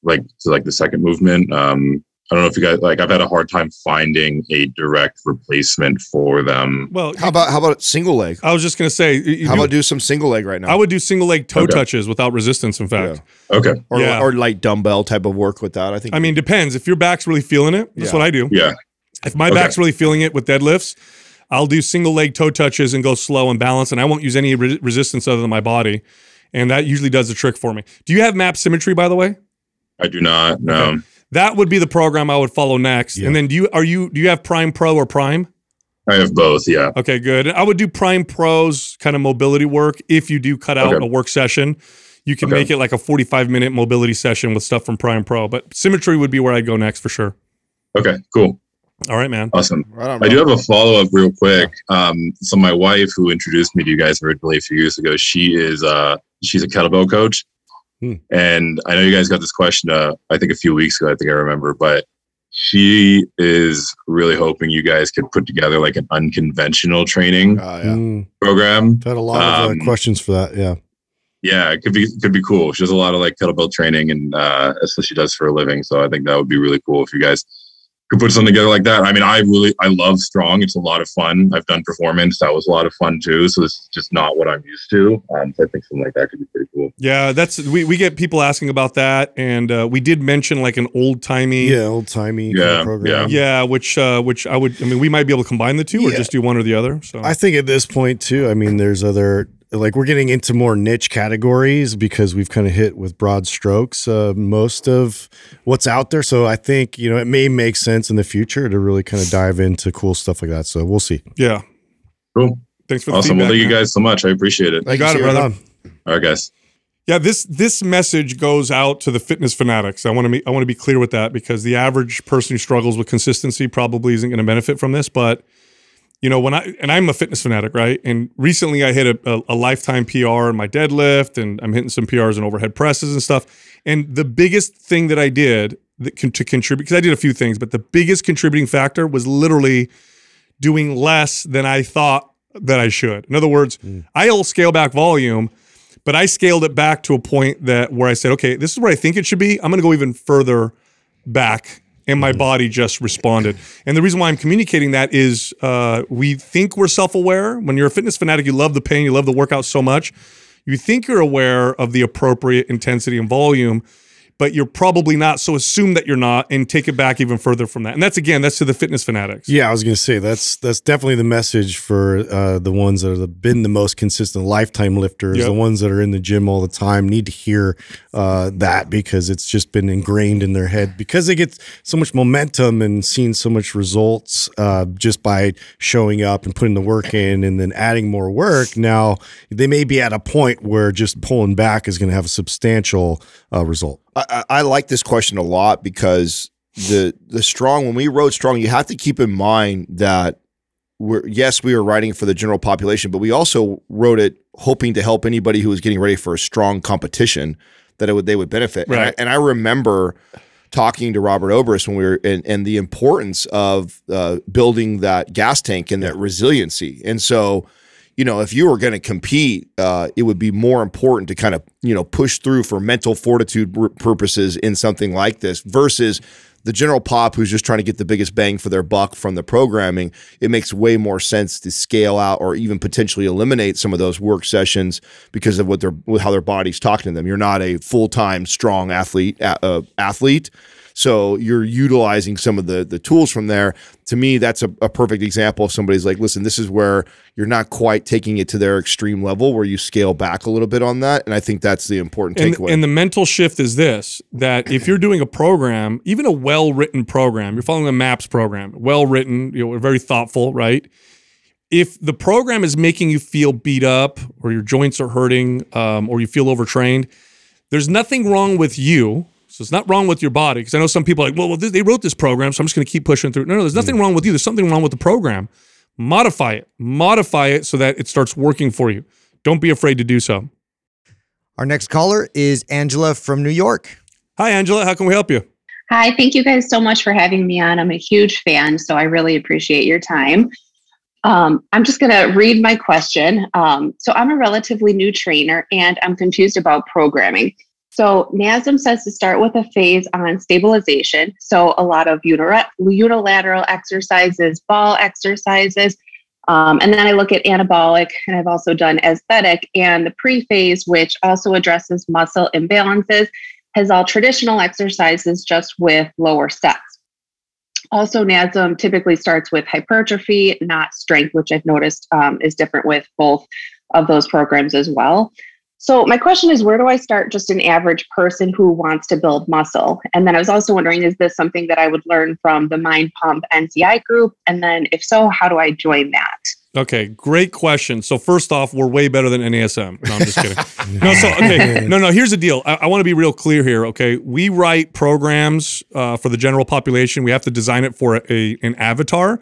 Speaker 6: like to like the second movement. Um, I don't know if you guys like. I've had a hard time finding a direct replacement for them.
Speaker 2: Well,
Speaker 3: how about how about single leg?
Speaker 2: I was just gonna say, you- you
Speaker 3: How
Speaker 2: do-
Speaker 3: about do some single leg right now?
Speaker 2: I would do single leg toe
Speaker 6: Okay.
Speaker 2: touches without resistance. In fact,
Speaker 6: Okay.
Speaker 3: or,
Speaker 2: yeah.
Speaker 3: or light dumbbell type of work with that. I think
Speaker 2: I mean, depends. If your back's really feeling it, that's
Speaker 3: Yeah.
Speaker 2: what I do.
Speaker 6: Yeah.
Speaker 2: If my
Speaker 6: Okay.
Speaker 2: back's really feeling it with deadlifts, I'll do single leg toe touches and go slow and balance, and I won't use any re- resistance other than my body, and that usually does the trick for me. Do you have map symmetry, by the way?
Speaker 6: I do not. No.
Speaker 2: Okay. That would be the program I would follow next.
Speaker 4: Yeah.
Speaker 2: And then do you are you do you have Prime Pro or Prime?
Speaker 6: I have both. Yeah.
Speaker 2: Okay, good. I would do Prime Pro's kind of mobility work if you do cut out
Speaker 6: Okay.
Speaker 2: a work session. You can
Speaker 6: Okay.
Speaker 2: make it like a 45 minute mobility session with stuff from Prime Pro, but symmetry would be where I'd go next for sure.
Speaker 6: Okay. Cool.
Speaker 2: All right, man.
Speaker 6: Awesome.
Speaker 3: Right on,
Speaker 6: I do have a follow up real quick. Um, so my wife, who introduced me to you guys originally a few years ago, she is uh, she's a kettlebell coach,
Speaker 4: Hmm.
Speaker 6: and I know you guys got this question. Uh, I think a few weeks ago. I think I remember, but she is really hoping you guys could put together like an unconventional training
Speaker 3: Uh, yeah.
Speaker 4: Mm,
Speaker 6: program.
Speaker 4: had a lot of
Speaker 6: Um,
Speaker 4: uh, questions for that. Yeah.
Speaker 6: Yeah, it could be could be cool. She does a lot of like kettlebell training, and uh, that's what she does for a living. So I think that would be really cool if you guys could put something together like that. I mean, I really I love strong. It's a lot of fun. I've done performance. That was a lot of fun too. So this is just not what I'm used to. Um, so I think something like that could be pretty cool.
Speaker 2: Yeah, that's we, we get people asking about that, and uh, we did mention like an old timey,
Speaker 4: Yeah, old timey
Speaker 6: Yeah,
Speaker 4: program.
Speaker 2: yeah, which uh, which I would, I mean, we might be able to combine the two or just do one or the other. So
Speaker 4: I think at this point too, I mean, there's other like we're getting into more niche categories because we've kind of hit with broad strokes uh, most of what's out there. So I think you know it may make sense in the future to really kind of dive into cool stuff like that. So we'll see.
Speaker 2: yeah,
Speaker 6: Cool,
Speaker 2: thanks for the
Speaker 6: awesome. Well,
Speaker 2: feedback,
Speaker 6: thank you guys so much. I appreciate it.
Speaker 2: You got it,
Speaker 3: Sierra.
Speaker 2: brother.
Speaker 6: All right, guys.
Speaker 2: Yeah, this this message goes out to the fitness fanatics. I want to be, I want to be clear with that because the average person who struggles with consistency probably isn't going to benefit from this. But you know, when I and I'm a fitness fanatic, right? And recently I hit a, a, a lifetime PR in my deadlift, and I'm hitting some PRs in overhead presses and stuff. And the biggest thing that I did that con- to contribute because I did a few things, but the biggest contributing factor was literally doing less than I thought that I should. In other words, hmm. I'll scale back volume, but I scaled it back to a point that where I said, okay, this is where I think it should be. I'm going to go even further back. And my body just responded. And the reason why I'm communicating that is uh, we think we're self aware. When you're a fitness fanatic, you love the pain, you love the workout so much. You think you're aware of the appropriate intensity and volume, but you're probably not. So assume that you're not and take it back even further from that. And that's again, that's to the fitness fanatics.
Speaker 4: Yeah, I was going to say that's that's definitely the message for uh, the ones that have been the most consistent lifetime lifters,
Speaker 2: Yep.
Speaker 4: the ones that are in the gym all the time need to hear uh, that because it's just been ingrained in their head because they get so much momentum and seeing so much results uh, just by showing up and putting the work in and then adding more work. Now they may be at a point where just pulling back is going to have a substantial uh, result.
Speaker 3: I, I I like this question a lot because the the strong when we wrote strong, you have to keep in mind that we're yes, we were writing for the general population, but we also wrote it hoping to help anybody who was getting ready for a strong competition that it would they would benefit. And I- And I, remember talking to Robert Oberst when we were and, and the importance of uh, building that gas tank and that resiliency. And so you know, if you were going to compete, uh, it would be more important to kind of, you know, push through for mental fortitude purposes in something like this versus the general pop who's just trying to get the biggest bang for their buck from the programming. It makes way more sense to scale out or even potentially eliminate some of those work sessions because of what their how their body's talking to them. You're not a full time strong athlete uh, athlete. So you're utilizing some of the the tools from there. To me, that's a, a perfect example of somebody's like, listen, this is where you're not quite taking it to their extreme level where you scale back a little bit on that. And I think that's the important
Speaker 2: and,
Speaker 3: takeaway.
Speaker 2: and the mental shift is this that if you're doing a program, even a well written program, you're following a MAPS program, well written, you know, very thoughtful, right? If the program is making you feel beat up or your joints are hurting um, or you feel overtrained, there's nothing wrong with you. So it's not wrong with your body. Because I know some people are like, well, well, they wrote this program, so I'm just going to keep pushing through. No, no, there's nothing wrong with you. There's something wrong with the program. Modify it. Modify it so that it starts working for you. Don't be afraid to do so.
Speaker 5: Our next caller is Angela from New York.
Speaker 2: Hi, Angela. How can we help you?
Speaker 7: Hi, thank you guys so much for having me on. I'm a huge fan, so I really appreciate your time. Um, I'm just going to read my question. Um, so, I'm a relatively new trainer and I'm confused about programming. So, NASM says to start with a phase on stabilization. So, a lot of unilateral exercises, ball exercises. Um, and then I look at anabolic, and I've also done aesthetic and the pre phase, which also addresses muscle imbalances, has all traditional exercises just with lower sets. Also, NASM typically starts with hypertrophy, not strength, which I've noticed um, is different with both of those programs as well. So, my question is where do I start just an average person who wants to build muscle? And then I was also wondering is this something that I would learn from the Mind Pump NCI group? And then, if so, how do I join that?
Speaker 2: Okay, great question. So first off, we're way better than NASM. No, I'm just kidding. no, so okay, no, no. Here's the deal. I, I want to be real clear here. Okay, we write programs uh, for the general population. We have to design it for a, a, an avatar.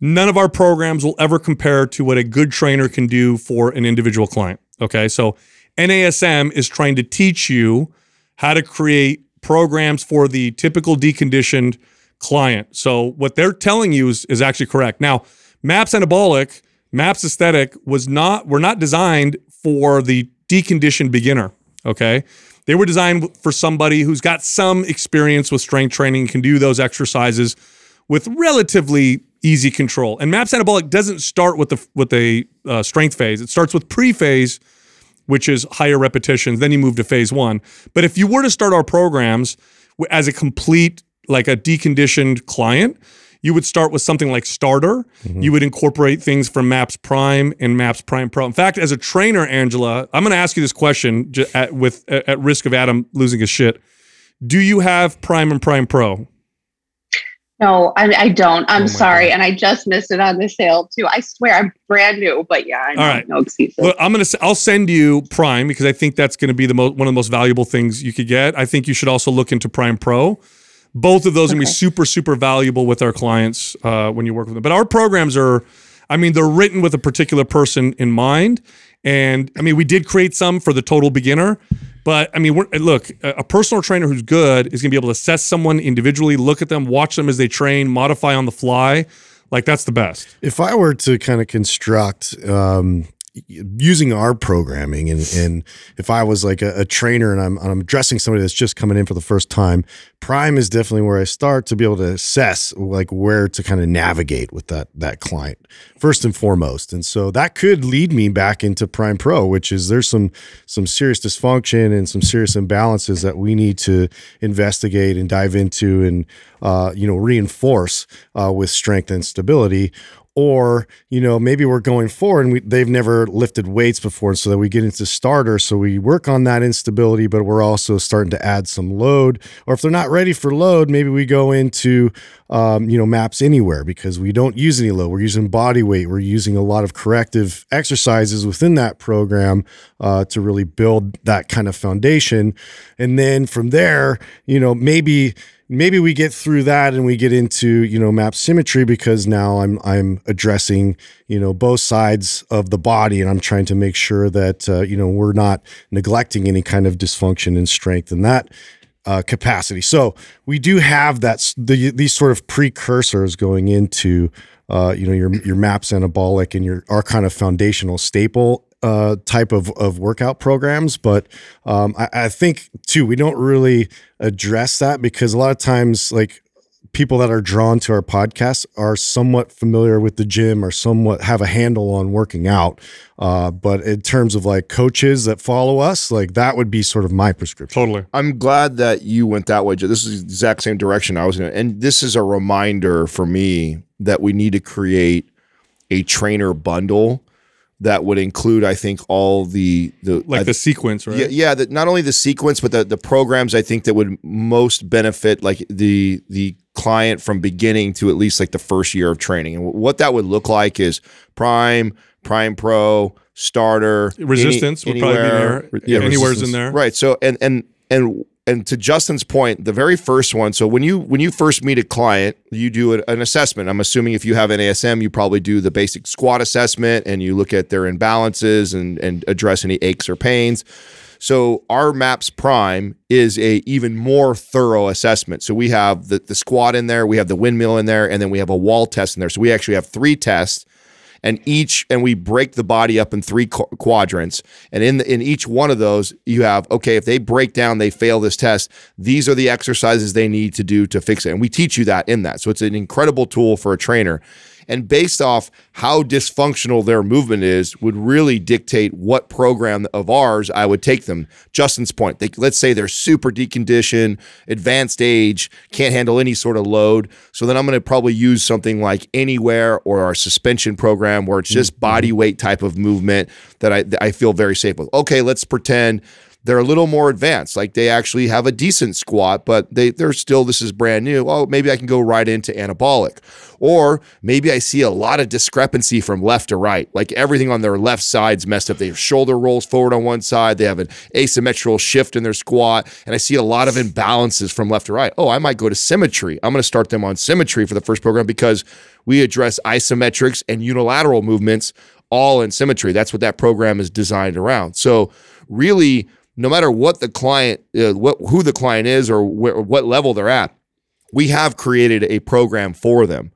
Speaker 2: None of our programs will ever compare to what a good trainer can do for an individual client. Okay, so NASM is trying to teach you how to create programs for the typical deconditioned client. So what they're telling you is, is actually correct. Now, MAPS Anabolic, MAPS Aesthetic was not were not designed for the deconditioned beginner. Okay. They were designed for somebody who's got some experience with strength training, can do those exercises with relatively easy control. And MAPS Anabolic doesn't start with the with a uh, strength phase. It starts with pre-phase which is higher repetitions. Then you move to phase one. But if you were to start our programs as a complete, like a deconditioned client, you would start with something like starter. Mm-hmm. You would incorporate things from Maps Prime and Maps Prime Pro. In fact, as a trainer, Angela, I'm going to ask you this question at, with at risk of Adam losing his shit. Do you have Prime and Prime Pro?
Speaker 7: No, I, I don't. I'm oh sorry, God. and I just missed it on the sale too. I swear I'm brand new, but yeah, I know, All right. no excuses.
Speaker 2: Well, I'm gonna. I'll send you Prime because I think that's going to be the most one of the most valuable things you could get. I think you should also look into Prime Pro. Both of those okay. are gonna be super super valuable with our clients uh, when you work with them. But our programs are, I mean, they're written with a particular person in mind, and I mean, we did create some for the total beginner. But I mean, look, a personal trainer who's good is going to be able to assess someone individually, look at them, watch them as they train, modify on the fly. Like that's the best.
Speaker 4: If I were to kind of construct um, using our programming and, and if I was like a, a trainer and I'm, I'm addressing somebody that's just coming in for the first time, Prime is definitely where I start to be able to assess like where to kind of navigate with that that client first and foremost. And so that could lead me back into Prime Pro, which is there's some some serious dysfunction and some serious imbalances that we need to investigate and dive into and uh, you know reinforce uh, with strength and stability or you know maybe we're going forward and we, they've never lifted weights before so that we get into starter so we work on that instability but we're also starting to add some load. Or if they're not ready for load maybe we go into um, you know maps anywhere because we don't use any load. We're using body weight. We're using a lot of corrective exercises within that program uh, to really build that kind of foundation. And then from there you know maybe maybe we get through that and we get into you know map symmetry because now i'm i'm addressing you know both sides of the body and i'm trying to make sure that uh, you know we're not neglecting any kind of dysfunction and strength in that uh, capacity. So we do have that the, these sort of precursors going into uh, you know, your your maps anabolic and your our kind of foundational staple uh, type of, of workout programs. But um, I, I think too, we don't really address that because a lot of times, like people that are drawn to our podcast are somewhat familiar with the gym or somewhat have a handle on working out. Uh, but in terms of like coaches that follow us, like that would be sort of my prescription.
Speaker 2: Totally.
Speaker 3: I'm glad that you went that way. This is the exact same direction I was going. And this is a reminder for me that we need to create a trainer bundle that would include, I think, all the the
Speaker 2: Like
Speaker 3: I-
Speaker 2: the sequence, right?
Speaker 3: yeah, yeah. That not only the sequence, but the the programs I think that would most benefit like the the client from beginning to at least like the first year of training. And what that would look like is Prime, Prime Pro, Starter, any-
Speaker 2: Resistance would probably be
Speaker 3: anywhere.
Speaker 2: there. Yeah, anywhere's in there.
Speaker 3: Right. So and and and and to Justin's point, the very first one. So when you when you first meet a client, you do an assessment. I'm assuming if you have NASM, you probably do the basic squat assessment and you look at their imbalances and and address any aches or pains. So our Maps Prime is a even more thorough assessment. So we have the the squat in there, we have the windmill in there, and then we have a wall test in there. So we actually have three tests and each and we break the body up in three qu- quadrants. And in the, in each one of those you have okay if they break down they fail this test these are the exercises they need to do to fix it. And we teach you that in that. So it's an incredible tool for a trainer and based off how dysfunctional their movement is would really dictate what program of ours I would take them. Justin's point, they, let's say they're super deconditioned, advanced age, can't handle any sort of load. So then I'm going to probably use something like Anywhere or our suspension program where it's just mm-hmm. body weight type of movement that I, that I feel very safe with. Okay, let's pretend they're a little more advanced. Like they actually have a decent squat, but they they're still this is brand new. Oh, maybe I can go right into anabolic. Or maybe I see a lot of discrepancy from left to right. Like everything on their left side's messed up. Their shoulder rolls forward on one side. They have an asymmetrical shift in their squat. And I see a lot of imbalances from left to right. Oh, I might go to symmetry. I'm going to start them on symmetry for the first program because we address isometrics and unilateral movements all in symmetry. That's what that program is designed around. So really, no matter what the client, uh, what who the client is, or, where, or what level they're at, we have created a program for them.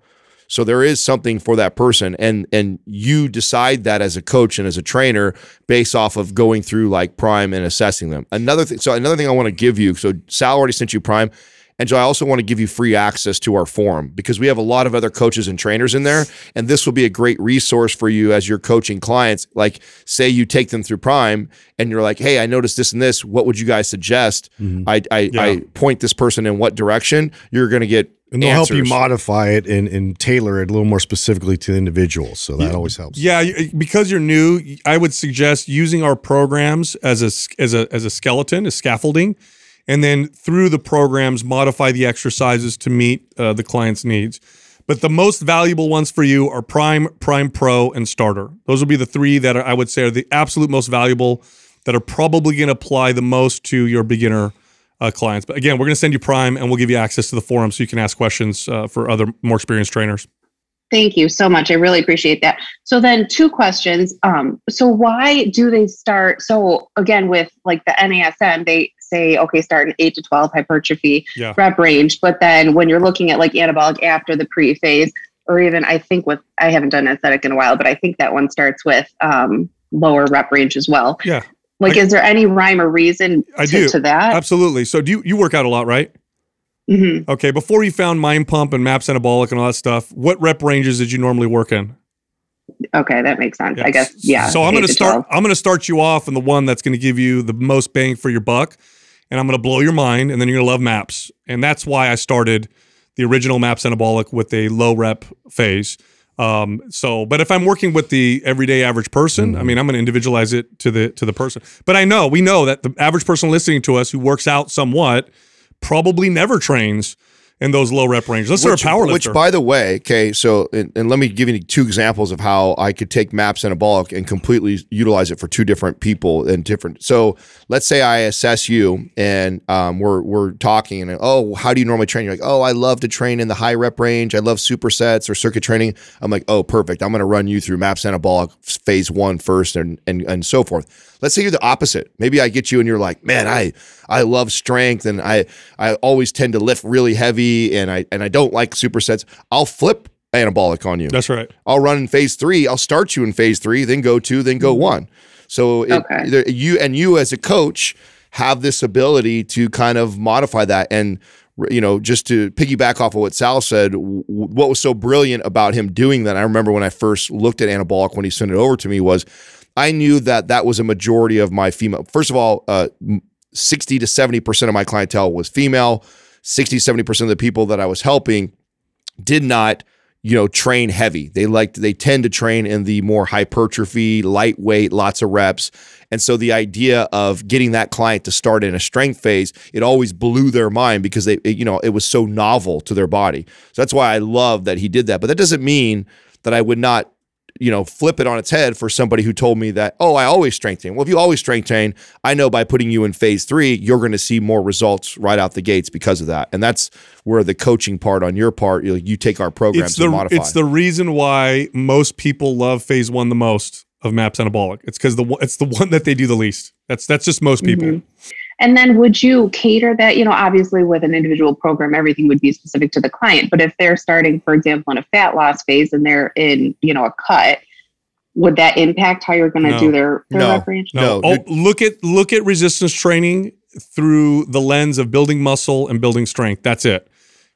Speaker 3: So there is something for that person, and and you decide that as a coach and as a trainer based off of going through like Prime and assessing them. Another thing, so another thing I want to give you. So Sal already sent you Prime. And so I also want to give you free access to our forum because we have a lot of other coaches and trainers in there. And this will be a great resource for you as you're coaching clients. Like, say you take them through Prime and you're like, hey, I noticed this and this. What would you guys suggest? Mm-hmm. I, I, I point this person in what direction? You're going to get
Speaker 4: And they'll help you modify it and, and tailor it a little more specifically to the individual. So that always helps.
Speaker 2: Yeah, because you're new, I would suggest using our programs as a s- as a as a skeleton, as scaffolding, and then through the programs modify the exercises to meet uh, the client's needs. But the most valuable ones for you are Prime, Prime Pro, and Starter. Those will be the three that are, I would say are the absolute most valuable that are probably going to apply the most to your beginner uh, clients. But again, we're going to send you Prime, and we'll give you access to the forum so you can ask questions uh, for other more experienced trainers.
Speaker 7: Thank you so much. I really appreciate that. So then two questions. Um, so why do they start? So again, with like the NASM, they say, okay, start an eight to 12 hypertrophy
Speaker 2: Yeah.
Speaker 7: rep range. But then when you're looking at like anabolic after the pre phase, or even I think with, I haven't done aesthetic in a while, but I think that one starts with um, lower rep range as well.
Speaker 2: Yeah.
Speaker 7: Like,
Speaker 2: I-
Speaker 7: is there any rhyme or reason
Speaker 2: I
Speaker 7: to,
Speaker 2: do.
Speaker 7: to that?
Speaker 2: Absolutely. So do you, you work out a lot, right?
Speaker 7: hmm
Speaker 2: Okay, before you found Mind Pump and Maps Anabolic and all that stuff, what rep ranges did you normally work in?
Speaker 7: Okay, that makes sense. I guess, yeah.
Speaker 2: So I'm going to
Speaker 7: to
Speaker 2: start.
Speaker 7: 12.
Speaker 2: I'm going to start you off in the one that's going to give you the most bang for your buck, and I'm going to blow your mind, and then you're going to love Maps, and that's why I started the original Maps Anabolic with a low rep phase. Um, so, but if I'm working with the everyday average person,
Speaker 7: Mm-hmm.
Speaker 2: I mean, I'm going to individualize it to the to the person. But I know we know that the average person listening to us who works out somewhat probably never trains in those low rep ranges. Unless they're a power
Speaker 3: Which, by the way, okay, so and, and let me give you two examples of how I could take maps anabolic and completely utilize it for two different people and different. So let's say I assess you and um, we're we're talking and oh, how do you normally train? You're like, oh, I love to train in the high rep range. I love supersets or circuit training. I'm like, oh, perfect. I'm going to run you through maps anabolic phase one first and and and so forth. Let's say you're the opposite. Maybe I get you and you're like, man, I I love strength and I I always tend to lift really heavy and I and I don't like supersets. I'll flip anabolic on you.
Speaker 2: That's right.
Speaker 3: I'll run in phase three. I'll start you in phase three, then go two, then go mm-hmm. one. So it,
Speaker 7: Okay.
Speaker 3: you and you as a coach have this ability to kind of modify that and you know just to piggyback off of what Sal said w- what was so brilliant about him doing that I remember when I first looked at anabolic when he sent it over to me was I knew that that was a majority of my female first of all uh, 60 to 70% of my clientele was female. 60 70% of the people that I was helping did not you know train heavy. They like they tend to train in the more hypertrophy lightweight lots of reps. And so the idea of getting that client to start in a strength phase it always blew their mind because they it, you know it was so novel to their body. So that's why i love that he did that. But that doesn't mean that i would not you know, flip it on its head for somebody who told me that, oh, I always strength train. Well, if you always strength train, I know by putting you in phase three, you're going to see more results right out the gates because of that. And that's where the coaching part on your part, you, you take our programs
Speaker 2: It's the
Speaker 3: and modify.
Speaker 2: it's the reason why most people love phase one the most of Maps Anabolic. It's because the it's the one that they do the least. That's that's just most people.
Speaker 7: Mhm. And then would you cater that? You know, obviously with an individual program, everything would be specific to the client. But if they're starting, for example, in a fat loss phase and they're in, you know, a cut, would that impact how you're going to
Speaker 2: No.
Speaker 7: do their, their
Speaker 3: No.
Speaker 7: recreation?
Speaker 2: No,
Speaker 3: No,
Speaker 2: oh, look at look at resistance training through the lens of building muscle and building strength. That's it.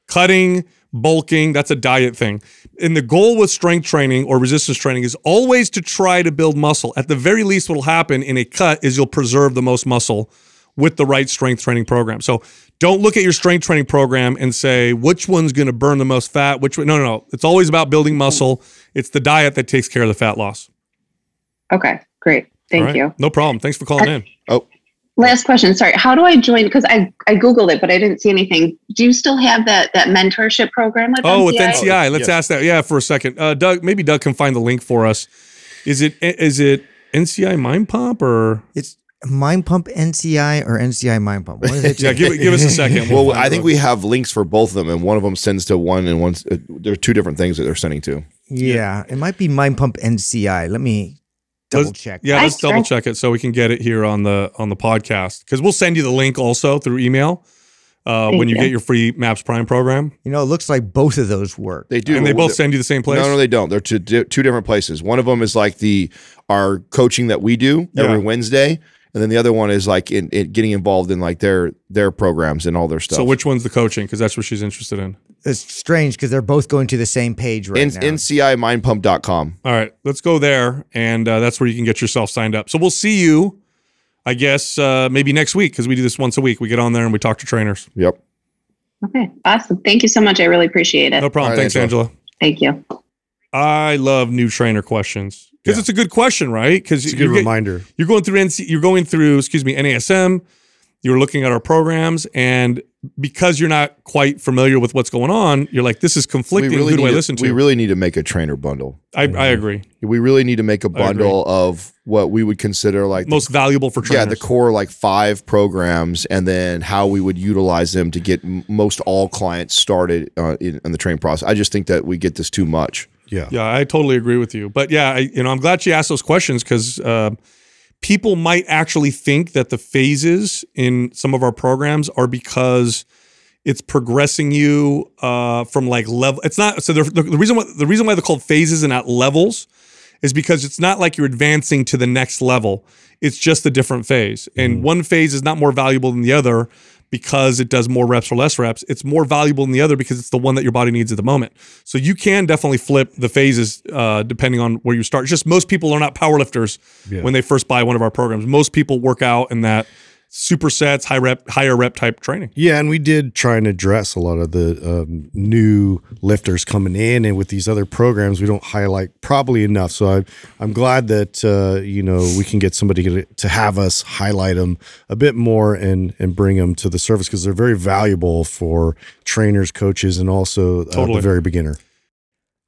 Speaker 2: Cutting, bulking, that's a diet thing. And the goal with strength training or resistance training is always to try to build muscle. At the very least, what'll happen in a cut is you'll preserve the most muscle with the right strength training program. So don't look at your strength training program and say which one's going to burn the most fat. Which one? No, no, no. It's always about building muscle. It's the diet that takes care of the fat loss.
Speaker 7: Okay, great. Thank
Speaker 2: All right?
Speaker 7: you.
Speaker 2: No problem. Thanks for calling in. Oh.
Speaker 7: Last question. Sorry. How do I join? Because I, I Googled it, but I didn't see anything. Do you still have that, that mentorship program with
Speaker 2: Oh, with
Speaker 7: NCI?
Speaker 2: NCI. Let's
Speaker 3: Yes.
Speaker 2: ask that. Yeah, for a second. Uh, Doug, maybe Doug can find the link for us. Is it is it NCI Mind Pump or
Speaker 5: It's Mind Pump NCI or NCI Mind Pump. What is it?
Speaker 2: yeah? Give give us a second.
Speaker 3: well, I think we have links for both of them, and one of them sends to one, and one's uh, are two different things that they're sending to.
Speaker 5: yeah, it might be Mind Pump NCI. Let me double
Speaker 2: Let's-
Speaker 5: check.
Speaker 2: Yeah, let's
Speaker 7: I-
Speaker 2: double check it so we can get it here on the on the podcast because we'll send you the link also through email uh, when you,
Speaker 7: you.
Speaker 2: get your free Maps Prime program,
Speaker 5: You know, it looks like both of those work.
Speaker 3: They do,
Speaker 2: and they both send you the same place.
Speaker 3: No, no, they don't. They're two, two different places. One of them is like the our coaching that we do every
Speaker 2: Yeah.
Speaker 3: Wednesday, and then the other one is like in, in getting involved in like their their programs and all their stuff.
Speaker 2: so which one's the coaching? Because that's what she's interested in.
Speaker 5: It's strange because they're both going to the same page right now.
Speaker 3: N-
Speaker 5: now.
Speaker 3: NCIMindpump.com.
Speaker 2: All right, let's go there, and uh, that's where you can get yourself signed up. So we'll see you, I guess, uh, maybe next week because we do this once a week. We get on there and we talk to trainers.
Speaker 3: Yep.
Speaker 7: Okay, awesome. Thank you so much. I really appreciate it.
Speaker 2: No problem.
Speaker 3: All right,
Speaker 2: Thanks,
Speaker 3: Angela.
Speaker 2: Angela.
Speaker 7: Thank you.
Speaker 2: I love new trainer questions because
Speaker 4: Yeah.
Speaker 2: it's a good question, right? Because
Speaker 4: It's a good reminder.
Speaker 2: you're going through NC, you're going through, excuse me, NASM. You're looking at our programs, and because you're not quite familiar with what's going on, you're like, "This is conflicting. Who do I
Speaker 3: to,
Speaker 2: listen to?"
Speaker 3: we really need to make a trainer bundle.
Speaker 2: I, I agree.
Speaker 3: We really need to make a bundle of what we would consider like the-
Speaker 2: Most valuable for trainers.
Speaker 3: yeah, the core like five programs, and then how we would utilize them to get m- most all clients started uh, in, in the training process. I just think that we get this too much.
Speaker 4: Yeah.
Speaker 2: Yeah, I totally agree with you. But yeah, I, you know, I'm glad she asked those questions because uh, people might actually think that the phases in some of our programs are because it's progressing you uh, from like level. It's not. So the, the, the reason why the reason why they're called phases and not levels is because it's not like you're advancing to the next level. It's just a different phase, and one phase is not more valuable than the other because it does more reps or less reps. It's more valuable than the other because it's the one that your body needs at the moment. So you can definitely flip the phases uh, depending on where you start. It's just most people are not powerlifters
Speaker 4: Yeah.
Speaker 2: when they first buy one of our programs. Most people work out in that supersets, high rep, higher rep type training.
Speaker 4: Yeah, and we did try and address a lot of the um, new lifters coming in, and with these other programs, we don't highlight probably enough. So I, I'm glad that uh, you know we can get somebody to, to have us highlight them a bit more and and bring them to the surface because they're very valuable for trainers, coaches, and also uh,
Speaker 2: Totally.
Speaker 4: the very beginner.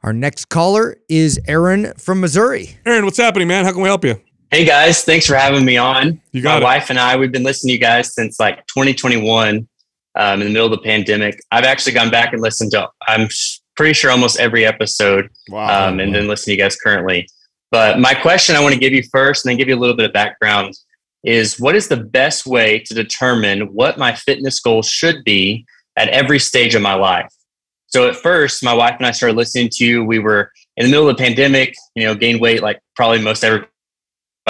Speaker 5: Our next caller is Aaron from Missouri.
Speaker 2: Aaron, what's happening, man? How can we help you?
Speaker 8: Hey guys, thanks for having me on.
Speaker 2: You got
Speaker 8: My
Speaker 2: it.
Speaker 8: wife and I, we've been listening to you guys since like 2021, um, in the middle of the pandemic. I've actually gone back and listened to, I'm pretty sure almost every episode,
Speaker 3: Wow.
Speaker 8: um, and then listen to you guys currently. But my question I want to give you first, and then give you a little bit of background, is what is the best way to determine what my fitness goals should be at every stage of my life? So at first, my wife and I started listening to you. We were in the middle of the pandemic, you know, gained weight like probably most everybody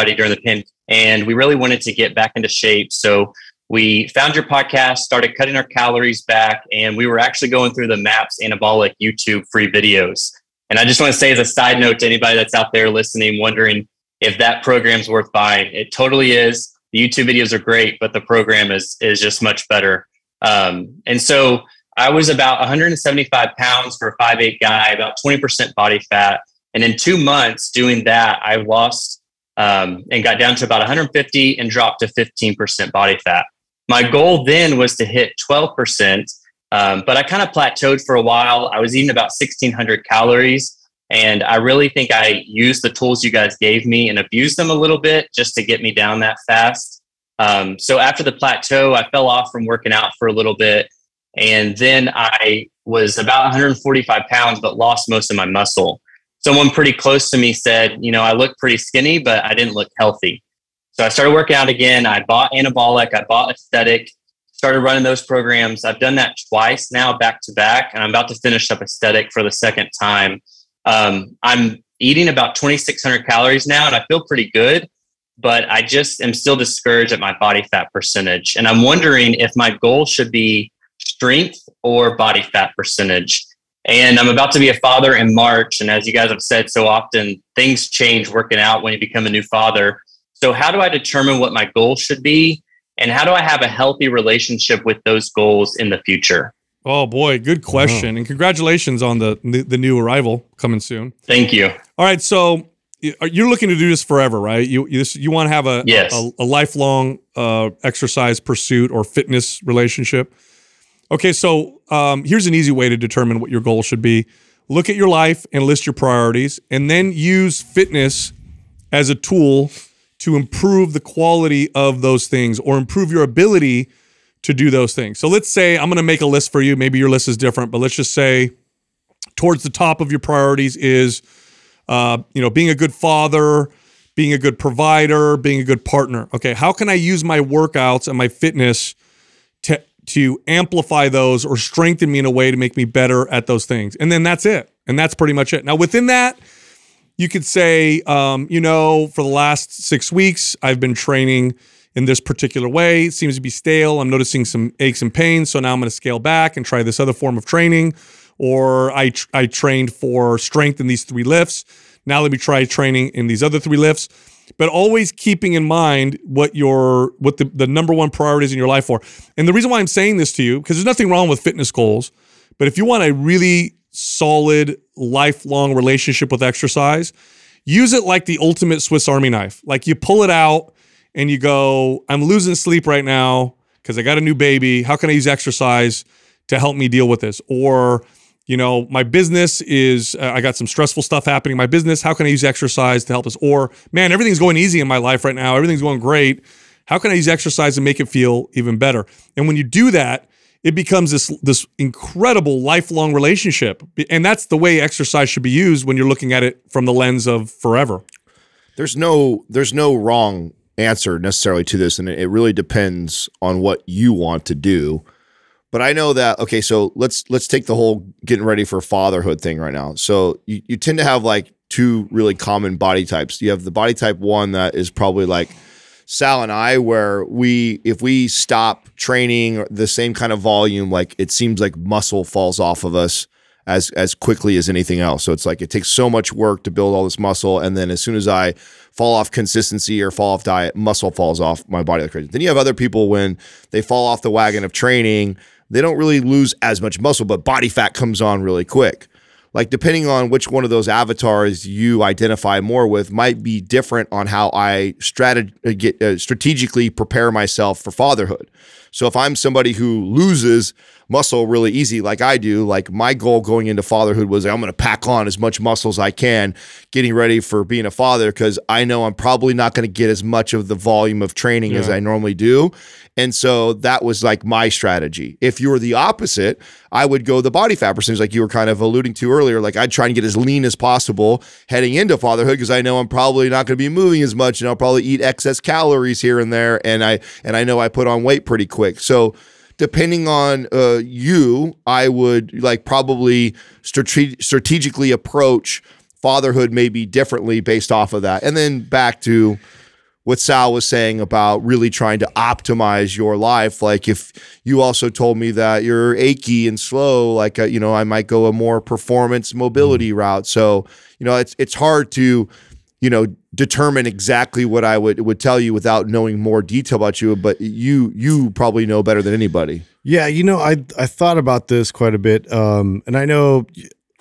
Speaker 8: during the pandemic. And we really wanted to get back into shape. So we found your podcast, started cutting our calories back, and we were actually going through the MAPS Anabolic YouTube free videos. And I just want to say, as a side note to anybody that's out there listening, wondering if that program's worth buying, it totally is. The YouTube videos are great, but the program is is just much better. Um, and so I was about 175 pounds for a 5'8 guy, about 20% body fat. And in two months doing that, I lost um, and got down to about 150 and dropped to 15% body fat. My goal then was to hit 12%, um, but I kind of plateaued for a while. I was eating about 1600 calories. And I really think I used the tools you guys gave me and abused them a little bit just to get me down that fast. Um, so after the plateau, I fell off from working out for a little bit. And then I was about 145 pounds, but lost most of my muscle. Someone pretty close to me said, you know, I look pretty skinny, but I didn't look healthy. So I started working out again. I bought anabolic, I bought aesthetic, started running those programs. I've done that twice now, back to back, and I'm about to finish up aesthetic for the second time. Um, I'm eating about 2,600 calories now, and I feel pretty good, but I just am still discouraged at my body fat percentage. And I'm wondering if my goal should be strength or body fat percentage. And I'm about to be a father in March. And as you guys have said so often, things change working out when you become a new father. So, how do I determine what my goals should be? And how do I have a healthy relationship with those goals in the future?
Speaker 2: Oh boy, good question, and congratulations on the the new arrival coming soon.
Speaker 8: Thank you.
Speaker 2: All right, so you're looking to do this forever, right? You you, you want to have a
Speaker 8: yes.
Speaker 2: a, a, lifelong uh, exercise pursuit or fitness relationship. Okay, so um, here's an easy way to determine what your goal should be. Look at your life and list your priorities, and then use fitness as a tool to improve the quality of those things or improve your ability to do those things. So let's say I'm going to make a list for you. Maybe your list is different, but let's just say towards the top of your priorities is, uh, you know, being a good father, being a good provider, being a good partner. Okay, how can I use my workouts and my fitness to amplify those or strengthen me in a way to make me better at those things? And then that's it. And that's pretty much it. Now within that you could say, um, you know, for the last six weeks, I've been training in this particular way. It seems to be stale. I'm noticing some aches and pains. So now I'm going to scale back and try this other form of training. Or I, tr- I trained for strength in these three lifts. Now let me try training in these other three lifts. But always keeping in mind what your what the, the number one priorities in your life are. And the reason why I'm saying this to you, because there's nothing wrong with fitness goals, but if you want a really solid, lifelong relationship with exercise, use it like the ultimate Swiss Army knife. Like you pull it out and you go, I'm losing sleep right now because I got a new baby. How can I use exercise to help me deal with this? Or, you know, my business is, uh, I got some stressful stuff happening in my business. How can I use exercise to help us? Or, man, everything's going easy in my life right now. Everything's going great. How can I use exercise to make it feel even better? And when you do that, it becomes this this incredible lifelong relationship and that's the way exercise should be used when you're looking at it from the lens of forever
Speaker 3: there's no there's no wrong answer necessarily to this and it really depends on what you want to do but i know that okay so let's let's take the whole getting ready for fatherhood thing right now so you, you tend to have like two really common body types you have the body type one that is probably like Sal and I, where we, if we stop training the same kind of volume, like it seems like muscle falls off of us as as quickly as anything else. So it's like it takes so much work to build all this muscle, and then as soon as I fall off consistency or fall off diet, muscle falls off my body like crazy. Then you have other people when they fall off the wagon of training, they don't really lose as much muscle, but body fat comes on really quick like depending on which one of those avatars you identify more with might be different on how I strateg- uh, get, uh, strategically prepare myself for fatherhood. So if I'm somebody who loses muscle really easy like I do, like my goal going into fatherhood was I'm going to pack on as much muscle as I can getting ready for being a father because I know I'm probably not going to get as much of the volume of training yeah. as I normally do. And so that was like my strategy. If you were the opposite, I would go the body fat percentage, like you were kind of alluding to earlier. Like I'd try and get as lean as possible heading into fatherhood because I know I'm probably not going to be moving as much, and I'll probably eat excess calories here and there. And I and I know I put on weight pretty quick. So depending on uh, you, I would like probably strate- strategically approach fatherhood maybe differently based off of that. And then back to what Sal was saying about really trying to optimize your life. Like if you also told me that you're achy and slow, like uh, you know, I might go a more performance mobility route. So you know, it's it's hard to you know determine exactly what I would would tell you without knowing more detail about you. But you you probably know better than anybody.
Speaker 4: Yeah, you know, I I thought about this quite a bit, um, and I know.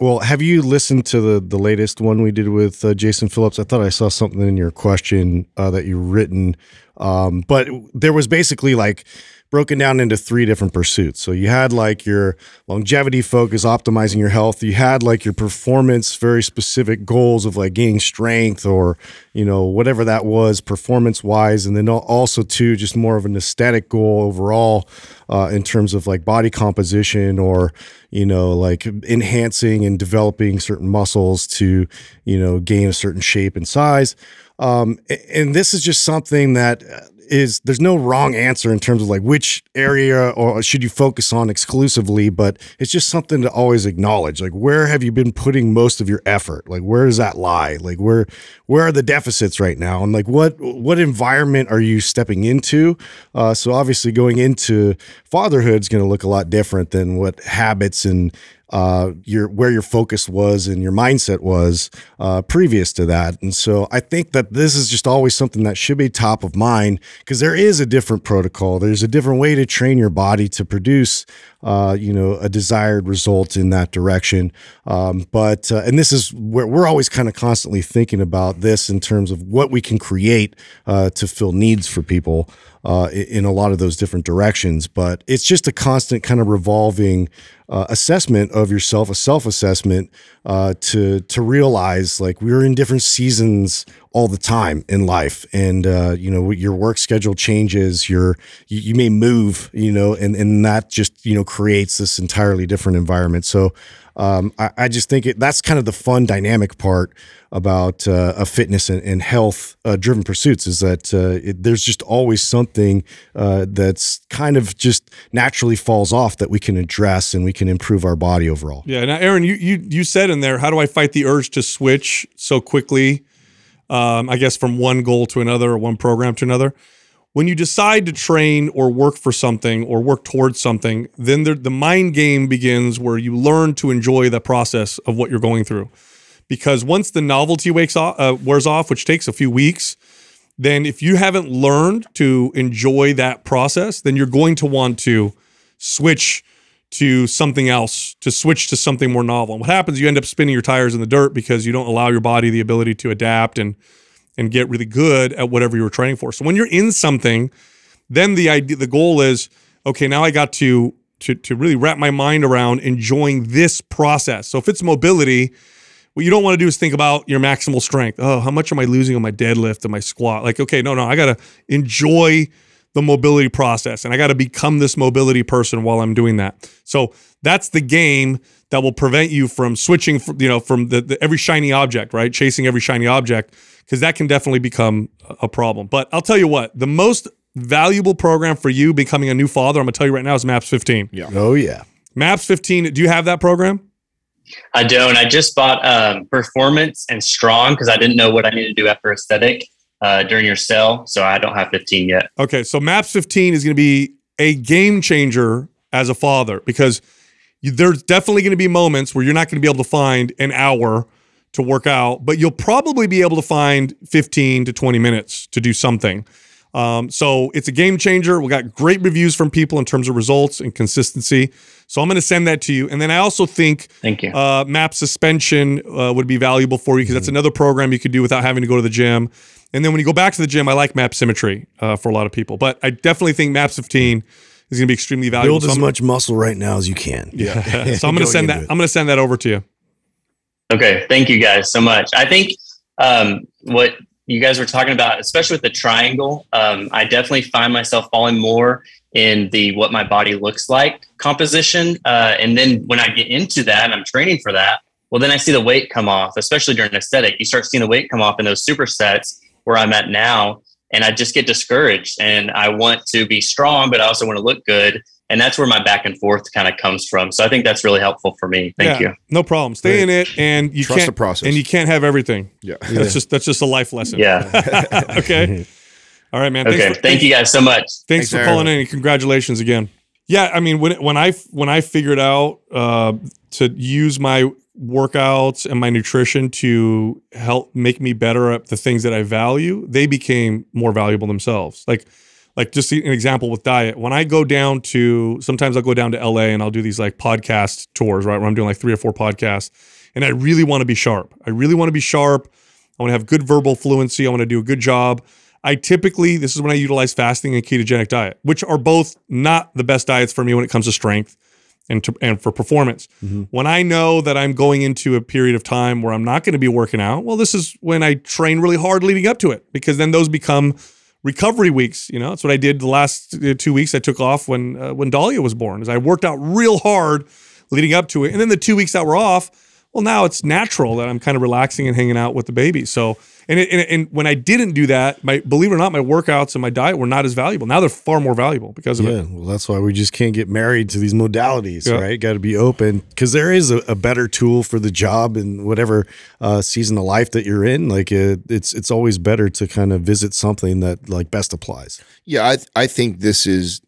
Speaker 4: Well, have you listened to the the latest one we did with uh, Jason Phillips? I thought I saw something in your question uh, that you written, um, but there was basically like broken down into three different pursuits. So you had like your longevity focus, optimizing your health. You had like your performance, very specific goals of like gaining strength or, you know, whatever that was performance wise. And then also, too, just more of an aesthetic goal overall uh, in terms of like body composition or, you know, like enhancing and developing certain muscles to, you know, gain a certain shape and size. Um, and this is just something that is there's no wrong answer in terms of like which area or should you focus on exclusively, but it's just something to always acknowledge. Like where have you been putting most of your effort? Like where does that lie? Like where where are the deficits right now? And like what what environment are you stepping into? Uh, so obviously going into fatherhood is going to look a lot different than what habits and uh, your where your focus was and your mindset was uh, previous to that. And so I think that this is just always something that should be top of mind because there is a different protocol. There's a different way to train your body to produce, uh, you know, a desired result in that direction. Um, but uh, and this is where we're always kind of constantly thinking about this in terms of what we can create uh, to fill needs for people uh, in a lot of those different directions. But it's just a constant kind of revolving uh, assessment of yourself, a self assessment to to realize like we're in different seasons all the time in life, and uh, you know your work schedule changes. Your you, you may move, you know, and and that just you know creates this entirely different environment. So um, I, I, just think it, that's kind of the fun dynamic part about uh, a fitness and, and health uh, driven pursuits is that uh, it, there's just always something uh, that's kind of just naturally falls off that we can address and we can improve our body overall.
Speaker 2: Yeah. Now, Aaron, you you you said in there, how do I fight the urge to switch so quickly? Um, I guess from one goal to another or one program to another when you decide to train or work for something or work towards something, then the, the mind game begins where you learn to enjoy the process of what you're going through. Because once the novelty wakes off, uh, wears off, which takes a few weeks, then if you haven't learned to enjoy that process, then you're going to want to switch to something else, to switch to something more novel. And what happens, you end up spinning your tires in the dirt because you don't allow your body the ability to adapt and and get really good at whatever you were training for. So when you're in something, then the idea the goal is, okay, now I got to to to really wrap my mind around enjoying this process. So if it's mobility, what you don't want to do is think about your maximal strength. Oh, how much am I losing on my deadlift and my squat? Like, okay, no, no, I got to enjoy the mobility process and I got to become this mobility person while I'm doing that. So that's the game that will prevent you from switching, from, you know, from the, the every shiny object, right? Chasing every shiny object because that can definitely become a problem. But I'll tell you what, the most valuable program for you becoming a new father, I'm gonna tell you right now, is MAPS 15.
Speaker 4: Yeah. Oh yeah.
Speaker 2: MAPS 15. Do you have that program?
Speaker 8: I don't. I just bought um, Performance and Strong because I didn't know what I needed to do after aesthetic uh, during your sale. So I don't have 15 yet.
Speaker 2: Okay. So MAPS 15 is going to be a game changer as a father because you, there's definitely going to be moments where you're not going to be able to find an hour to work out, but you'll probably be able to find 15 to 20 minutes to do something. Um, so it's a game changer. We got great reviews from people in terms of results and consistency. So I'm going to send that to you. And then I also think
Speaker 8: Thank you.
Speaker 2: Uh, MAPS Suspension uh, would be valuable for you because that's mm-hmm. another program you could do without having to go to the gym. And then when you go back to the gym, I like MAPS Symmetry uh, for a lot of people. But I definitely think map 15 is going to be extremely valuable.
Speaker 4: Build so as much muscle right now as you can.
Speaker 2: Yeah. so I'm going to send that. I'm going to send that over to you.
Speaker 8: Okay, thank you guys so much. I think um, what you guys were talking about, especially with the triangle, um, I definitely find myself falling more in the what my body looks like composition. Uh, and then when I get into that and I'm training for that, well, then I see the weight come off, especially during aesthetic. You start seeing the weight come off in those supersets where I'm at now. And I just get discouraged and I want to be strong, but I also want to look good. And that's where my back and forth kind of comes from. So I think that's really helpful for me. Thank
Speaker 2: Yeah,
Speaker 8: you.
Speaker 2: No problem. Stay in it, and you
Speaker 3: Trust
Speaker 2: can't
Speaker 3: the process.
Speaker 2: and you can't have everything.
Speaker 3: Yeah.
Speaker 2: That's just that's just a life lesson.
Speaker 8: Yeah.
Speaker 2: okay. All right, man. Thanks
Speaker 8: Okay.
Speaker 2: for-
Speaker 8: Thank you guys so much.
Speaker 2: Thanks,
Speaker 3: Thanks,
Speaker 2: for calling in and congratulations again. Yeah, I mean when when I when I figured out uh, to use my workouts and my nutrition to help make me better at the things that I value, they became more valuable themselves. Like like just an example with diet. When I go down to sometimes I'll go down to LA and I'll do these like podcast tours, right? Where I'm doing like three or four podcasts and I really want to be sharp. I really want to be sharp. I want to have good verbal fluency. I want to do a good job. I typically, this is when I utilize fasting and ketogenic diet, which are both not the best diets for me when it comes to strength and to, and for performance. Mm-hmm. When I know that I'm going into a period of time where I'm not going to be working out, well, this is when I train really hard leading up to it because then those become recovery weeks. You know, that's what I did the last uh, two weeks. I took off when uh, when Dahlia was born. Is I worked out real hard leading up to it, and then the two weeks that were off. Well, now it's natural that I'm kind of relaxing and hanging out with the baby. So, and it, and, and when I didn't do that, my believe it or not, my workouts and my diet were not as valuable. Now they're far more valuable because of
Speaker 4: Yeah,
Speaker 2: it.
Speaker 4: well, that's why we just can't get married to these modalities,
Speaker 2: Yeah.
Speaker 4: right? Got to be open because there is a, a better tool for the job and whatever uh, season of life that you're in. Like it, it's it's always better to kind of visit something that like best applies.
Speaker 3: Yeah, I th- I think this is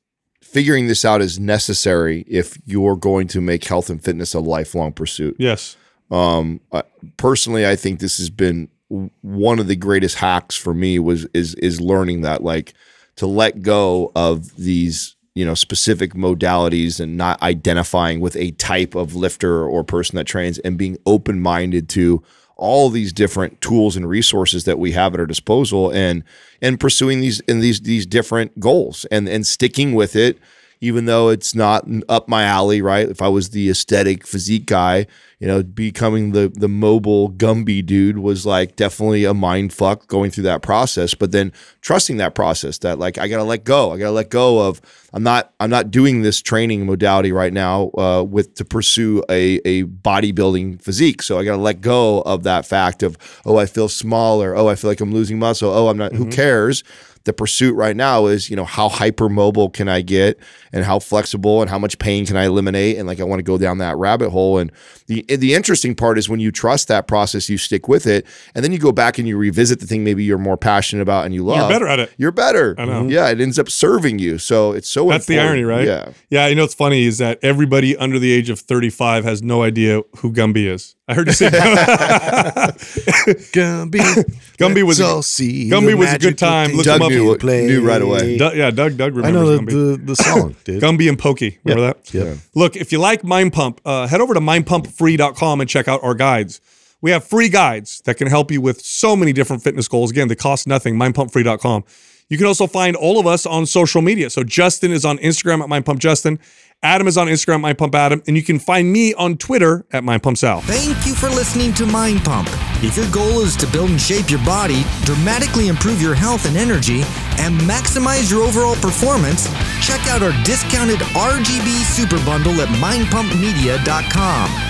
Speaker 3: figuring this out is necessary if you're going to make health and fitness a lifelong pursuit.
Speaker 2: Yes.
Speaker 3: Um, I, personally, I think this has been one of the greatest hacks for me was is is learning that like to let go of these you know specific modalities and not identifying with a type of lifter or person that trains and being open minded to all these different tools and resources that we have at our disposal and and pursuing these in these these different goals and and sticking with it even though it's not up my alley, right? If I was the aesthetic physique guy, you know, becoming the the mobile Gumby dude was like definitely a mind fuck going through that process. But then trusting that process, that like I gotta let go. I gotta let go of I'm not I'm not doing this training modality right now uh, with to pursue a a bodybuilding physique. So I gotta let go of that fact of oh I feel smaller. Oh I feel like I'm losing muscle. Oh I'm not. Who cares? the pursuit right now is you know how hypermobile can i get and how flexible and how much pain can i eliminate and like i want to go down that rabbit hole and the the interesting part is when you trust that process you stick with it and then you go back and you revisit the thing maybe you're more passionate about and you love
Speaker 2: You're better at it.
Speaker 3: you're better
Speaker 2: I know.
Speaker 3: yeah it ends up serving you so it's so
Speaker 2: That's the irony, right?
Speaker 3: yeah
Speaker 2: Yeah. You know what's funny is that everybody under the age of 35 has no idea who Gumby is. I heard you say
Speaker 4: Gumby,
Speaker 2: Gumby was a-
Speaker 4: all see
Speaker 2: Gumby was a good time. Look
Speaker 3: Doug
Speaker 2: him up.
Speaker 3: knew,
Speaker 4: play.
Speaker 3: knew right away
Speaker 2: Doug- yeah, Doug Doug
Speaker 4: I know the,
Speaker 2: Gumby.
Speaker 4: the, the song, dude.
Speaker 2: Gumby and Pokey. Remember that?
Speaker 4: Yep.
Speaker 2: Look, if you like Mind Pump, uh, head over to mindpumpfree.com and check out our guides. We have free guides that can help you with so many different fitness goals. Again, they cost nothing. Mindpumpfree.com. You can also find all of us on social media. So Justin is on Instagram at mindpumpjustin. Adam is on Instagram at mindpumpadam. And you can find me on Twitter at mindpumpsal.
Speaker 5: Thank you for listening to Mind Pump. If your goal is to build and shape your body, dramatically improve your health and energy, and maximize your overall performance, check out our discounted RGB Super Bundle at mindpumpmedia.com.